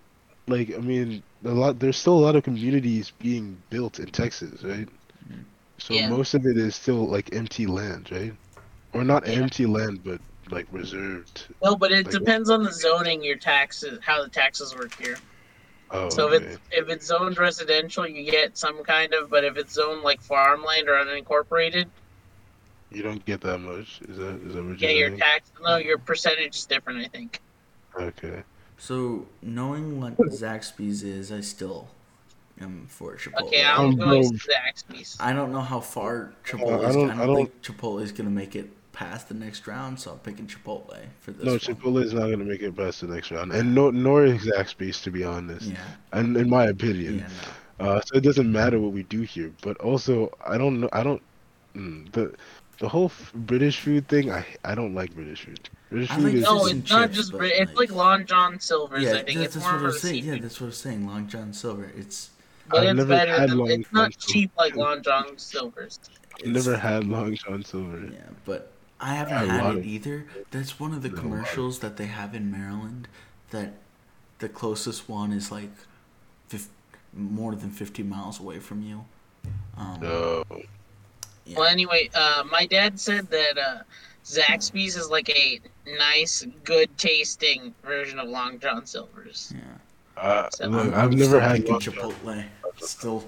like. I mean, a lot. There's still a lot of communities being built in Texas, right? So Yeah. most of it is still like empty land, right? Or not Yeah. empty land, but like reserved. No, but it Like- depends on the zoning, your taxes, how the taxes work here. Oh, So if okay. it's if it's zoned residential, you get some kind of, but if it's zoned like farmland or unincorporated, you don't get that much. Is that is that what yeah, you're your tax, no, your percentage is different. I think. Okay. so knowing what Zaxby's is, I still am for Chipotle. Okay, I'm Um, going to Zaxby's. I don't know how far Chipotle I is. don't- I I don't, don't- think Chipotle is gonna make it past the next round, so I'm picking Chipotle for this No, one. Chipotle is not going to make it past the next round, and no, nor is Zaxby's, to be honest. Yeah. And in my opinion, Yeah. No. uh, so it doesn't matter what we do here. But also, I don't know. I don't mm, the the whole f- British food thing. I I don't like British food. British I food like is No, it's not chips, just. but, Brit- It's like- like Long John Silver's. Yeah, I think that's, it's that's more what I of saying. Yeah, that's what I was saying. Long John Silver. It's but I've it's never better had than. Long It's not cheap like Long John Silver's. I've never had Long John Silver. Yeah, but I haven't I had it it. either. That's one of the commercials that they have in Maryland. That the closest one is like, fif- more than 50 miles away from you. Um, No. yeah. Well, anyway, uh, my dad said that uh, Zaxby's is like a nice, good tasting version of Long John Silver's. yeah. Uh, So- look, I'm- I've never had thinking Chipotle. Still,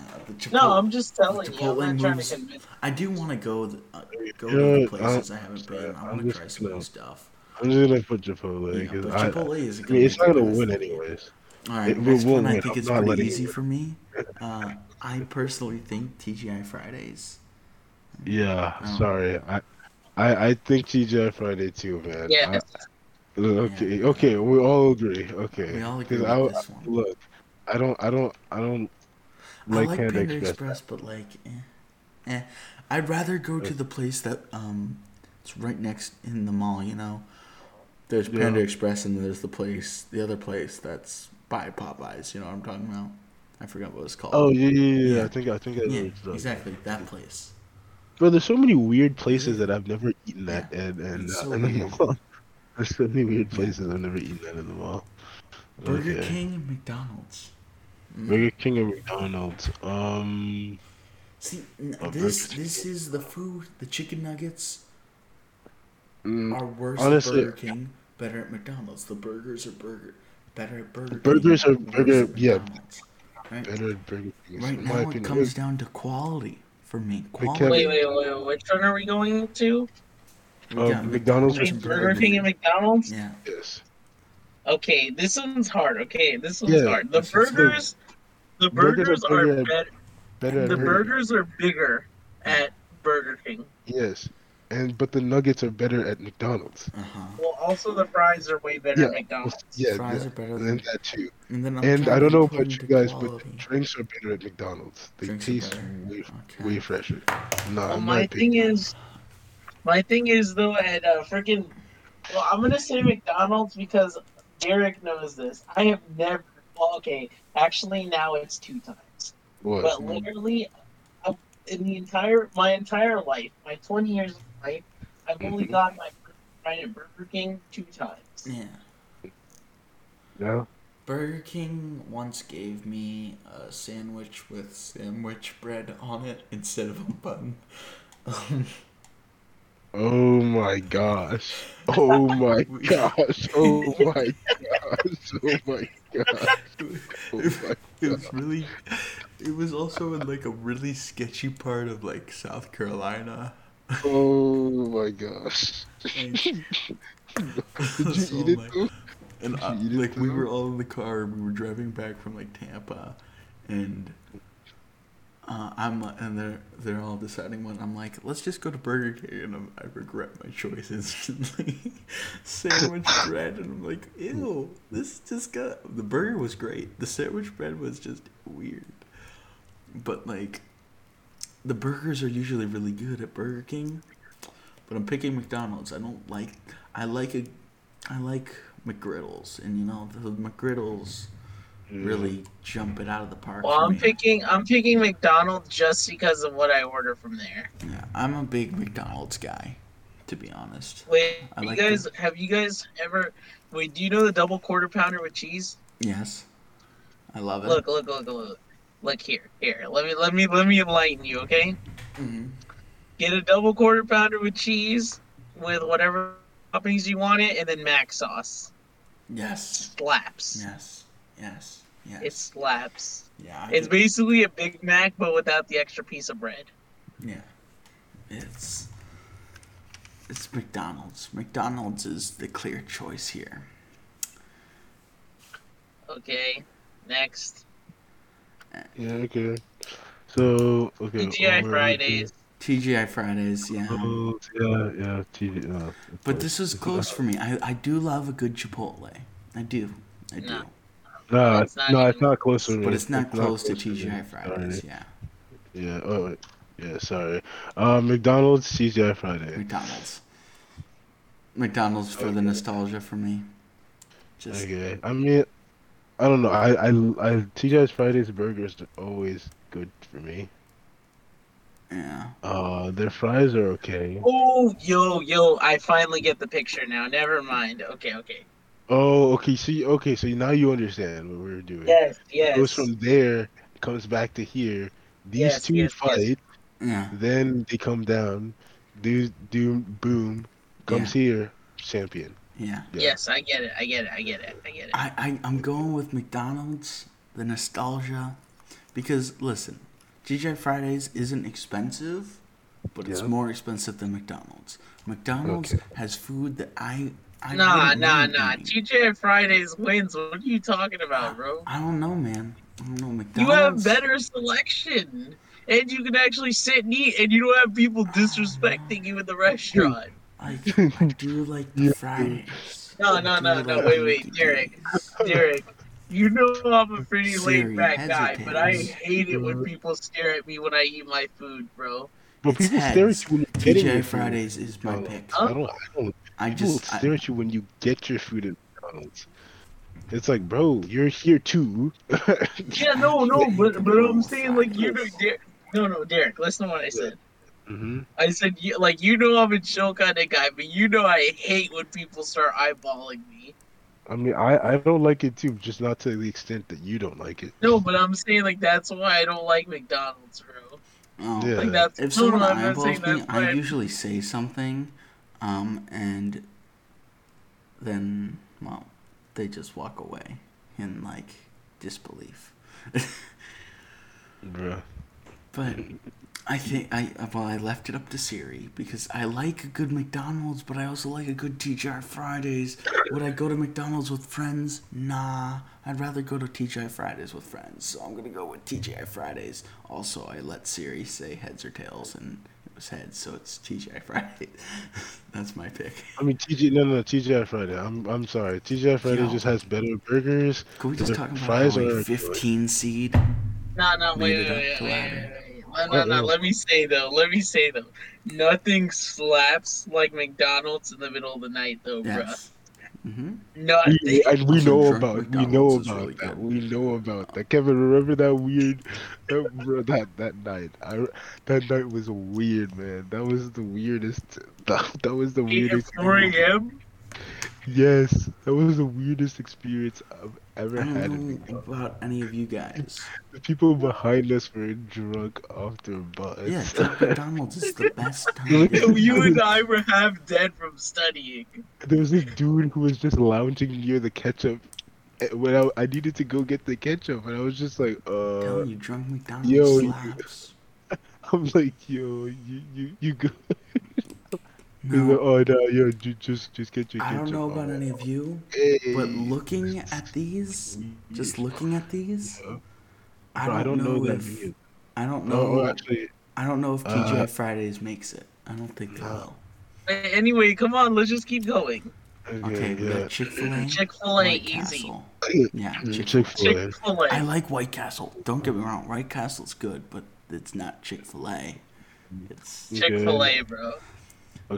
uh, the Chipotle. No, I'm just telling you. Chipotle I'm not trying moves- to convince. I do want to go th- uh, go You know to the what, places I'm- I haven't been. I I'm want to try some new gonna- stuff. I'm just gonna put Chipotle Yeah, because but I, Chipotle is. I mean, it's not gonna win anyways. All right, It will- next will one I think I'm it's pretty letting it easy for me. Uh, I personally think TGI Fridays. Yeah, Oh. sorry. I, I, I think TGI Friday too, man. Yeah. I- okay, okay, we all agree. Okay. We all agree 'Cause with I, this one. Look, I don't, I don't, I don't I like, Panda, Panda Express. Express, but like, eh, eh. I'd rather go to the place that um, it's right next in the mall. You know, there's Yeah. Panda Express, and there's the place, the other place that's by Popeyes. You know what I'm talking about? I forgot what it's called. Oh yeah, yeah, yeah, Yeah. I think, I think I yeah, you're exactly that place. Bro, there's so many weird places that I've never eaten at, Yeah. and and It's uh, so in the mall. There's so many weird places I've never eaten at in the mall. Burger Okay. King and McDonald's. Mm. Burger King or McDonald's. Um, See, n- Oh, this this is the food. The chicken nuggets mm, are worse honestly- at Burger King, better at McDonald's. The burgers are burger better at Burger King. Burgers are burger- yeah. Right, better at Burger King. right now it opinion. comes down to quality for me. Quality. Kevin- Wait, wait, wait. Which one are we going to? We Uh, got McDonald's Between versus Burger King and McDonald's? Yeah, Yes. Okay, this one's hard. Okay, this one's Yeah, hard. The this one's burgers, the Burgers burgers are are better at- better. Better The Burger burgers are bigger at Burger King. Yes. And but the nuggets are better at McDonald's. uh huh. Well, also the fries are way better Yeah. at McDonald's. Yeah, Fries yeah, are better and than. that too. And then I'm And I don't know about you guys, quality. but drinks are better at McDonald's. They Drinks taste way, Okay. way fresher. Nah, Well, in my thing opinion. is, my thing is though at uh, freaking. Well, I'm gonna say McDonald's because Derek knows this. I have never. Well, okay, actually now it's two times. What? But literally, in the entire my entire life, my 20 years of life, I've only Mhm. gotten my first fry at Burger King two times. Yeah. Yeah. Burger King once gave me a sandwich with sandwich bread on it instead of a bun. Oh my gosh. Oh my gosh. Oh my gosh. Oh my gosh. Oh my gosh. it was really. It was also in like a really sketchy part of like South Carolina. Oh my gosh. Did you So, eat it like- though? And Did you eat it like we were all in the car, we were driving back from like Tampa, and uh, I'm and they're they're all deciding one. I'm like, let's just go to Burger King, and I'm, I regret my choice instantly. sandwich bread, and I'm like, ew, this just got the burger was great. The sandwich bread was just weird, but like, the burgers are usually really good at Burger King, but I'm picking McDonald's. I don't like. I like a. I like McGriddles, and you know the McGriddles really jump it out of the park. Well, I'm me. picking I'm picking McDonald's just because of what I order from there. Yeah, I'm a big McDonald's guy, to be honest. Wait, I you like guys the- have you guys ever? Wait, do you know the double quarter pounder with cheese? Yes, I love it. Look, look, look, look, look here, here. Let me, let me, let me enlighten you, okay? Mm-hmm. Get a double quarter pounder with cheese, with whatever toppings you want it, and then mac sauce. Yes, Slaps. yes, yes, yes. It slaps. yeah, I It's could- basically a Big Mac, but without the extra piece of bread. yeah. It's it's McDonald's. McDonald's is the clear choice here. Okay, next. Yeah, okay. So, okay. TGI where are we Fridays. TGI Fridays, yeah. Oh, yeah, yeah, TG, uh, But this is close for me. I, I do love a good Chipotle. I do. I do. No. No, It's not no, even- it's not close to me. But it's not close to me. TGI Fridays, Sorry. yeah. Yeah. Oh, wait. yeah. Sorry. Uh, McDonald's, TGI Friday. McDonald's. McDonald's for the nostalgia for me. Just Okay. I mean, I don't know. I, I, I TGI's Fridays burgers are always good for me. yeah. Uh, their fries are okay. Oh, yo, yo! I finally get the picture now. Never mind. Okay, okay. Oh, okay. See, okay. So now you understand what we are doing. Yes, It yes. goes from there, comes back to here. These Yes, two yes, yes. fight. Yeah. Then they come down. Do do boom. Comes here. Champion. Yeah. Yeah. Yes, I get it. I get it. I get it. I get it. I, I I'm going with McDonald's, the nostalgia, because listen, TGI Fridays isn't expensive, but it's more expensive than McDonald's. McDonald's Okay. has food that I I nah, nah, mind nah. TGI Fridays wins. What are you talking about, bro? I don't know, man. I don't know McDonald's. You have better selection, and you can actually sit and eat, and you don't have people disrespecting you in the restaurant. I, I do like the Fridays. No, I no, no, like no. Wait, wait, Derek, Derek. You know I'm a pretty Siri, laid back guy, but I hate it when people stare at me when I eat my food, bro. But people stare at you when you're getting your TGI food. Fridays is my pick. I don't. I don't. I People just I, stare at you when you get your food at McDonald's. It's like, bro, you're here too. Yeah, no, no, but but I'm saying like you know, Derek. No, no, Derek. Listen to what I said. hmm I said you like you know I'm a chill kind of guy, but you know I hate when people start eyeballing me. I mean, I I don't like it too, just not to the extent that you don't like it. No, but I'm saying like that's why I don't like McDonald's, bro. oh, Yeah. Like that's If no, no, someone I'm not saying eyeballs me. I usually say something, um, and then well, they just walk away in like disbelief. Bruh. But I think I well I left it up to Siri because I like a good McDonald's, but I also like a good TGI Fridays. Would I go to McDonald's with friends? Nah, I'd rather go to TGI Fridays with friends. So I'm gonna go with TGI Fridays. Also, I let Siri say heads or tails, and was heads, so it's TGI Friday. That's my pick. I mean, TG, no, no, TGI Friday. I'm, I'm sorry. TGI Friday Yo. just has better burgers. Can we just Their talk about fries how a 15 seed? No, no, wait, wait, wait, wait, wait, wait. No, no, no. Let me say though. Let me say though. Nothing slaps like McDonald's in the middle of the night, though, Yes. Mm-hmm. bruh. Nothing. We, and we know Drunk about we know about really that. good. We know about that. Kevin, remember that weird that, that that night? I that night was weird, man. That was the weirdest. That, that was the weirdest. 4 a.m. Yes, that was the weirdest experience I've ever I had. don't know about any of you guys. The people behind us were drunk off their butts. Yeah, drunk McDonald's is the best time. You and I were half dead from studying. There was this dude who was just lounging near the ketchup. eh, When I, I needed to go get the ketchup, and I was just like, uh, telling you, drunk McDonald's yo, you- slaps. I'm like, yo, you, you, you go. He's No. like, oh no, yo, just, just get your I don't know about any of you, but looking at these, just looking at these, I Bro, don't, know, that if means. I don't know. actually, I don't know if uh, TGI Fridays makes it. I don't think they will. Anyway, come on, let's just keep going. Okay, we yeah. Chick Fil A, Chick Fil A, easy. Castle. Yeah, Chick. Chick-fil-A. Chick Fil I A. like White Castle. Don't get me wrong, White Castle's good, but it's not Chick Fil A. It's Chick Fil A, bro.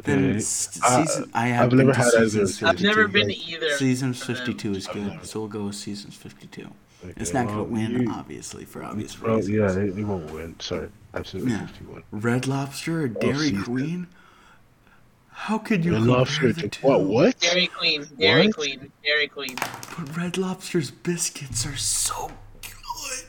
Then Okay. Season. I have I've never to had either of seasons those. I've never 52. been to either. Seasons of them. 52 is good, so we'll go with seasons 52. It's Okay, not gonna win, you- obviously, for obvious Well, reasons. yeah, they, they won't win. Sorry, absolutely Yeah. 51. Red Lobster or oh, Dairy season. Queen? How could you Red compare Lobster. the to- two? What? What? Dairy Queen, Dairy What? Queen, Dairy Queen. But Red Lobster's biscuits are so good.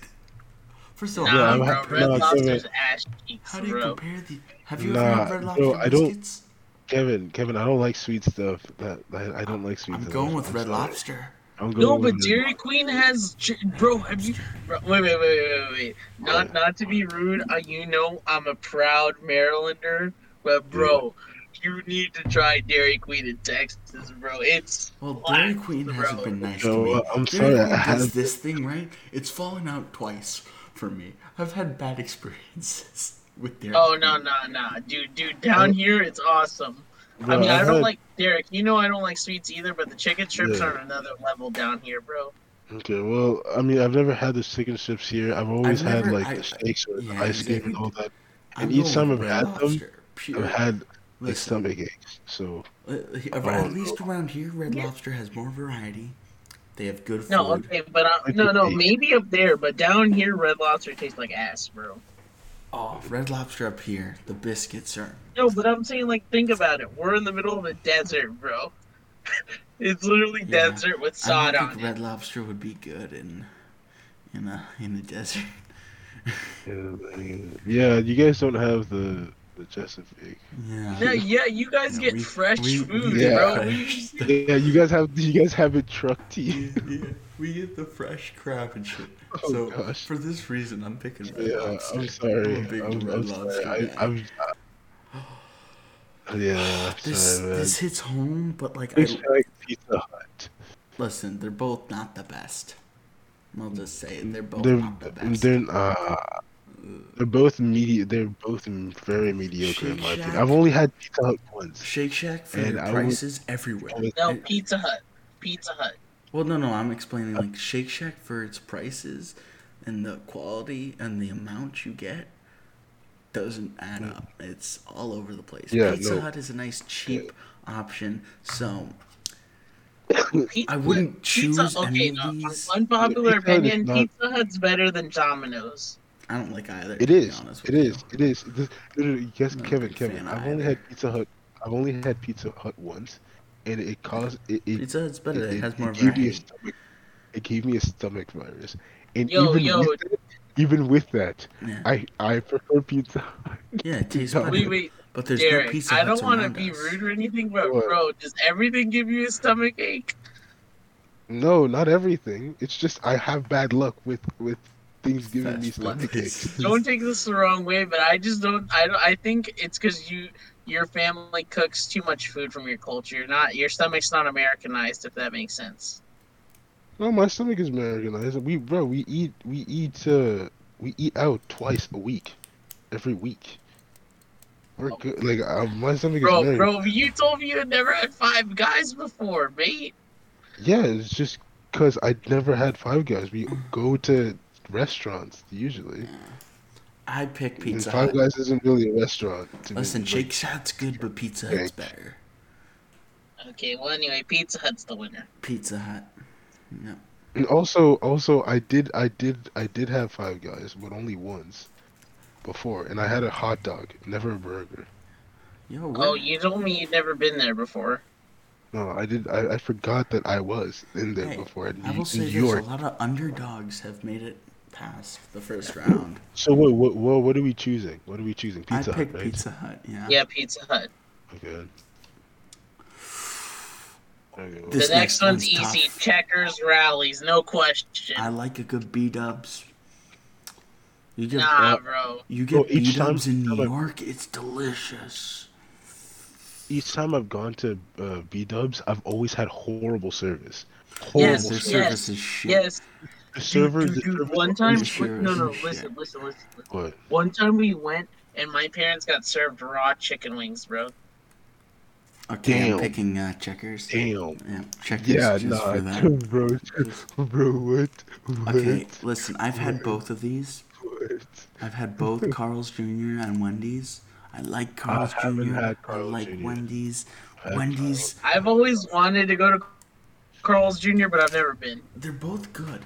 First of all, Nah, Yeah, I'm do bro, happy- compare Red no. Lobster's ass cheeks, how do you bro. compare the? Have you Nah, ever had Red bro, Lobster I don't- biscuits? Kevin, Kevin, I don't like sweet stuff. That I, I don't like sweet I'm stuff. going with I'm Red sorry. Lobster. I'm going No, with but Red Dairy Queen has, bro. Have you? Bro, wait, wait, wait, wait, wait, wait. Not, not to be rude. Uh, you know, I'm a proud Marylander, but bro, you need to try Dairy Queen in Texas, bro. It's Well, Dairy Queen bro. hasn't been nice No, to me. uh, I'm Dairy sorry, I Queen does have- this thing right. It's fallen out twice for me. I've had bad experiences with Dairy Oh no, no, no, dude, dude. Down Oh. here, it's awesome. Bro, I mean, I I've don't had- like Derek. You know, I don't like sweets either, but the chicken strips Yeah. are another level down here, bro. Okay, well, I mean, I've never had the chicken strips here. I've always I've had never- like I- the steaks or yeah, ice cream and all that. I'm And each going time with I've Red had them, Lobster, pure. I've had like Listen, stomach aches. So uh, Oh, at least no. around here, Red Lobster has more variety. They have good food. No, okay, but uh, Like no, the no, maybe up there, but down here, Red Lobster tastes like ass, bro. Oh, Red Lobster up here. The biscuits are. No, but I'm saying, like, think about it. We're in the middle of a desert, bro. It's literally Yeah. desert with I don't on think it. Red Lobster would be good in in a in the desert. Yeah, I mean, yeah, you guys don't have the the Chesapeake. Yeah. Yeah, yeah, you guys Yeah, get we- fresh we- food, yeah. bro. We, Yeah, you guys have you guys have it truck tea. yeah, we get the fresh crab and shit. Oh, so gosh. for this reason, I'm picking Red Yeah, Lobster. I'm sorry. I'm a big I'm, Red I'm Lobster sorry. I, I'm. I, yeah, this sorry, this hits home, but like Fish I like Pizza Hut. listen, they're both not the best. I'll just say it, they're both They're not the best. they're uh, they're both medi- They're both very mediocre in Shake my opinion. I've only had Pizza Hut once. Shake Shack for And their I would- prices everywhere. no, Pizza Hut. Pizza Hut. Well, no, no, I'm explaining like Shake Shack for its prices and the quality and the amount you get doesn't add up. It's all over the place. Yeah, Pizza no. Hut is a nice cheap option, so Pizza, I wouldn't choose pizza, okay, any no. of these. Unpopular pizza opinion: not... Pizza Hut's better than Domino's. I don't like either. It to be is. honest It with is. It is. It is. No, no, no, Yes, I'm not Kevin. Kevin. I've only had Pizza Hut. I've only had Pizza Hut once, and it caused it. it Pizza Hut's better. It, has more gave me a variety. stomach. It gave me a stomach virus, and Yo, even yo. with that, even with that, Yeah, I I prefer Pizza Hut. yeah, it tastes No. better. Wait, wait, But there's no Derek, Pizza I don't want to be us. rude or anything, but What? bro, does everything give you a stomach ache? No, not everything. It's just I have bad luck with with things giving me That's what stomach this Don't take this the wrong way, but I just don't. I don't. I think it's because you your family cooks too much food from your culture. You're not your stomach's not Americanized, if that makes sense. No, my stomach is Americanized. We bro, we eat we eat uh we eat out twice a week, every week. We're good. Like uh, my stomach is Bro, bro, you told me you had never had five guys before, mate. Yeah, it's just because I never had Five Guys. We go to restaurants usually. I pick And Pizza Five Hut. Guys isn't really a restaurant. To. Listen, Like, Shake Shack's good, but Pizza Hut's Shake. better. Okay, well anyway, Pizza Hut's the winner. Pizza Hut. Yeah. And also, also, I did, I did, I did have Five Guys, but only once before, and I had a hot dog, never a burger. Yo, oh, what? Oh, you told me you'd never been there before. No, I did. I, I forgot that I was in there Hey, before in, I will say New York. a lot of underdogs have made it past the first round. So what, what, what, what are we choosing? What are we choosing? Pizza I Hut, right? Pizza Hut. Yeah. Yeah, Pizza Hut. Okay. Okay, well, the next, next one's one's easy. tough. Checkers, Rally's, no question. I like a good B Dubs. You get nah, uh, bro. you get each B Dubs in New time I- York. It's delicious. each time I've gone to uh, B Dubs, I've always had horrible service. Horrible Yes, service. yes, is shit. Yes. The server, dude, the dude, server one time, always- no, no, listen, listen, listen, listen. What? One time we went and my parents got served raw chicken wings, bro. Okay, Damn. I'm picking uh, checkers. Damn. Yeah, checkers. Yeah, just nah, for that. bro, bro, what? What? Okay, listen. I've had both of these. What? I've had both Carl's Jr. and Wendy's. I like Carl's haven't Jr. had I like Jr.. Wendy's. had Wendy's, I've always wanted to go to Carl's Jr., but I've never been. they're both good.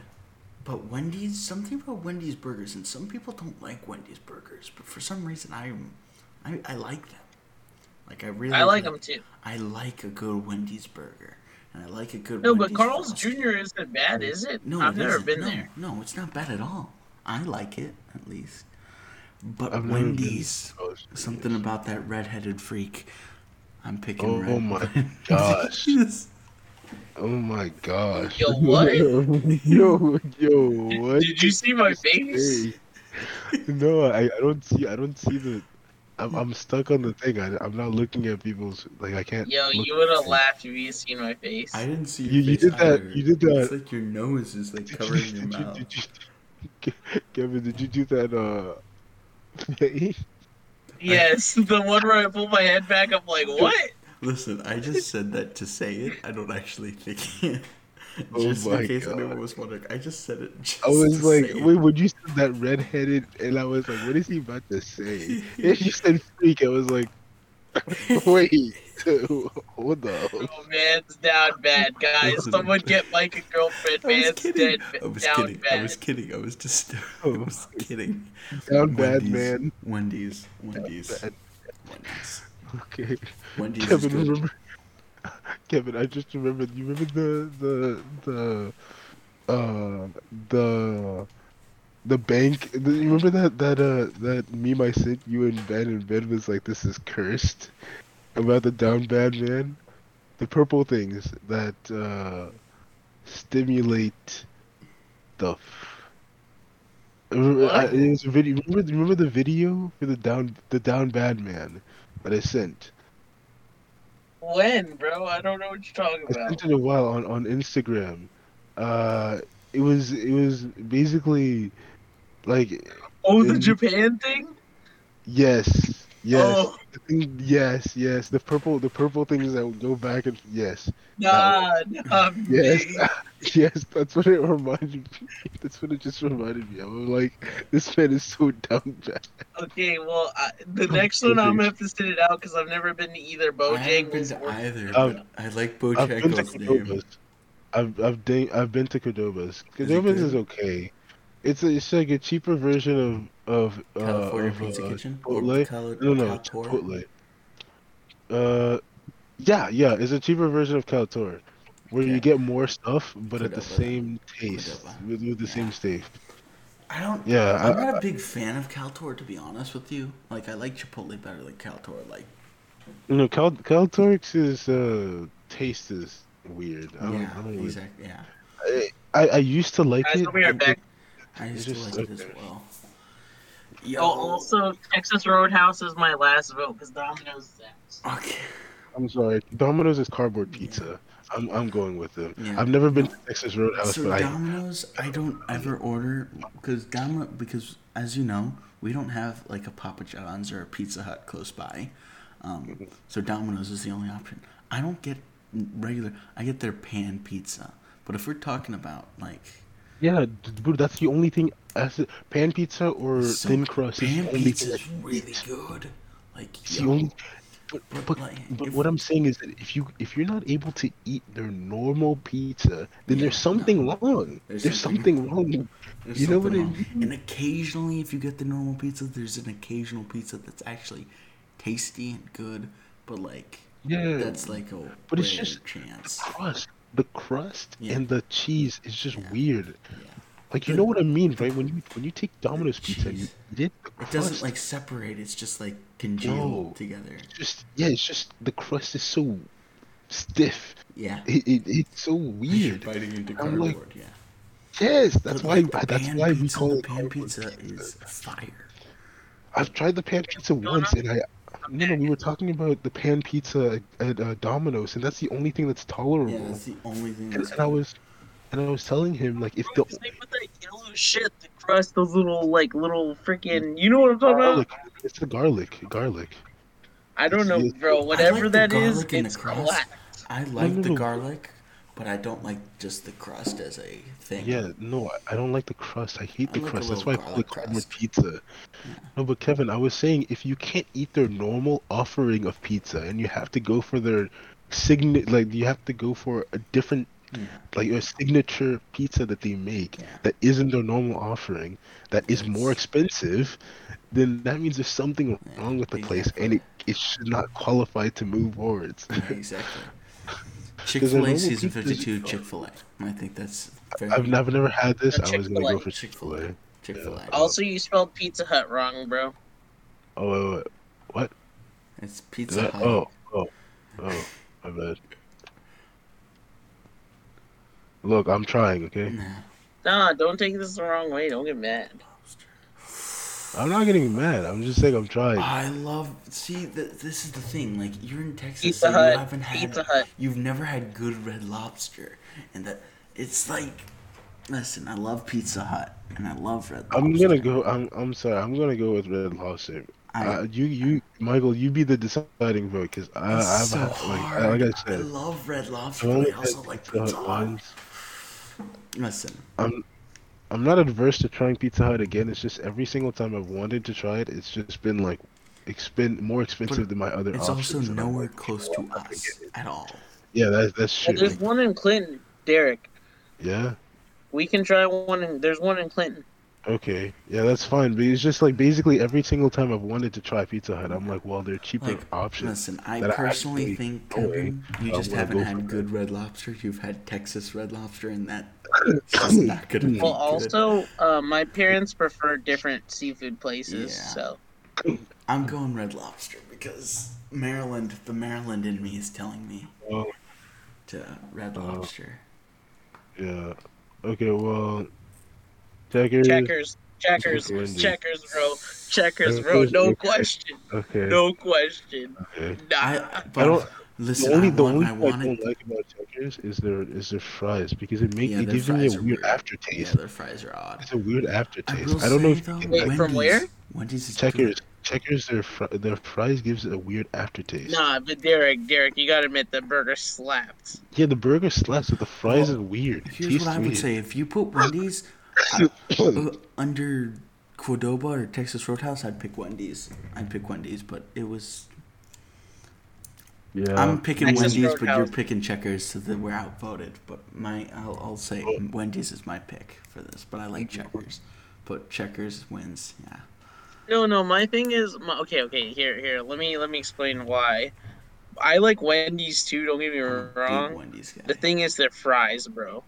But Wendy's, something about Wendy's burgers, and some people don't like Wendy's burgers, but for some reason I, I, I like them. Like I really. I like them too. I like a good Wendy's burger, and I like a good. No, but Carl's Frosty. Jr. isn't bad, is it? No, I've it never isn't. been no, there. No, it's not bad at all. I like it at least. But I've never been to Wendy's, something about that redheaded freak. I'm picking. Oh, red. Oh my gosh. Yes. Oh my gosh. Yo, what? yo, yo, what? Did you see my face? No, I, I don't see I don't see the I'm, I'm stuck on the thing. I, I'm not looking at people's like I can't. Yo, you would have the- laughed if you seen my face. I didn't see your You- you face did that- you did that- It's like your nose is like Did covering you, your did you, mouth. did you, Kevin, did you do that? Uh. Yes, the one where I pull my head back, I'm like, what? Listen, I just said that to say it. I don't actually think it. Oh just my in case God. anyone was wondering, I just said it. Just I was to like, say it. wait, when you said that redheaded, and I was like, what is he about to say? and you said freak, I was like, wait, what the? Oh, man's down bad, guys. Listen. Someone get Mike a girlfriend. I was Man's kidding. dead. I was down kidding. bad. I was kidding. I was just. Oh I Oh was kidding. Down bad, Wendy's, man. Wendy's. Wendy's. bad. Wendy's. Okay. Wendy's is Kevin, good. remember? Kevin, I just remembered. You remember the the the uh the the bank. The, you remember that that uh that meme I sent you and Ben and Ben was like, "This is cursed," about the down bad man. The purple things that uh stimulate stuff. Remember, I, it was a video. Remember, remember the video for the down the down bad man that I sent. When, bro? I don't know what you're talking I about. sent it a while on on Instagram. Uh, it was it was basically like Oh, the in- Japan thing? yes yes Oh. thing- yes yes the purple the purple things that would go back and yes Nah, nah, yes yes that's what it reminded me. That's what it just reminded me. of. I'm like this man is so dumb bad. Okay, well, I, the next one I'm gonna have to sit it out because I've never been to either I haven't been Bojangles to or either, Um, I like I've Bojangles' name. I've I've da- I've been to Cordobas. Is Cordobas is good? okay. It's a, it's like a cheaper version of of uh, of, Pizza uh, Kitchen? Or Chipotle. Cali- no, no, Caltor? Chipotle. Uh, yeah, yeah, it's a cheaper version of Caltor, where you get more stuff, but at the same taste, Cordova. with, with the Yeah. same taste. I don't. Yeah, I'm I- not a big fan of Caltor to be honest with you. Like I like Chipotle better than Caltor. Like You know, Cal Caltorix's uh taste is weird. I don't, yeah, I don't really- exactly. Yeah, I, I I used to like Guys, it. I'll be back. I It's used to just like it as okay. well. Yo, Oh, also, Texas Roadhouse is my last vote because Domino's is ass. okay. I'm sorry. Domino's is cardboard pizza. I'm I'm going with them. Yeah. I've never been to Texas Roadhouse, So but I Domino's, I don't ever order because Domino because as you know, we don't have like a Papa John's or a Pizza Hut close by. Um, so Domino's is the only option. I don't get regular. I get their pan pizza. But if we're talking about like yeah, dude, that's the only thing. As pan pizza or so thin crust is pan the pizza is really good. Like It's the yo, only. But, But, but, like, but if- what I'm saying is that if you if you're not able to eat their normal pizza, then Yeah, there's something no. wrong. There's There's, something- something, wrong. There's You know what I mean? And occasionally, if you get the normal pizza, there's an occasional pizza that's actually tasty and good, but like Yeah. that's like a But it's just- chance. crust. The crust Yeah. and the cheese is just Yeah. weird. Yeah. Like you know what I mean, right? When you when you take Domino's pizza, you eat it, It doesn't like separate. It's just like congealed together. just yeah, it's just the crust is so stiff. Yeah. It, it it's so weird. You're biting into I'm like- cardboard. yeah. Yes, that's But, why like, that's why we call it pan cardboard pizza is fire. I've tried the pan pizza once, and I no no we were talking about the pan pizza at, at uh, Domino's, and that's the only thing that's tolerable. Yeah, that's the only thing. and, That's and I was and I was telling him like if the Bro, same with that yellow shit, the crust, those little, like, little freaking. You know what I'm talking about? garlic, it's the garlic, garlic. I don't know, Yes. bro. Whatever the that is, garlic it's crust. class. I like no, the no. garlic, but I don't like just the crust as a thing. Yeah, no, I- don't like the crust. I hate I the like crust. That's why I call it crust. pizza. No, but Kevin, I was saying if you can't eat their normal offering of pizza and you have to go for their signet, like you have to go for a different, Yeah. like a signature pizza that they make Yeah. that isn't their normal offering, that is more expensive, then that means there's something Yeah, wrong with the place and it, it should not qualify to move forwards. Yeah, exactly. Chick Fil A season fifty two. Chick Fil A. I think that's very. I've never, never had this. I was gonna go for Chick Fil A. Chick-fil-A. Chick Fil A. Yeah. Also, you spelled Pizza Hut wrong, bro. Oh, wait, wait, what? It's Pizza that- Hut. oh, oh, oh, my bad. Look, I'm trying, okay? Nah. Nah, don't take this the wrong way. Don't get mad. I'm not getting mad. I'm just saying I'm trying. I love. See, th- this is the thing. Like, you're in Texas, Pizza so you Hut, haven't had. Pizza Hut. You've never had good Red Lobster, and that it's like. Listen, I love Pizza Hut, and I love Red Lobster. I'm gonna go. I'm. I'm sorry. I'm gonna go with Red Lobster. I- uh, you, you, Michael, you be the deciding vote because I, It's I've so had, like, hard. like I said, love Red Lobster, I've only I also like Pizza Pizza Hut Hut. Listen, I'm. I'm not adverse to trying Pizza Hut again. It's just every single time I've wanted to try it, it's just been like, expend more expensive than my other options. it's also nowhere like, close to us at all. Yeah, that's that's Well, true. there's one in Clinton, Derek. Yeah. We can try one in. There's one in Clinton. Okay, yeah, that's fine. But it's just like basically every single time I've wanted to try Pizza Hut, I'm like, well, they're cheaper Like, options. listen, I personally actually think. Kevin, you just haven't go had for good red lobster. You've had Texas red lobster, and that it's just not gonna be Well, good. also, uh, my parents prefer different seafood places, Yeah. so I'm going red lobster because Maryland, the Maryland in me is telling me Oh, to red Oh. lobster. yeah. Okay, well, checkers. checkers, checkers, Wendy's. checkers, bro, checkers, bro, no okay. question, Okay. no question. Okay. Nah. I, but I don't. listen. the only I, the want, only thing I wanted. don't like about checkers is their is their fries because it makes Yeah, it gives me a weird weird. aftertaste. yeah, their fries are odd. It's a weird aftertaste. will I, don't know if though, Wait, like from where? Wendy's is checkers. good. Checkers, their fr- their fries gives it a weird aftertaste. Nah, but Derek, Derek, you gotta admit the burger slapped. Yeah, the burger slaps, but the fries Well, is weird. Here's what I would weird. say: if you put Wendy's Uh, under Qdoba or Texas Roadhouse, I'd pick Wendy's. I'd pick Wendy's, but it was. Yeah. I'm picking Texas Wendy's, but you're picking Checkers, so that we're outvoted. But my, I'll, I'll say Oh. Wendy's is my pick for this, but I like Checkers. But Checkers wins, yeah. No, no, my thing is, my, okay, okay, here, here, let me, let me explain why. I like Wendy's too. Don't get me I'm big wrong. Wendy's guy. The thing is, their fries, bro.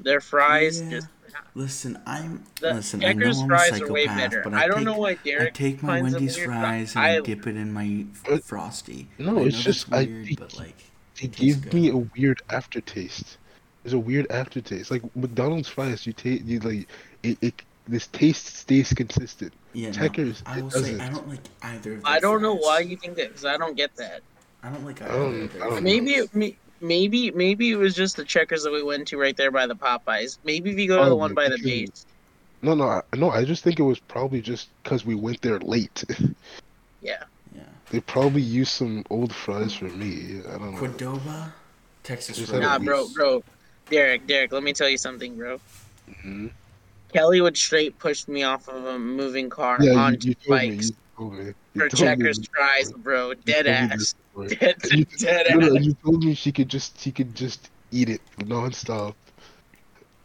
Their fries Yeah. just. Listen, I'm The listen. I know I'm a fries are way psychopath, but I, I, don't take, know why I take my Wendy's fries and I, I dip it in my But- frosty. No, it's just- that's I but like They it tastes give good. me a weird aftertaste. There's a weird aftertaste. Like McDonald's fries, you taste you like it, it. This taste stays consistent. yeah, no, I will say. I don't like either. Of I don't know why you think that, because I don't get that. I don't like I either. don't- of their I don't know. Maybe, fries. it, may- maybe, maybe it was just the Checkers that we went to right there by the Popeyes. Maybe if you go to the Oh, one by the because- base. No, no, I, no. I just think it was probably just because we went there late. Yeah. Yeah, they probably used some old fries for me. I don't know. Qdoba, Texas Just Roadhouse. Nah, at bro, bro. Derek, Derek, let me tell you something, bro. Mhm. Kelly would straight push me off of a moving car Yeah, you, onto you told me. bikes You told me. You for told me Checkers this- fries, bro. you Dead told ass. this before. Dead, you, dead no, no, ass. you told me she could just she could just eat it nonstop.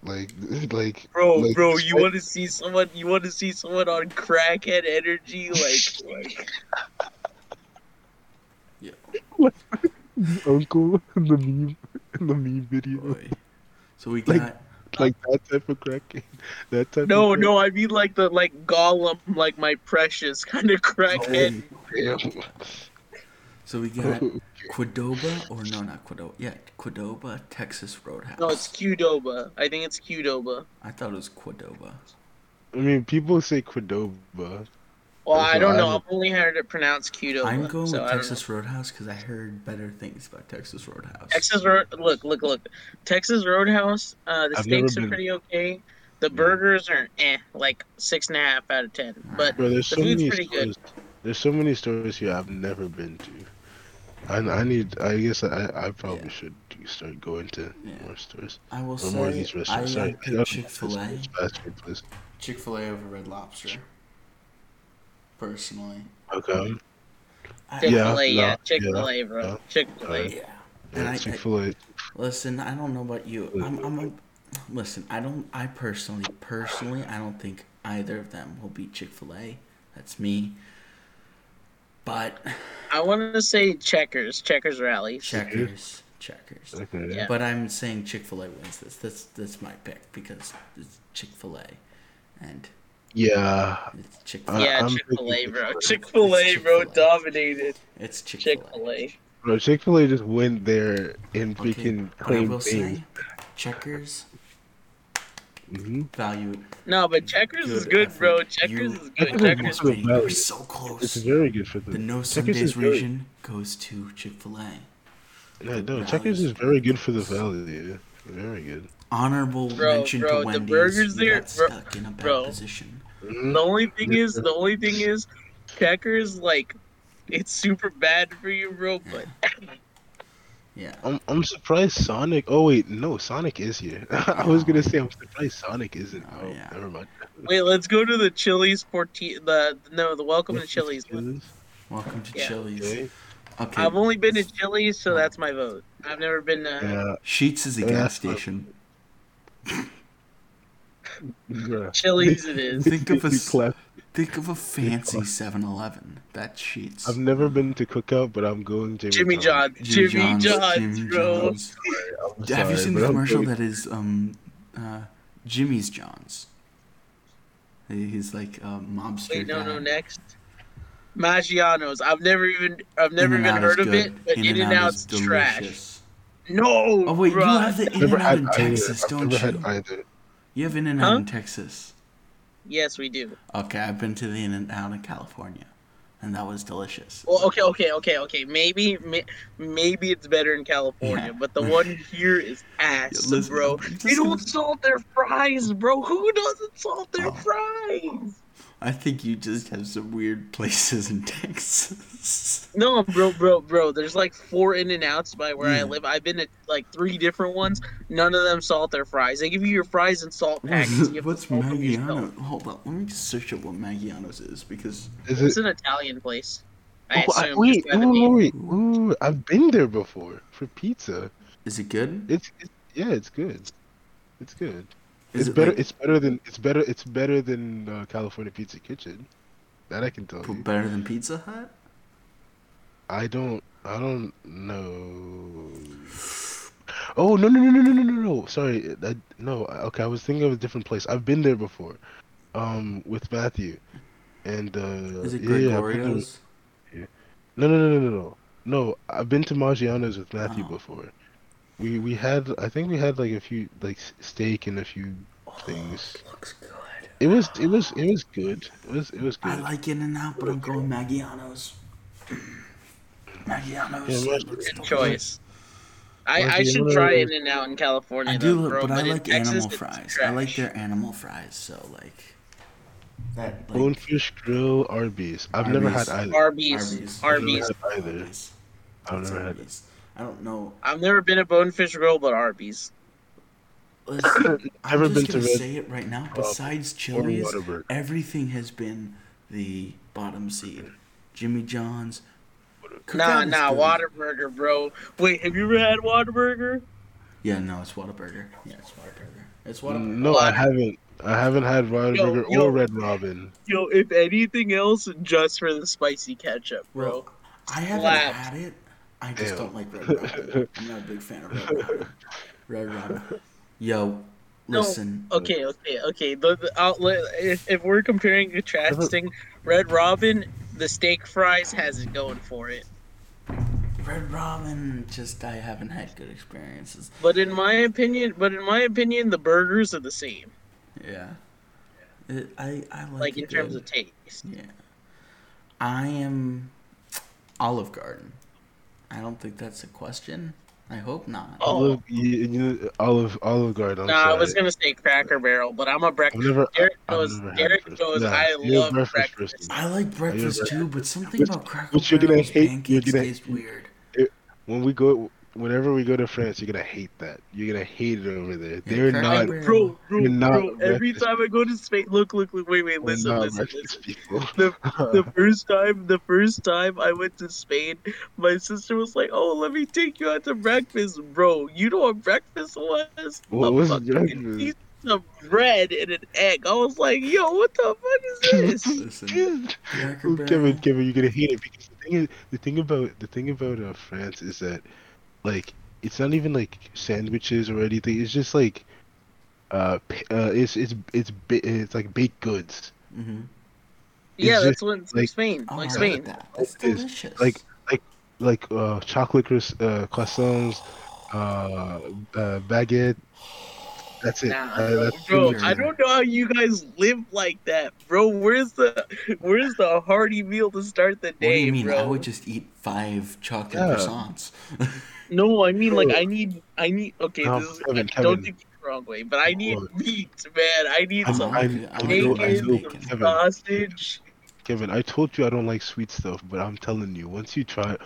Like like Bro, like, bro, you like- want to see someone? You want to see someone on crackhead energy? Like, like Yeah. uncle in the meme in the meme video. Boy. So we Like- got Like that type of cracking. That type no, of no, I mean like the like Gollum, like my precious kind of crackhead. Oh, Damn. so we got Qdoba or no, not Qdoba. Yeah, Qdoba, Texas Roadhouse. No, it's Qdoba. I think it's Qdoba. I thought it was Qdoba. I mean, people say Cordoba. Well, I don't know. I- I've only heard it pronounced Qdoba. I'm going so with I don't know. Texas Roadhouse because I heard better things about Texas Roadhouse. Texas Road. Look, look, look. Texas Roadhouse. Uh, the I've steaks are been- pretty okay. The burgers are eh, like six and a half out of ten. But Bro, the so food's many pretty good. There's so many stores here I've never been to. I, I need. I guess I I probably Yeah. should start going to Yeah. more stores I will or more of say these I restaurants. Sorry, uh, Chick Fil A. restaurants, fast food places. Chick Fil A over Red Lobster. Personally. Okay. Mm-hmm. I, Chick Fil A, Yeah, yeah, Chick Fil A, yeah, bro. Chick Fil A. Yeah. Yeah, Chick Fil A. listen, I don't know about you. I'm, I'm a, listen. I don't. I personally, personally, I don't think either of them will beat Chick Fil A. That's me. But I want to say Checkers, Checkers Rally. checkers, checkers. Okay. Yeah. But I'm saying Chick Fil A wins this. That's that's my pick because it's Chick Fil A, and Yeah. Chick Fil A. Yeah, Chick Fil A, bro. Chick-fil-A. Chick Fil A, It's bro, dominated. It's Chick Chick Fil Fil A. A. Bro, Chick Fil A just went there and Okay, freaking but claimed will things. say, checkers hmm value. No, but Checkers is Good good, effort. bro. Checkers You- is good. Checkers is good. You were so close. It's very good for The them. no Checkers is Sundays very- region goes to Chick Fil A. Yeah, no, Values. Checkers is very good for the valley. Yeah. Very good. Honorable Bro, mention bro, to the Wendy's. burgers there- got bro- stuck in a bad bro. position. The only thing is, the only thing is, Checkers like, it's super bad for you, bro. But Yeah. I'm I'm surprised Sonic. Oh wait, no, Sonic is here. I was gonna say I'm surprised Sonic isn't. Oh, Oh, yeah. never mind. wait, let's go to the Chili's Porti. The no, the Welcome to Chili's one. Welcome to Yeah. Chili's. Okay. Okay. I've only been to Chili's, so that's my vote. I've never been to. Yeah. Sheetz is a Yeah, gas station. Bruh. Chili's it is. Think of a Big think of a fancy 7-Eleven. That cheats. I've never been to Cookout, but I'm going Jimmy, Jimmy John. John. Jimmy John's, Jimmy bro. John's. I'm Have you seen the commercial that is um uh Jimmy's John's? He's like a mobster. Wait, no, guy. no, next. Maggiano's. I've never even, I've never even In-N-Out heard of it, but In In-N-Out and Out's is trash. delicious. No. Oh wait, you have the In-N-Out in. Texas, don't never you? had either. Have In-N-Out Huh? in Texas. Yes, we do. Okay, I've been to the In and Out in California, and that was delicious. Well, okay, okay, okay, okay. Maybe, may, maybe it's better in California, Yeah. but the one here is ass, listen, bro. They don't salt their fries, bro. Who doesn't salt their Oh. fries? I think you just have some weird places in Texas. No, bro, bro, bro. There's like four In and Outs by where I live. I've been at like three different ones. None of them salt their fries. They give you your fries in salt packets. You have to What's salt. Maggiano? Hold on, let me just search up what Maggiano's is because Is It's it? an Italian place. I Oh, I- assume. wait, just by the wait, name. wait, wait, wait. I've been there before for pizza. is it good? It's, it's yeah, it's good. It's good. Is it's it better. like- It's better than. It's better. It's better than uh, California Pizza Kitchen. That I can tell you. better than Pizza Hut? I don't. I don't know. Oh no no no no no no no no! Sorry, I, no. Okay, I was thinking of a different place. I've been there before, um, with Matthew, and uh, Is it yeah, yeah, I've been there- Gregorio's? No no no no no no no. I've been to Maggiano's with Matthew Oh. before. We we had I think we had like a few like steak and a few things. Oh, looks good. It was it was it was good. It was it was good. I like In and Out, but I'm going Maggiano's. Maggiano's. Yeah, Good choice. I, I should wanna- try In and Out in California. I do, though, bro, but I like Texas, animal fries. I like their animal fries. So like that. Like, Bonefish Grill Arby's. I've never had Arby's. either. Arby's. Arby's. Arby's. I've never had either. Arby's. I've It's never had it. Arby's. I don't know. I've never been at Bonefish Grill, but Arby's. Listen, I'm Never just been to gonna say it right now. Besides or Chili's, everything has been the bottom seed. Jimmy John's. Cookout Nah, nah, good. Whataburger, bro. Wait, have you ever had Whataburger? Yeah, no, it's Whataburger. Yeah, it's Whataburger. It's Whataburger. No, I haven't. I haven't had Whataburger yo. or Red Robin. Yo, if anything else, just for the spicy ketchup, bro. Well, I haven't Slapped. had it. I just Damn. don't like Red Robin. I'm not a big fan of Red Robin. Red Robin. Yo, No. Okay, okay, okay. The, the outlet. If, if we're comparing a contrasting, Red Robin, the steak fries has it going for it. Red Robin, just I haven't had good experiences. But in my opinion, but in my opinion, the burgers are the same. Yeah. It, I I like, Like in terms good. of taste. Yeah. I am Olive Garden. I don't think that's a question. I hope not. Oh. Olive, you, you, Olive, Olive Garden. I'm Nah, I was gonna say Cracker Barrel, but I'm a I've breakfast. never. Derek I've knows. never had Derek breakfast. knows. Nah, I love breakfast breakfast. person. I like breakfast too, but something which- about Cracker which you're gonna Barrel's hate- you're pancakes gonna- taste weird. When we go, whenever we go to France, you're gonna hate that. You're gonna hate it over there. They're Cracker not. Bro, bro, You're not bro. Every time I go to Spain, look, look, look. Wait, wait. Listen, listen, listen. people. The, the first time, the first time I went to Spain, my sister was like, "Oh, let me take you out to breakfast, bro. You know what breakfast was? What A was breakfast? piece of bread and an egg." I was like, "Yo, what the fuck is this?" Listen, Cracker Barrel. Kevin, Kevin, you're gonna hate it because the thing is, the thing about the thing about uh, France is that, like, it's not even like sandwiches or anything. It's just like, uh, uh it's it's it's ba- it's like baked goods. hmm yeah, that's what it's like- like Spain, Oh, like Spain. that. That's It is. delicious. Like like like uh chocolate cris- uh, croissants, uh, uh baguette. That's it. Nah, Uh, that's bro, I don't know how you guys live like that, bro. Where's the where's the hearty meal to start the day, what do day, you mean? bro? I would just eat five chocolate Yeah. croissants. No, I mean like I need I need okay, No, this is Kevin, I Kevin. don't think it's the wrong way, but I need Look. meat, man. I need I'm- some I- I I know- I bacon, know some. Kevin. sausage. Kevin, I told you I don't like sweet stuff, but I'm telling you, once you try,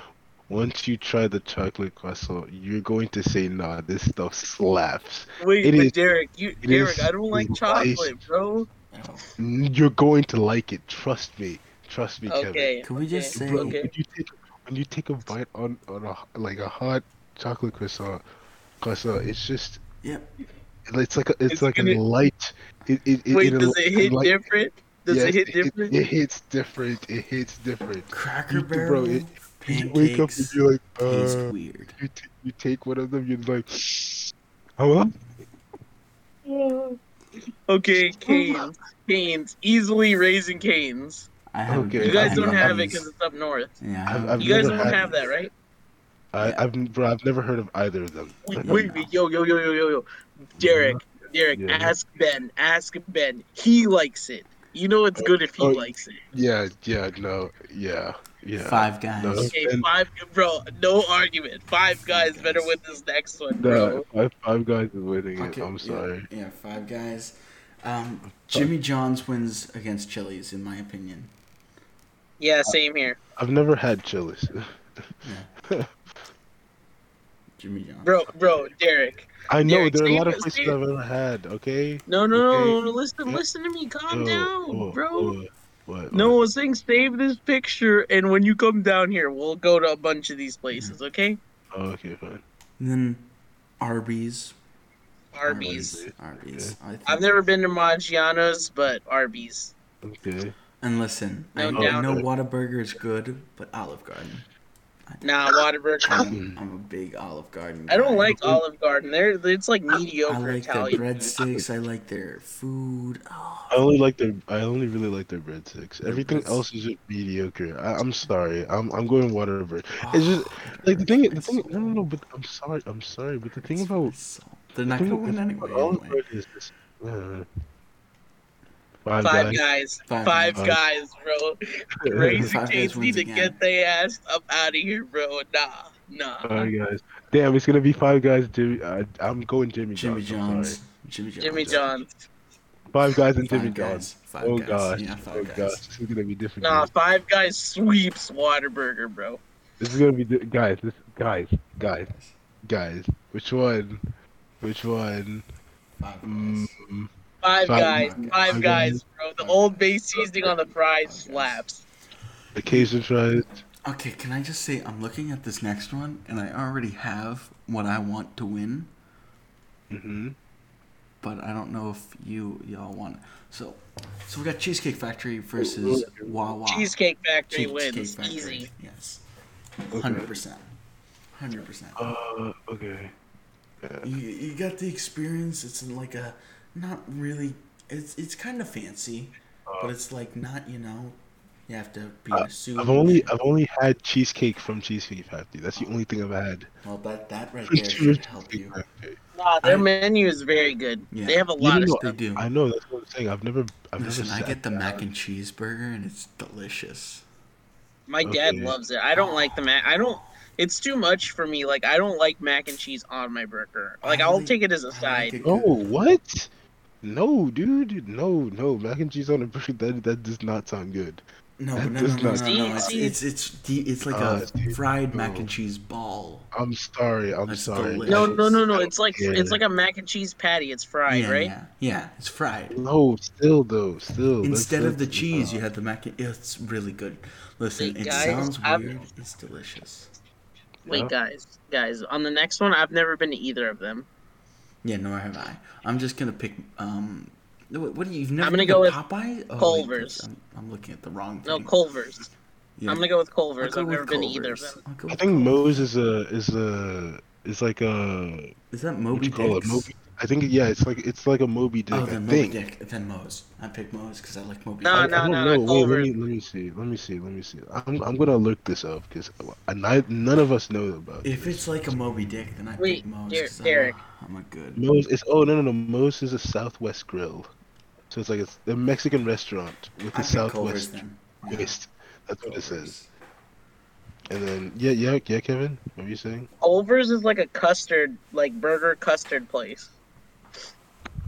once you try the chocolate croissant, you're going to say, "Nah, this stuff slaps." Wait, It but is- Derek, you Derek, is I don't like nice. chocolate, bro. Oh. You're going to like it. Trust me. Trust me, Kevin. Okay. Can we just okay, say- Bro, okay. when you take when you take a bite on on a like a hot chocolate croissant, croissant, it's just Yep. it's like a, it's, It's like gonna- a light. it, it, it Wait, it- does it hit like- different? Does yes, it hit different? It, hits different. It hits different. Cracker You- Barrel, bro, it- You wake up and pancakes, you're like, uh, weird. you, t- you take one of them, you're like, hello? Okay, Canes. Canes. Easily raising Canes. I have. Okay, You guys I- don't have it because it's up north. Yeah, I I've- I've You guys don't have it. that, right? I, I've bro, I've never heard of either of them. Wait, wait, yo, yo, yo, yo, yo, yo. Derek, Derek, Yeah. ask Ben. Ask Ben. He likes it. You know it's good if he Oh, likes it. Yeah, yeah, no, yeah, yeah. Five guys. No, Okay, Ben- five, bro. No argument. Five guys better win this next one, no, bro. five, five guys is winning Okay, it. I'm yeah, sorry. Yeah, five guys. Um, Jimmy John's wins against Chili's, in my opinion. Yeah, same here, I've never had Chili's. Jimmy John's. bro. Bro, Derek. I know Derek, there are a lot of places save. I've ever had. Okay. No, no, no, Okay. no. Listen, Yeah. listen to me. Calm Oh, down, oh, bro. oh, what? No, I what? was saying save this picture, and when you come down here, we'll go to a bunch of these places, okay? Oh, okay, fine. And then Arby's. Arby's. Arby's. Eh? I think. I've never been to Maggiano's, but Arby's. Okay. And listen, I, No I doubt. know Whataburger is good, but Olive Garden. Nah, Whataburger. I'm, I'm a big Olive Garden. I don't like Olive Garden. They're it's like mediocre I mediocre like their breadsticks. I like their food. Oh, I only like their. I only really like their breadsticks. Everything breads- else is just mediocre. I, I'm sorry. I'm I'm going whatever. It's just like the thing. The thing. No, no, no. But I'm sorry. I'm sorry. But the thing about they're not the gonna win anyway. Olive. Garden is this. uh, Five, Five guys. guys. Five Five, guys. guys, bro. Crazy Five guys need to again. get their ass up out of here, bro. Nah, nah. Five guys. Damn, it's gonna be five guys. Jimmy. I, I'm going Jimmy. Jimmy John's, I'm John's. Jimmy John's. Jimmy John's. Five guys and Five Jimmy. John's. Five oh guys. gosh. Yeah, five oh guys. gosh. This is gonna be different. Nah, guys. Five Guys sweeps Whataburger, bro. This is gonna be di- guys. This guys. Guys. Guys. Which one? Which one? Five guys. Mm, Five, Five guys, guys. five Five guys, bro. The old base seasoning on the fries slaps. the Cajun fries. Okay, can I just say I'm looking at this next one and I already have what I want to win, Mm-hmm. but I don't know if you y'all want. it. So, so we got Cheesecake Factory versus Wawa. Cheesecake Factory Cheesecake wins Factory, easy. Yes, hundred percent, hundred percent. Uh. Okay. Yeah. You you got the experience. It's in like a not really. It's it's kind of fancy, but it's like not you know. You have to be Uh, a suit. I've only I've only had cheesecake from Cheesecake Factory. That's the only thing I've had. Well, that that right there should help you. Nah, their I- menu is very good. Yeah. They have a You lot of stuff. They do. I know that's what I'm saying. I've never I've Listen, never I get the mac and cheese burger and it's delicious. My dad loves it. I don't like the mac. I don't. It's too much for me. Like I don't like mac and cheese on my burger. Like I I'll like- take it as a I like side. it Oh what? No, dude. No, no. Mac and cheese on a burger. That that does not sound good. No, That no, no, no, no, no, no. It's See- it's it's the- it's like Uh, a dude, fried mac and cheese ball. I'm sorry. I'm That's sorry. delicious. No, no, no, no. It's like Yeah. it's like a mac and cheese patty. It's fried, yeah, right? Yeah, yeah, it's fried. No, still though, still. Instead of the cheese, uh, you had the mac and it's really good. Listen, Wait, it guys, sounds I've- weird. It's delicious. Wait, Yeah. guys, guys. On the next one, I've never been to either of them. Yeah, nor have I. I'm just gonna pick. Um, what do you? You've never I'm gonna go with Popeye? Oh, Culver's. that's- I'm, I'm looking at the wrong Thing. No. Culver's. Yeah. I'm gonna go with Culver's. go I've with never been either of them. I'll go I with think Culver's. Moe's is a is a is like a Is that what Moby you call it? Dick's? Moby. I think yeah, it's like it's like a Moby Dick. Oh, I then Moby think. Dick. Then Moe's. I pick Moe's because I like Moby No, I, Dick. no, I don't no, know. no, Wait, let me let me see. Let me see. Let me see. I'm I'm gonna look this up because none of us know about. It. If it's like a Moby Dick, then I Wait, pick Moe's. Der- 'cause Derek. A- I'm a good. Moe's is oh no no no Moe's is a Southwest grill, so it's like it's a Mexican restaurant with I a Southwest then. Yeah, twist. That's what it says. And then yeah yeah yeah Kevin, what were you saying? Culver's is like a custard, like burger custard place.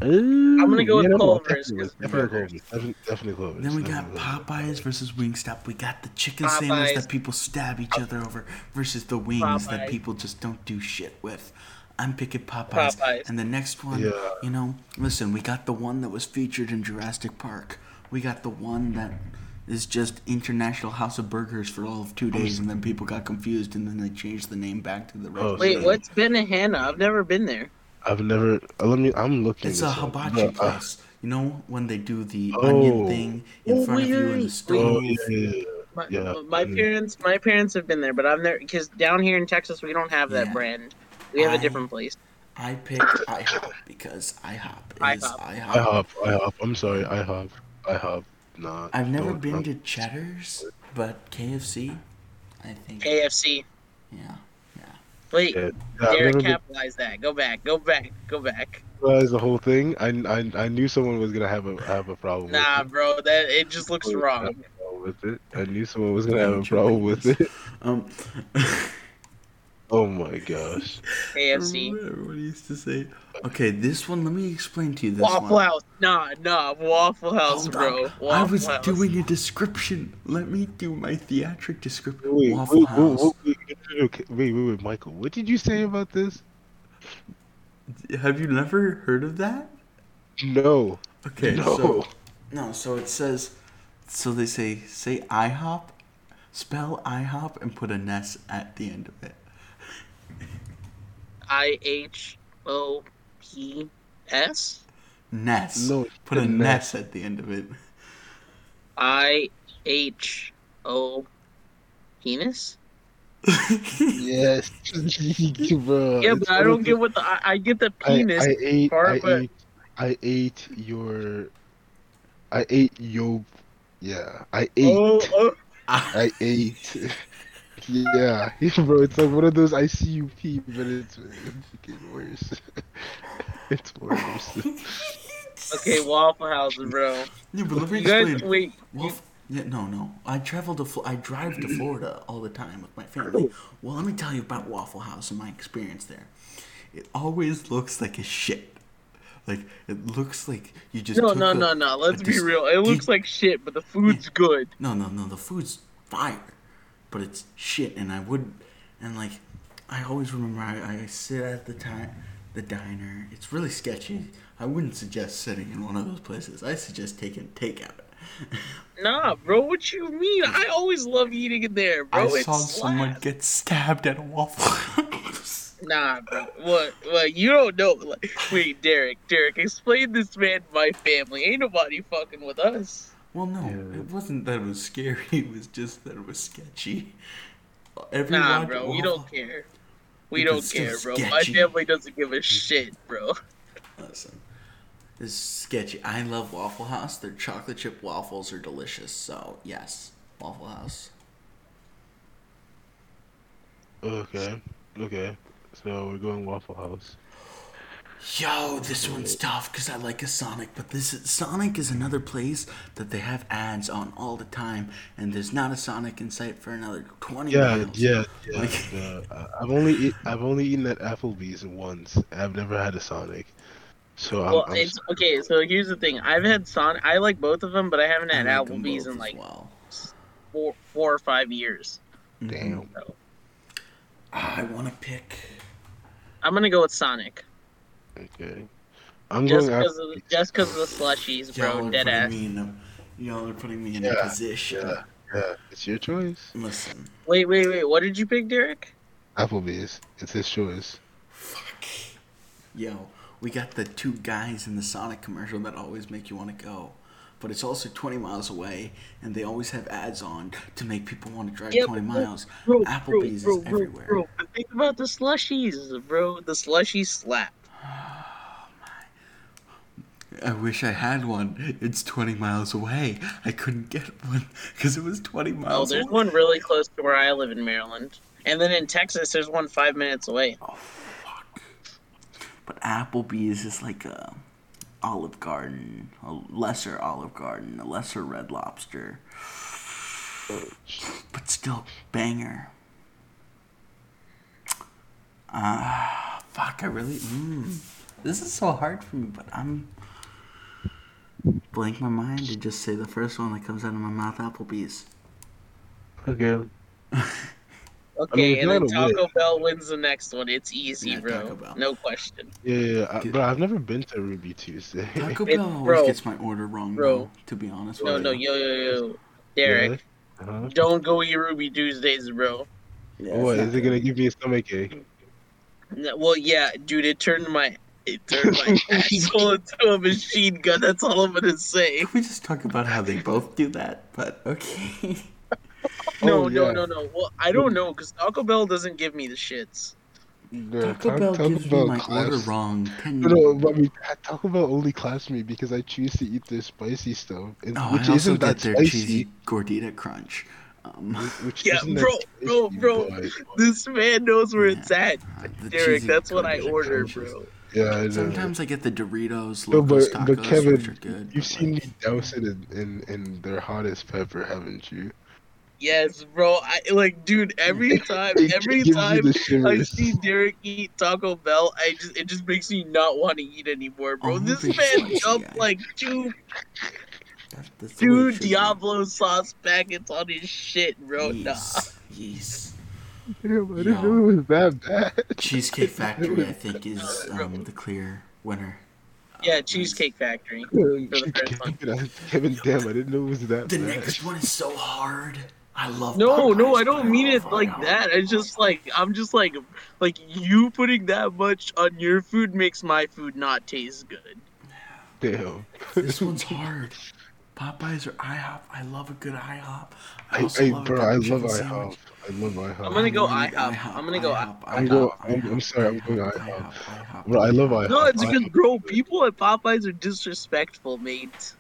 I'm gonna go with Culver's, Definitely, 'cause definitely burgers. Definitely, definitely Culver's. Then we got Popeyes versus Wingstop. We got the chicken sandwich that people stab each other over versus the wings that people just don't do shit with. I'm picking Popeyes. Popeyes. And the next one, Yeah. you know, listen, we got the one that was featured in Jurassic Park. We got the one that is just International House of Burgers for all of two days, and then people got confused, and then they changed the name back to the regular. Oh, Wait, so- what's Benihana? I've never been there. I've never. uh, Let me. I'm looking. It's a this up. hibachi uh, place. You know when they do the onion Oh. thing in Oh, front of you in the wait, stove? Oh yeah, yeah, yeah. My, Yeah. my Mm. parents, my parents have been there, but I'm there because down here in Texas we don't have that Yeah. brand. We have I- a different place. I picked IHOP because IHOP is IHOP. IHOP. I hop, I hop. I'm sorry, I hop, I hop. Nah. I've never been I'm- to Cheddar's, but KFC, I think. KFC. Yeah. Wait, Yeah, yeah, I've Derek never been that. Go back. Go back. Go back. realized the whole thing. I, I, I knew someone was gonna have a have a problem. Nah, with bro. That it just looks wrong. have a with it. I knew someone was gonna have a problem with it. Um. Oh my gosh. KFC. Everybody used to say. Okay, this one. Let me explain to you this Waffle one. House. Nah, nah. Waffle House, Hold bro. Waffle I was House. doing a description. Let me do my theatric description. Wait, Waffle wait, House. wait, wait, wait, okay, wait, wait, wait, Michael. What did you say about this? Have you never heard of that? No. Okay, No. so no, so it says, so they say say IHOP, spell IHOP and put a ness at the end of it. I H O P S. Ness. No, put a a ness at the end of it. I H O penis. Yes, bro. Yeah, but I don't get what the I, I get the I, penis I ate, part, I but ate, I ate your, I ate your, yeah, I oh, ate, oh, oh, I ate. Yeah, bro, it's like one of those ICUP, but it's freaking worse. it's worse. okay, Waffle House, bro. Yeah, but let me You guys, explain. wait. Waff- yeah, no, no. I travel to, Fl- I drive to Florida all the time with my family. Well, let me tell you about Waffle House and my experience there. It always looks like a shit. Like it looks like you just No, took no, a- no, no. Let's a be dis- real. It looks you- like shit, but the food's good. No, no, no. The food's fire, but it's shit. And I would, and like, I always remember I, I sit at the time, the diner. It's really sketchy. I wouldn't suggest sitting in one of those places. I suggest taking takeout. Nah, bro. What you mean? I always love eating in there, bro. I It's saw someone slap. get stabbed at a Waffle House. Nah, bro. What? What? You don't know. Like, wait, Derek. Derek, explain this man to my family. Ain't nobody fucking with us. Well, no, Yeah. it wasn't that it was scary. It was just that it was sketchy. Every Nah, Wa- bro. We don't care. We don't care, bro. My family doesn't give a shit, bro. Listen, this is sketchy. I love Waffle House. Their chocolate chip waffles are delicious. So yes, Waffle House. Okay, okay. So we're going Waffle House. Yo, this one's tough because I like a Sonic, but this is, Sonic is another place that they have ads on all the time, and there's not a Sonic in sight for another twenty Yeah, miles. yeah, yeah. Like- yeah. I- I've only eat, I've only eaten at Applebee's once. I've never had a Sonic. So I'm, Well, I'm it's okay. So here's the thing. I've had Sonic. I like both of them, but I haven't I had Applebee's in like well. four, four or five years. damn. So I want to pick. I'm gonna go with Sonic, Okay. I'm just because of Applebee's. just because of the slushies, Y'all bro. are Dead putting ass. me in a. Y'all are putting me in Yeah, a position. Yeah, yeah. It's your choice. Listen, Wait, wait, wait. What did you pick, Derek? Applebee's. It's his choice. fuck. Yo, we got the two guys in the Sonic commercial that always make you want to go. But it's also 20 miles away, and they always have ads on to make people want to drive Yeah, 20 but bro- miles. Bro, Applebee's bro, is bro, everywhere. Bro, but think about the slushies, bro. The slushies slap. I wish I had one. It's 20 miles away. I couldn't get one because it was 20 Oh, miles there's away. one really close to where I live in Maryland, and then in Texas, there's one five minutes away. Oh, fuck. But Applebee's is like a Olive Garden, a lesser Olive Garden, a lesser Red Lobster. But still banger. Ah, fuck, I really. Mm, this is so hard for me, but I'm. Blank my mind to just say the first one that comes out of my mouth Applebee's. Okay. Okay, it's and then not a win. Taco Bell wins the next one. It's easy, Yeah, bro. No question. Yeah, yeah, yeah. I, bro, I've never been to Ruby Tuesday. Taco It- Bell always bro, gets my order wrong, bro. bro, to be honest No, with no, you. yo, yo, yo. Derek, Uh-huh. don't go eat Ruby Tuesdays, bro. Yeah, What it's is it gonna give me a stomach ache? No, Well, yeah, dude, it turned my It turned my asshole into a machine gun. That's all I'm gonna say. Can we just talk about how they both do that? But okay. No, Oh, no, yeah. no, no. Well, I don't know because Taco Bell doesn't give me the shits. Yeah, Taco Ta- Bell Taco gives Bell me my class- order wrong. Ten No, no, but I mean, Taco Bell only class me because I choose to eat their spicy stuff, and, Oh, which I also isn't get that their spicy. cheesy gordita crunch. Um, Which Yeah, bro, bro, bro. but- This man knows where it's at. the Derek, that's what I order, bro. Yeah, I know. Sometimes I get the Doritos No, Locos but Tacos, but Kevin, which are good. you've but, seen like, me douse it in, in in their hottest pepper, haven't you? Yes, bro. I like, dude. Every time, every time I see Derek eat Taco Bell, I just it just makes me not want to eat anymore, bro. Oh, this man jumped guy. like two that- that's the way it two should be. Diablo sauce packets on his shit, bro. Nah. Yes, yes. Damn, I didn't Yo. know it was that bad. Cheesecake Factory, I think, is um, the clear winner. Yeah, Cheesecake Factory. For the first one. Kevin, damn, I didn't know it was that The bad. next one is so hard. I love. No, no, Popeyes, I don't but mean it like IHOP. that. It's just like I'm just like like you putting that much on your food makes my food not taste good. Damn. This one's hard. Popeyes or IHOP. I love a good IHOP. I, I, also I, love a bro, I love chicken IHOP. sandwich. I love IHOP. I'm gonna go I need IHOP. I'm gonna go IHOP. I'm go- I'm- I'm sorry, I'm going IHOP, IHOP. IHOP. Bro, I love IHOP. No, it's because IHOP. bro, people at Popeyes are disrespectful, mate.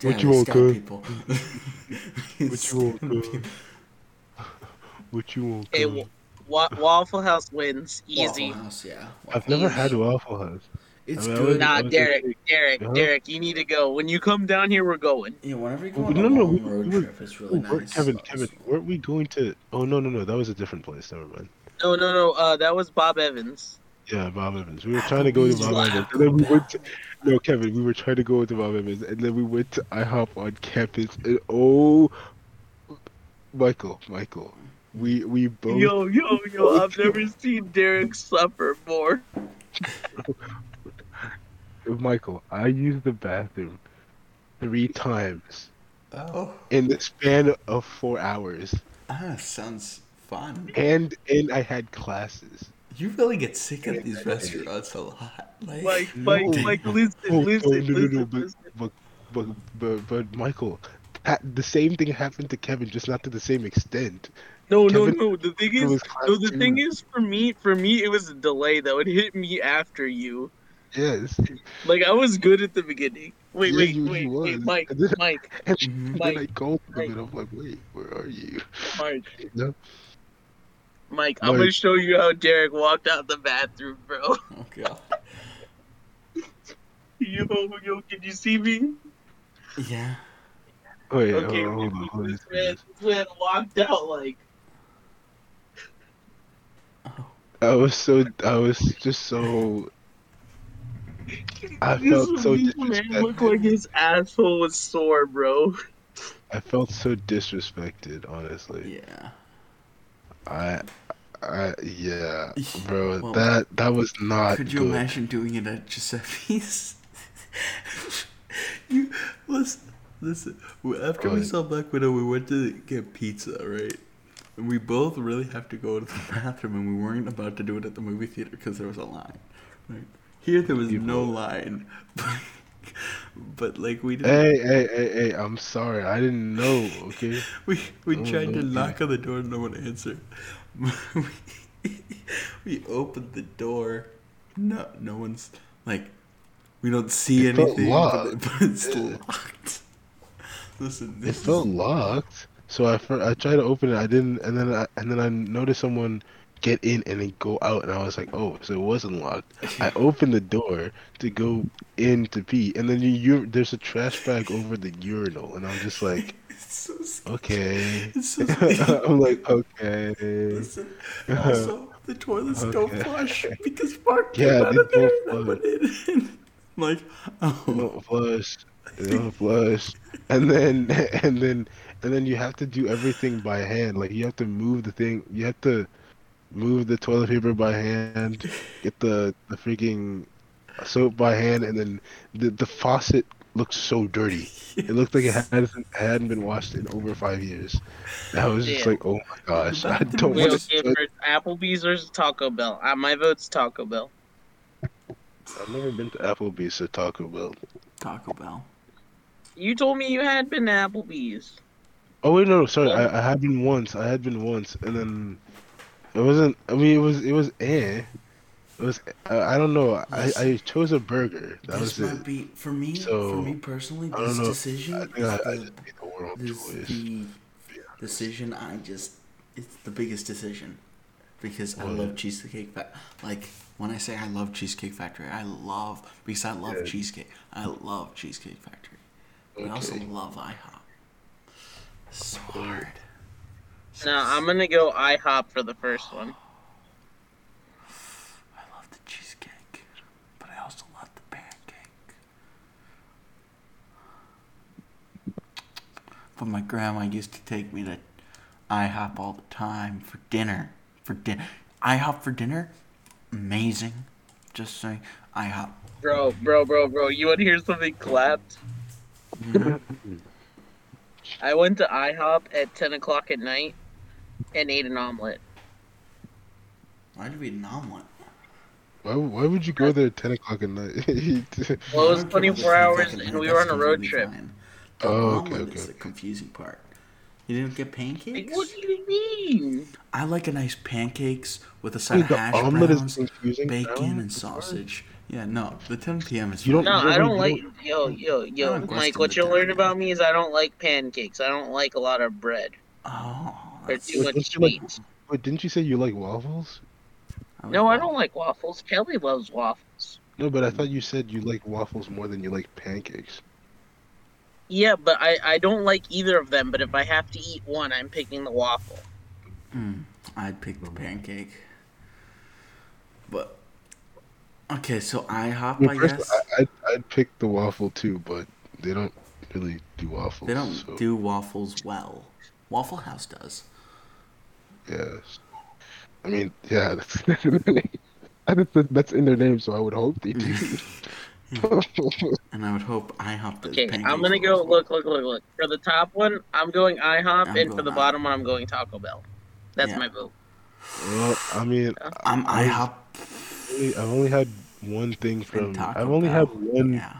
Yeah, What you they want, scam cuz? people. What you want, cuz? What you want? Hey, cuz? wa- wa- Waffle House wins easy. Waffle House, yeah. I've never House. had Waffle House. It's I mean, good. was- Nah, I was Derek, gonna Derek, Huh? Derek, you need to go. When you come down here, we're going. Yeah, whenever you go No, a no, no, long we- road we were- trip, it's really Oh, we're- nice. Kevin, Kevin, weren't we going to? Oh no, no, no, that was a different place. Never mind. No, no, no. Uh, that was Bob Evans. Yeah, Bob Evans. We were trying to go to Bob Evans, and then we went to. No, Kevin, we were trying to go to Bob Evans, and then we went to IHOP on campus, and oh, Michael, Michael, we we both. Yo, yo, yo! I've never seen Derek suffer more. Michael, I used the bathroom three times Oh, in the span of four hours, ah, sounds fun. and and I had classes. You really get sick at these restaurants a lot. Like, like, Mike, No. Mike, listen, Oh, listen, oh, no, no, listen, no, but, listen. but, but, but, but, Michael, that, the same thing happened to Kevin, just not to the same extent. No, no, Kevin- no. The thing it is, was class no, the two. thing is, for me, for me, it was a delay though. It hit me after you. Yes. Like I was good at the beginning. Wait, Yeah, wait, you- wait, you wait. Mike, And then- Mike, And Mhm. then I Mike, called him, Mike. and I'm like, wait, where are you? Mike, No. Mike. I'm gonna show you how Derek walked out the bathroom, bro. oh god. Yo, yo, can you see me? Yeah. Wait, Okay, hold on, hold on. hold on. this man, this man walked out like. Oh. I was so, I was just so, I felt so man looked disrespected. like his asshole was sore, bro. I felt so disrespected, honestly. Yeah. I, I, yeah, bro, Well, that that was not Could you good. imagine doing it at Giuseppe's? you listen, listen. After we saw Black Widow, we went to get pizza, right? And we both really have to go to the bathroom, and we weren't about to do it at the movie theater because there was a line. Right? Here, there was no line, but, like we didn't. Hey, hey, hey, hey! I'm sorry, I didn't know. Okay. We we Oh, tried to okay. knock on the door, no one answered. we, we opened the door. No, no one's like. We don't see It felt anything, but, locked. but it's Yeah. locked. Listen, It felt is, locked. So I I tried to open it. I didn't, and then I and then I noticed someone get in and then go out, and I was like, oh, so it wasn't locked. I opened the door to go in to pee, and then you, there's a trash bag over the urinal, and I'm just like, it's so okay. It's so. I'm like, okay. Listen, also the toilets don't flush because Marc Yeah, came out they of there don't and I went in. like, oh, They don't flush. They don't flush. And then and then and then you have to do everything by hand. Like you have to move the thing. You have to move the toilet paper by hand. Get the the freaking soap by hand, and then the the faucet looks so dirty. It looked like it hadn't hadn't been washed in over five years. I was just like, oh my gosh, I don't Wait, want okay, to. for Applebee's versus Taco Bell. Uh, my vote's Taco Bell. I've never been to Applebee's or Taco Bell. Taco Bell. You told me you had been to Applebee's. Oh wait, no, no, sorry. I, I had been once. I had been once, and then it wasn't. I mean, it was. It was eh. It was. I, I don't know. I, I chose a burger. That this was might it. be for me. So, for me personally, I this know. decision I think is I, I the, made the wrong is choice. the decision I just. It's the biggest decision because I love cheesecake. Fa- like when I say I love Cheesecake Factory, I love because I love Yeah. cheesecake. I love Cheesecake Factory. But I also love IHOP. So hard. No, I'm gonna go IHOP for the first one. I love the cheesecake, but I also love the pancake. But my grandma used to take me to IHOP all the time for dinner. For dinner, IHOP for dinner, amazing. Just saying, IHOP. Bro, bro, bro, bro. You want to hear something clapped? Mm-hmm. I went to IHOP at 10 o'clock at night and ate an omelet. Why do we eat an omelet? Why, why would you go there at 10 o'clock at night? Well, it was I don't care if 24 hours and we were on a road trip. fine. The Oh, okay, omelet okay, is the confusing part. You didn't get Like, pancakes? what do you mean? I like a nice pancakes with a side Wait, of hash omelet is browns, confusing bacon, now? and sausage. Yeah, no, the 10 p.m. is You don't- No, you I don't like. Yo, yo, yo, Mike. What you'll learn about me is I don't like pancakes. I don't like a lot of bread. Oh, They're too Wait, much don't you like- Wait, didn't you say you like waffles? like No, I don't like waffles. Kelly loves waffles. No, but I thought you said you like waffles more than you like pancakes. Yeah, but I, I don't like either of them. But if I have to eat one, I'm picking the waffle. Mm, I'd pick the pancake. But okay, so IHOP, Well, I first, guess I, I'd, I'd pick the waffle too, but they don't really do waffles. they don't so, do waffles well. Waffle House does. Yes. I mean, yeah, that's, that's, that's in their name, so I would hope they do. And I would hope IHOP does. Okay, I'm gonna go. as well. Look, look, look, look. For the top one, I'm going IHOP, I'm and for the IHOP. bottom one, I'm going Taco Bell. That's Yeah. my vote. well, I mean, I'm I- IHOP. I've only had one thing from. Taco I've only Bell. had one Yeah,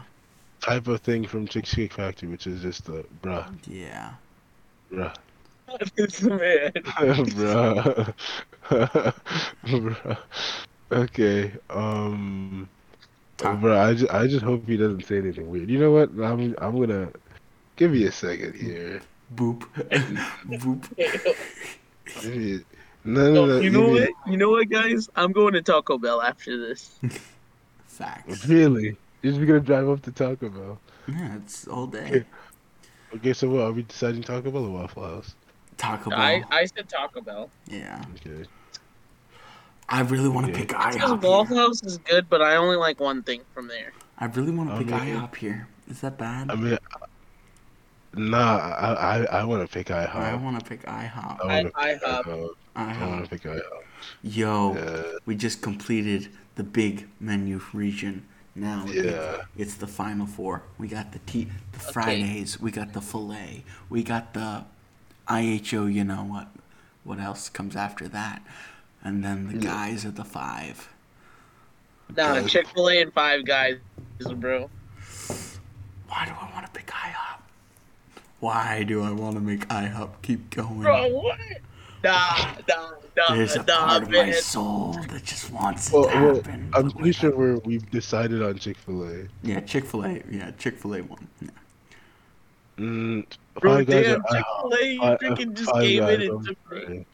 type of thing from Cheesecake Factory, which is just the bruh, yeah. bruh, This man. bruh, bruh. Okay, um, Ta- bruh, I just, I just hope he doesn't say anything weird. You know what? I'm, I'm gonna give me a second here. Boop. Boop. Give me, no, no, no. you know give me- what? You know what, guys? I'm going to Taco Bell after this. Facts. Really? You're just gonna drive up to Taco Bell? Yeah, it's all day. Okay. Okay, so what? Are we deciding Taco Bell or Waffle House? Taco Bell. I, I said Taco Bell. yeah. Okay. I really want to Okay. pick Because IHOP. Waffle Here. House is good, but I only like one thing from there. I really want to pick mean- IHOP here. Is that bad? I mean, nah, I I, I want to pick IHOP. I want to pick IHOP. I want to I- IHOP. IHOP. I IHOP. want to pick IHOP. Yo, Yeah. we just completed the big menu region. Now Yeah. it's the final four. We got the tea, the Fridays. We got the fillet. We got the IHO. You know what? What else comes after that? And then the guys at the five. Nah, Okay. Chick Fil A and Five Guys, bro. Why do I want to pick IHOP? Why do I want to make IHOP keep going? Bro, what? Nah, nah, nah, There's a nah, part of my soul that just wants it to well, happen. I'm pretty sure we're we've decided on Chick Fil A. Yeah, Chick Fil A. Yeah, Chick Fil A one. Yeah. Mm, Bro, Guys damn, Chick Fil A, you Five- freaking just Five came Guys, in and I'm took me. sorry.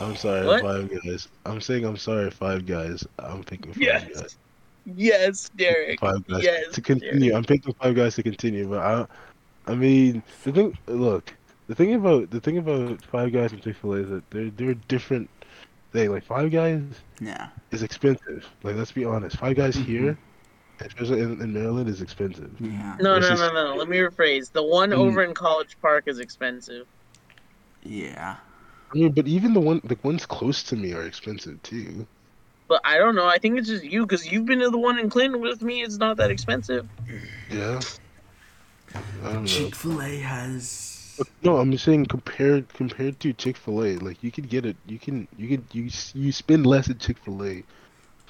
I'm sorry, What? Five Guys. I'm saying I'm sorry, Five Guys. I'm picking Five Guys. Yes, yes, Derek. Five Guys Yes, to continue. I'm picking Five Guys to continue, but I, I mean, the thing. Look, the thing about the thing about Five Guys and Chick Fil A is that they're they're different. Thing like Five Guys Yeah. is expensive. Like let's be honest, Five Guys Mm-hmm. here, especially in, in Maryland, is expensive. Yeah. No, This no, is- no, no. Let me rephrase. The one Mm. over in College Park is expensive. Yeah. I mean, but even the one the ones close to me are expensive too. But I don't know. I think it's just you because you've been to the one in Clinton with me. It's not that expensive. Yeah. I don't know. Chick Fil A has. No, I'm just saying compared compared to Chick Fil A, like you could get it. You can you could you you spend less at Chick Fil A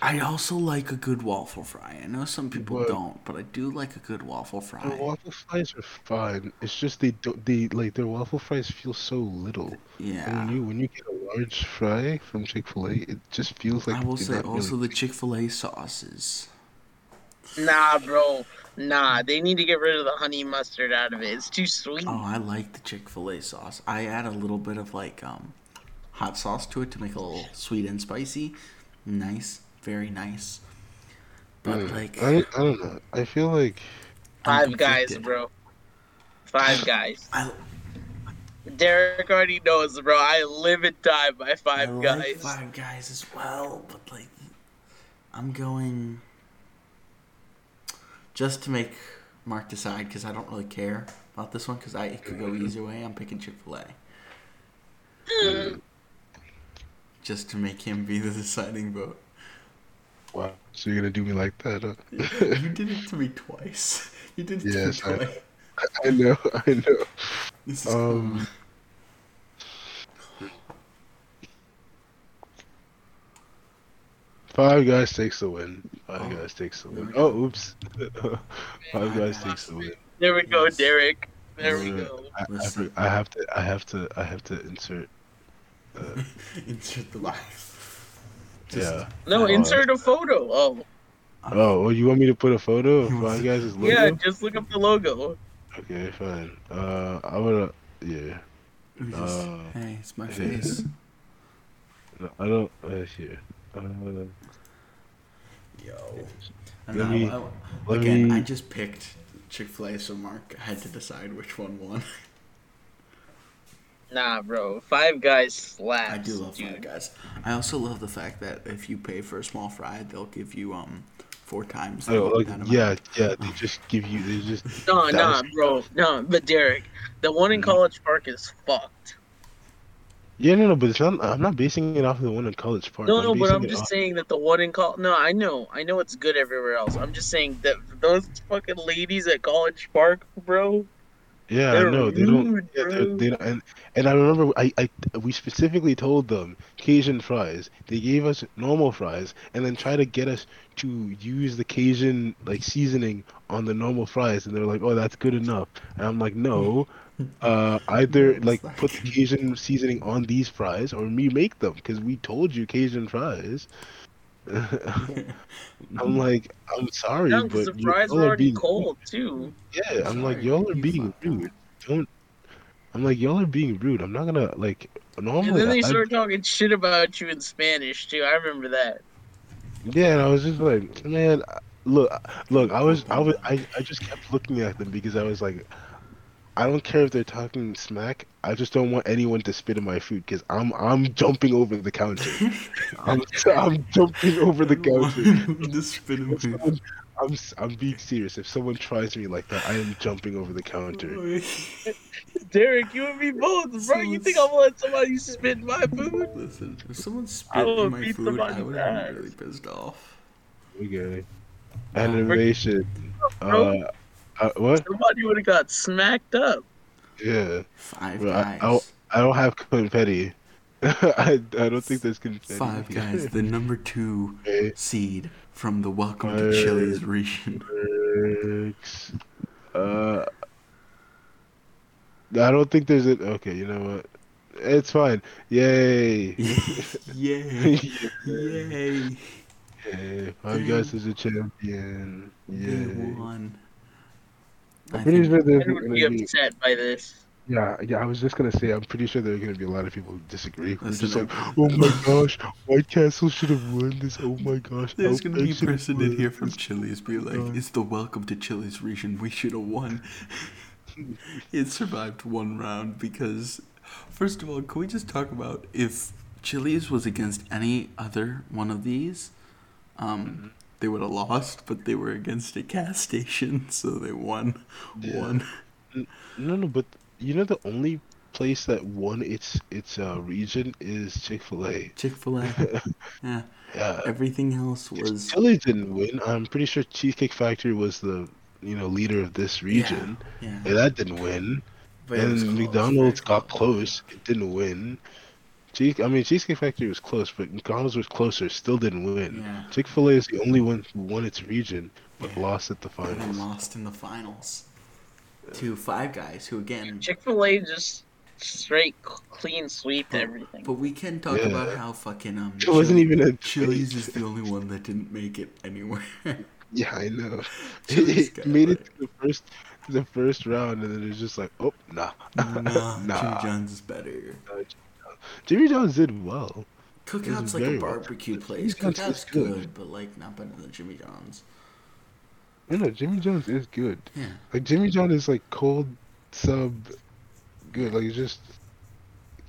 I also like a good waffle fry. I know some people But- don't, but I do like a good waffle The fry. waffle fries are fine. It's just they don't. They like their waffle fries feel so little. And Yeah. when you when you get a large fry from Chick Fil A, it just feels like I will say also really- the Chick Fil A sauces. Nah, bro. Nah, they need to get rid of the honey mustard out of it. It's too sweet. Oh, I like the Chick Fil A sauce. I add a little bit of like um, hot sauce to it to make it a little sweet and spicy. Nice, very nice. But Mm, like, I, I don't know. I feel like I'm Five guys, conflicted. bro. Five guys. I, Derek already knows, bro. I live and die by I Five like Guys. Five Guys as well, but like, I'm going just to make Marc decide because I don't really care about this one because I it could go mm-hmm. either way. I'm picking Chick Fil A. Mm. Mm. Just to make him be the deciding vote. Wow. So you're gonna do me like that? Huh? you did it to me twice. You did it Yes, to me I- twice. I know. I know. This is Um. Five guys takes the win. Five Oh. guys takes the win. Oh, oops. Five guys takes the win. There we go, Yes. Derek. There we go. I, I, I have to. I have to. I have to insert. Uh, insert the life. Yeah. No, Uh, insert a photo. Oh, Oh, you want me to put a photo of You Guys' logo? yeah. Just look up the logo. Okay, fine. Uh, I'm gonna. Yeah. Uh, hey, it's my yeah. face. No, I don't. Uh, here. Uh, Yo. And Let now, me- I- let again, me- I just picked Chick Fil A, so Marc had to decide which one won. Nah, bro. Five Guys slaps. I do love dude. Five Guys. I also love the fact that if you pay for a small fry, they'll give you um four times. oh, like, amount. yeah, yeah. They just give you. They just. No, that nah, bro. No, but Derek, the one in Mhm. College Park is fucked. Yeah, no, no, but it's not. I'm not basing it off of the one in College Park. No, no, but I'm just off- saying that the one in College. No, I know, I know it's good everywhere else. I'm just saying that those fucking ladies at College Park, bro. Yeah, I they're know they don't. Yeah, they're- they don't and, and I remember I, I we specifically told them Cajun fries. They gave us normal fries and then try to get us to use the Cajun like seasoning on the normal fries, and they're like, "Oh, that's good enough." And I'm like, "No, uh, either like like- put the Cajun seasoning on these fries, or me make them because we told you Cajun fries." I'm like, I'm sorry, No, because but the you fries all are already being cold too. yeah, I'm like y'all are being rude. Don't. I'm like y'all are being rude. I'm not gonna like normally. And then they I- started talking shit about you in Spanish too. I remember that. yeah, and I was just like, man, look, look. I was, I was, I, I just kept looking at them because I was like, I don't care if they're talking smack. I just don't want anyone to spit in my food because I'm, I'm jumping over the counter. I'm, I'm jumping over the counter. Just spit in If my- I'm, s- I'm being serious. If someone tries me like that, I am jumping over the counter. Derek, you and me both, bro. You think I'm gonna let somebody spit in my food? Listen, if someone I spit in my food, I somebody's would have ass. been really pissed off. Okay. Animation. Bro. Uh, uh, what? Somebody would have got smacked up. Yeah. Five Bro, I, guys. I, I don't have confetti. I, I don't think there's confetti. Five guys. The number two Okay. seed from the Welcome to Chili's region. Uh, I don't think there's a. Okay, you know what? It's fine. Yay! Yay! Yay! Yay! Five guys is a champion. They Yeah. won. I'm pretty think- sure there's gonna be be. upset by this. Yeah, yeah. I was just gonna say. I'm pretty sure there are gonna be a lot of people who disagree. Who are just like, oh my gosh, White Castle should have won this. Oh my gosh. There's how gonna be a person in here from. Chili's be like, God. "It's the Welcome to Chili's region. We should have won." it survived one round because, first of all, can we just talk about if Chili's was against any other one of these, um, they would have lost, but they were against a gas station, so they won. Yeah. One. No, no, but you know the only place that won its its uh, region is Chick Fil A. Chick Fil A. yeah. Yeah. Everything else was. Chili didn't win. I'm pretty sure Cheesecake Factory was the you know leader of this region, Yeah. and that didn't win. But and McDonald's got close. It didn't win. Cheese, I mean, Cheesecake Factory was close, but McDonald's was closer, still didn't win. Yeah. Chick Fil A is the only one who won its region, but Yeah. lost at the And finals. lost in the finals to Five Guys, who again. Chick Fil A just straight clean sweep everything. But we can talk Yeah. about how fucking um. It wasn't even a Chili's is the only one that didn't make it anywhere. Yeah, I know. Chili's It made it it. to the first, the first round, and then it's just like, oh, nah, nah, Jimmy nah. John's is better. Jimmy John's did well. Cookout's like a barbecue Jimmy place. John's Cookout's is good. good, but like not better than Jimmy John's. You know, Jimmy John's is good. Yeah. Like Jimmy John is like cold sub, good. Like it's just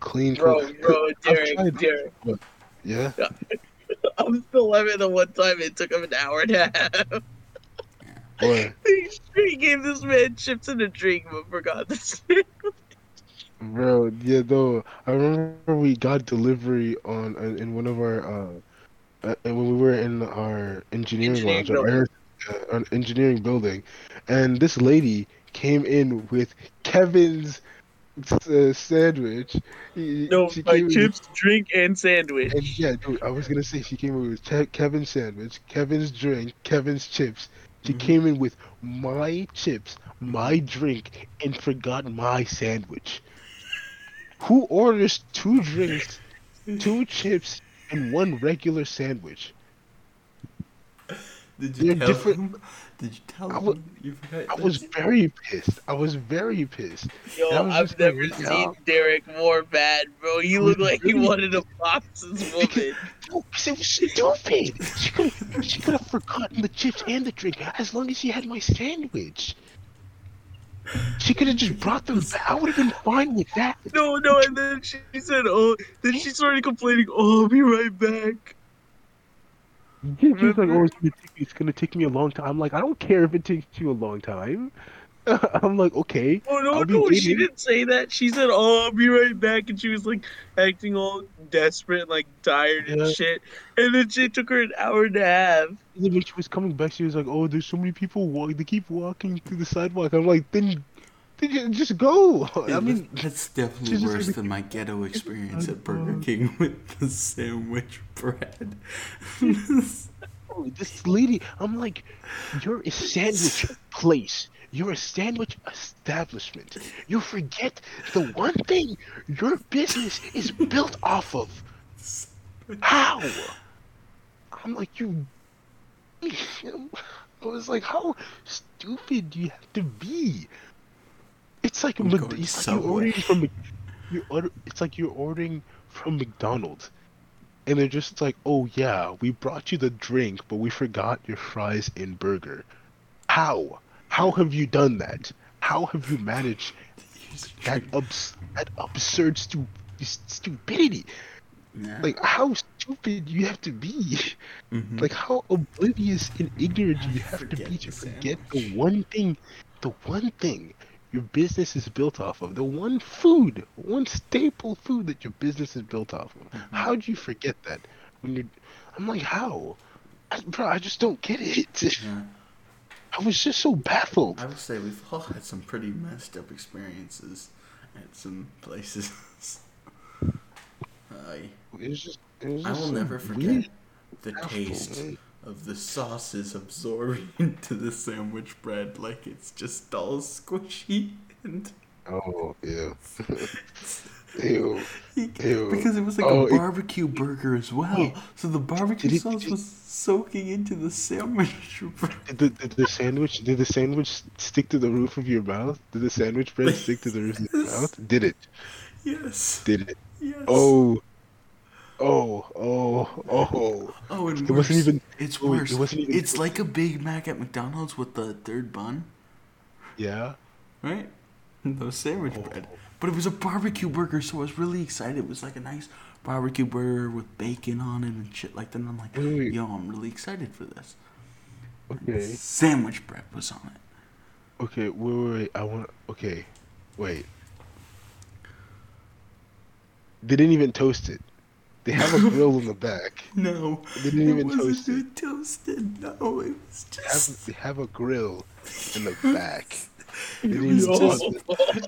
clean. Bro, cold. bro, I've Derek, tried- Derek. Yeah. I'm still living the one time it took him an hour and a half. Boy, he he gave this man chips and a drink, but forgot this. bro, yeah, though. I remember we got delivery on uh, in one of our uh, uh, when we were in our engineering, Engineering lounge, our, building. air- uh, engineering building, and this lady came in with Kevin's uh, sandwich. No, she my chips, drink, and sandwich. And yeah, dude, I was gonna say she came in with Ke- Kevin's sandwich, Kevin's drink, Kevin's chips. She Mhm. came in with my chips, my drink, and forgot my sandwich. Who orders two drinks, two chips, and one regular sandwich? Did you They're tell different- him? Did you tell I wa- him? You forgot I was very pissed. I was very pissed. Yo, I've just never like, seen yeah. Derek more bad, bro. He looked like he wanted to box this woman. No, 'cause it was stupid. She could she could have forgotten the chips and the drink as long as she had my sandwich. She could have just brought them back. I would have been fine with that. No, no, and then she said, "Oh," then she started complaining. Oh, I'll be right back. Yeah, she was like, "Oh, it's gonna, take me, it's gonna take me a long time." I'm like, "I don't care if it takes you a long time." I'm like, "Okay." Oh no, I'll be no, she didn't say that. She said, "Oh, I'll be right back," and she was like acting all desperate, like tired and shit. And then she took her an hour and a half. And then when she was coming back, she was like, "Oh, there's so many people walk. They keep walking through the sidewalk." I'm like, "Then, then you just go." Yeah, I mean, that's- that's definitely worse like- than my ghetto experience at uh, Burger Oh. King with the sandwich bread. Oh, this lady, I'm like, you're a sandwich place. You're a sandwich establishment. You forget the one thing your business is built off of. How? I'm like, you. I was like, how stupid do you have to be? It's like, I'm Mc- it's like you're ordering from. Mc- You order. It's like you're ordering from McDonald's, and they're just like, "Oh yeah, we brought you the drink, but we forgot your fries and burger." How? How have you done that? How have you managed that abs- that absurd stu- stupidity? Yeah. Like, how stupid you have to be? Mhm. Like, how oblivious and ignorant you have to be to forget the one thing, the one thing your business is built off of, the one food, one staple food that your business is built off of. Mm-hmm. How do you forget that? When you, I'm like, how? I, bro, I just don't get it. Yeah. I was just so baffled. I would say we've all had some pretty messed up experiences at some places. I It was just, it was I will never forget weird. the Baffled, eh? taste man. of the sauces absorbing into the sandwich bread like it's just all squishy and Oh yeah. Ew. Ew. because it was like Oh, a it- barbecue burger as well. Wait. So the barbecue it- sauce it- was soaking into the sandwich. Did the, did the sandwich did the sandwich stick to the roof of your mouth? Did the sandwich bread stick to the roof of your mouth? Did it? Yes. Did it? Yes. Oh. Oh, oh, oh. Oh, and It wasn't even- It's oh, wait, it worse. wasn't even- It's like a Big Mac at McDonald's with the third bun, Yeah. right? The sandwich Oh. bread. But it was a barbecue burger, so I was really excited. It was like a nice barbecue burger with bacon on it and shit like that. And I'm like, Wait, yo, I'm really excited for this. Okay. Sandwich bread was on it. Okay, wait, wait, wait. I want okay. Wait. They didn't even toast it. They have a grill in the back. No, They didn't it even wasn't toast it. toasted. No, it was They have, just. they have a grill in the back. And It was was just,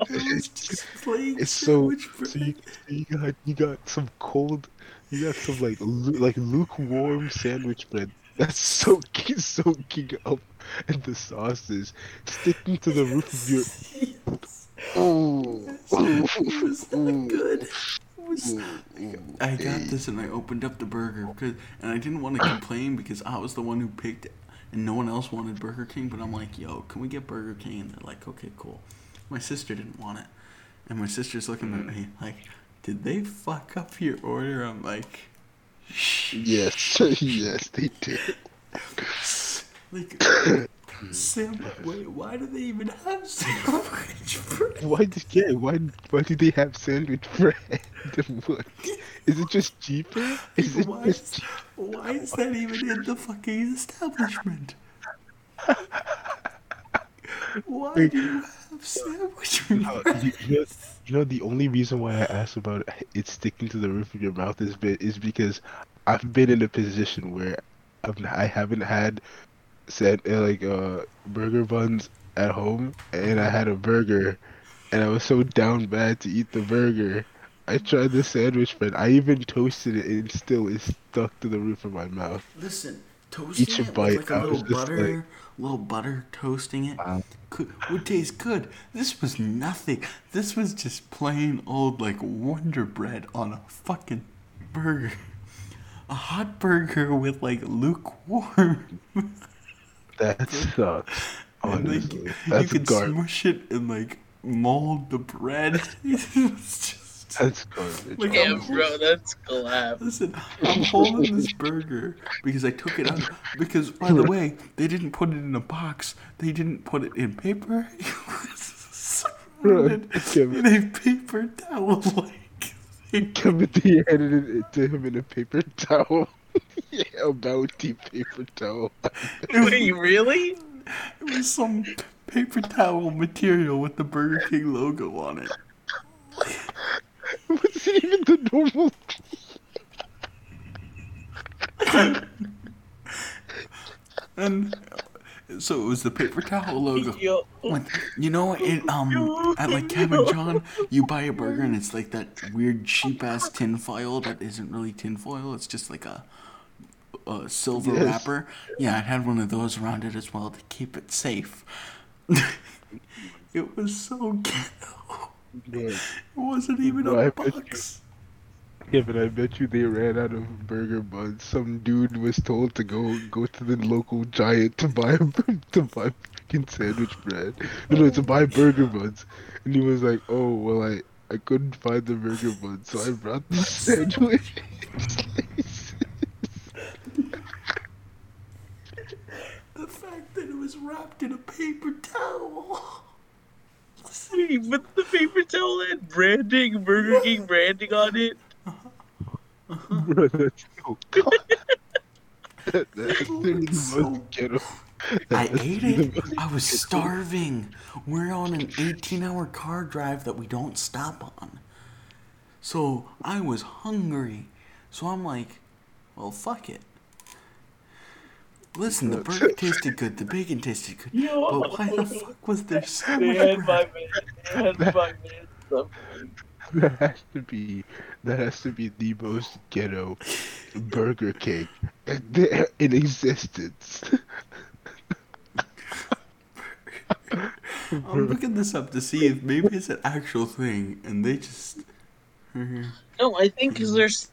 it was just plain It's so, sandwich so you, you got you got some cold, you got some like lu- like lukewarm sandwich bread that's soaking soaking up, and the sauce is sticking to the roof of your. Oh, It was not good. It was. I got this and I opened up the burger because, and I didn't want to complain because I was the one who picked it, and no one else wanted Burger King. But I'm like, yo, can we get Burger King? And they're like, okay, cool. My sister didn't want it, and my sister's looking at me mm. like, did they fuck up your order? I'm like, Yes, yes, they did. like, Sam, wait, why do they even have sandwich bread? Why did yeah? Why why do they have sandwich bread? Is it just cheaper? Is it Why just is, why is that even in the fucking establishment? Why do you have sandwich bread? you, you know, you know, the only reason why I asked about it sticking to the roof of your mouth is is because I've been in a position where I've, I haven't had said uh, like uh burger buns at home, and I had a burger, and I was so down bad to eat the burger. I tried the sandwich bread. I even toasted it, and still it's stuck to the roof of my mouth. Listen, toasting Each it bite, with like a little butter, like- little butter, toasting it Wow. could, would taste good. This was nothing. This was just plain old like Wonder Bread on a fucking burger. A hot burger with like lukewarm. That sucks. And, like, Honestly, you that's could garbage. smush it and like mold the bread. it was just That's garbage. like Yeah, I'm, bro, that's collab. listen, I'm holding this burger because I took it out. Because by the way, they didn't put it in a box. They didn't put it in paper. It was surrounded Kevin. in a paper towel like thing. Kevin he handed it to him in a paper towel. yeah, a bounty paper towel. Wait, really? It was some paper towel material with the Burger King logo on it. Was it even the normal? And so it was the paper towel logo. Yo, When, you know, it um at like Cabin John, you buy a burger and it's like that weird cheap ass tin foil that isn't really tin foil. It's just like a, a silver Yes. wrapper. Yeah, I had one of those around it as well to keep it safe. it was so ghetto. It wasn't even No, a I box. Kevin, I bet you they ran out of burger buns. Some dude was told to go go to the local giant to buy to buy fucking sandwich bread. No, no, to buy burger buns, and he was like, "Oh, well, I I couldn't find the burger buns, so I brought the sandwich." The fact that it was wrapped in a paper towel. Wait, but the paper towel and branding, Burger King branding on it. Bro, that's so that, that's so- ghetto. I ate it. most I was starving. We're on an 18 hour car drive that we don't stop on. So I was hungry. So I'm like, well, fuck it. Listen, the burger tasted good, the bacon tasted good. Yo. But why the fuck was there They sandwich had bread? five minutes. They had five minutes. That has to be that has to be the most ghetto Burger cake there in existence. I'm looking this up to see if maybe it's an actual thing, and they just. No, I think because there's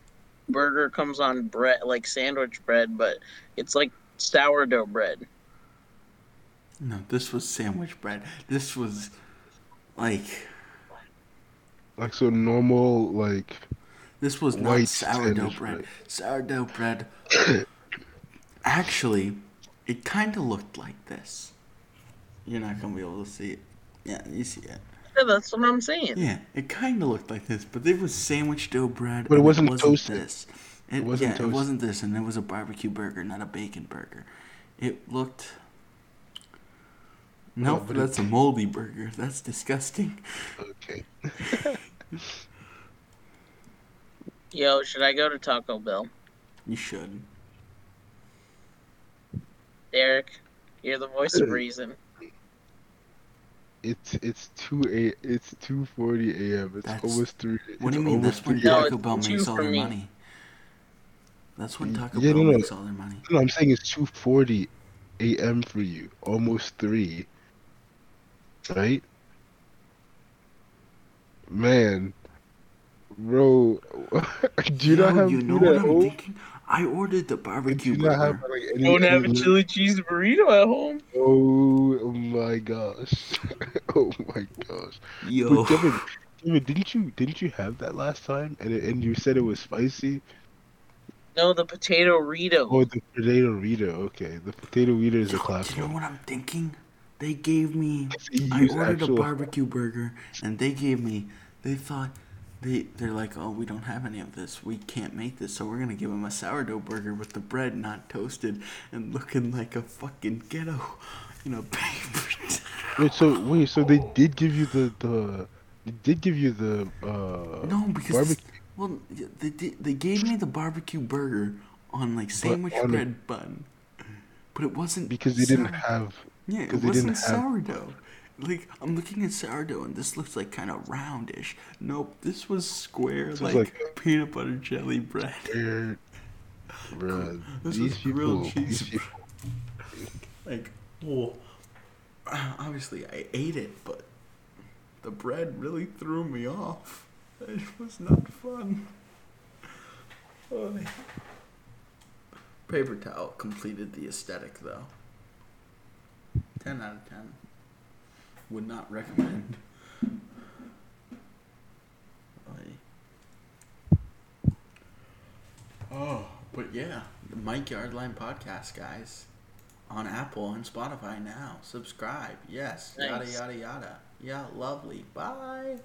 burger comes on bread like sandwich bread, but it's like sourdough bread. No, this was sandwich bread. This was like Like so normal like This was not White sourdough bread. bread. Sourdough bread. Actually, it kind of looked like this. You're not gonna be able to see it. Yeah, you see it. Yeah, that's what I'm saying. Yeah, it kind of looked like this, but it was sandwich dough bread. But it and wasn't toasted. This. It, It wasn't yeah, toasted. it wasn't this, and it was a barbecue burger, not a bacon burger. It looked. No, but it- that's a moldy burger. That's disgusting. okay. Yo, should I go to Taco Bell? You should. Derek, you're the voice of reason. It's it's two a it's two forty a.m. It's That's- almost three. What do you it's mean? almost That's when three No, a.m. Taco Bell makes all for their me. money. That's when Taco Yeah, Bell no, no. makes all their money. No, I'm saying it's two forty a.m. for you. Almost three. Right? Man, bro, do you Yo, not have you know what I'm home? thinking? I ordered the Do barbecue you not have burger. like any? Don't have a any- chili cheese burrito at home. Oh my gosh! oh my gosh! Yo, But Kevin, Kevin, didn't you didn't you have that last time? And it, and you said it was spicy. No, the potato Rito. Oh, the potato Rita. Okay, the potato Rita is a Yo, classic. you know what I'm thinking? They gave me. I used ordered a barbecue burger, and they gave me. They thought. They, they're like, oh, we don't have any of this. We can't make this, so we're gonna give them a sourdough burger with the bread not toasted and looking like a fucking ghetto, you know, paper. Wait, so wait, so they did give you the the they did give you the uh No, because barbecue. Well, they they gave me the barbecue burger on like sandwich on bread bun, but it wasn't because they didn't have Yeah, it wasn't didn't have sourdough. Like I'm looking at sourdough and this looks like kind of roundish. Nope, this was square was like, like- peanut butter jelly bread. air. Bruh, This these was people, grilled these cheese. people, Like, well, obviously I ate it, but the bread really threw me off. It was not fun. Oy. Paper towel completed the aesthetic though. 10 out of 10. Would not recommend. Oh, but yeah, the Mike Yard Line podcast, guys, on Apple and Spotify now. Subscribe, yes, yada Nice. yada yada. Yeah, lovely. Bye.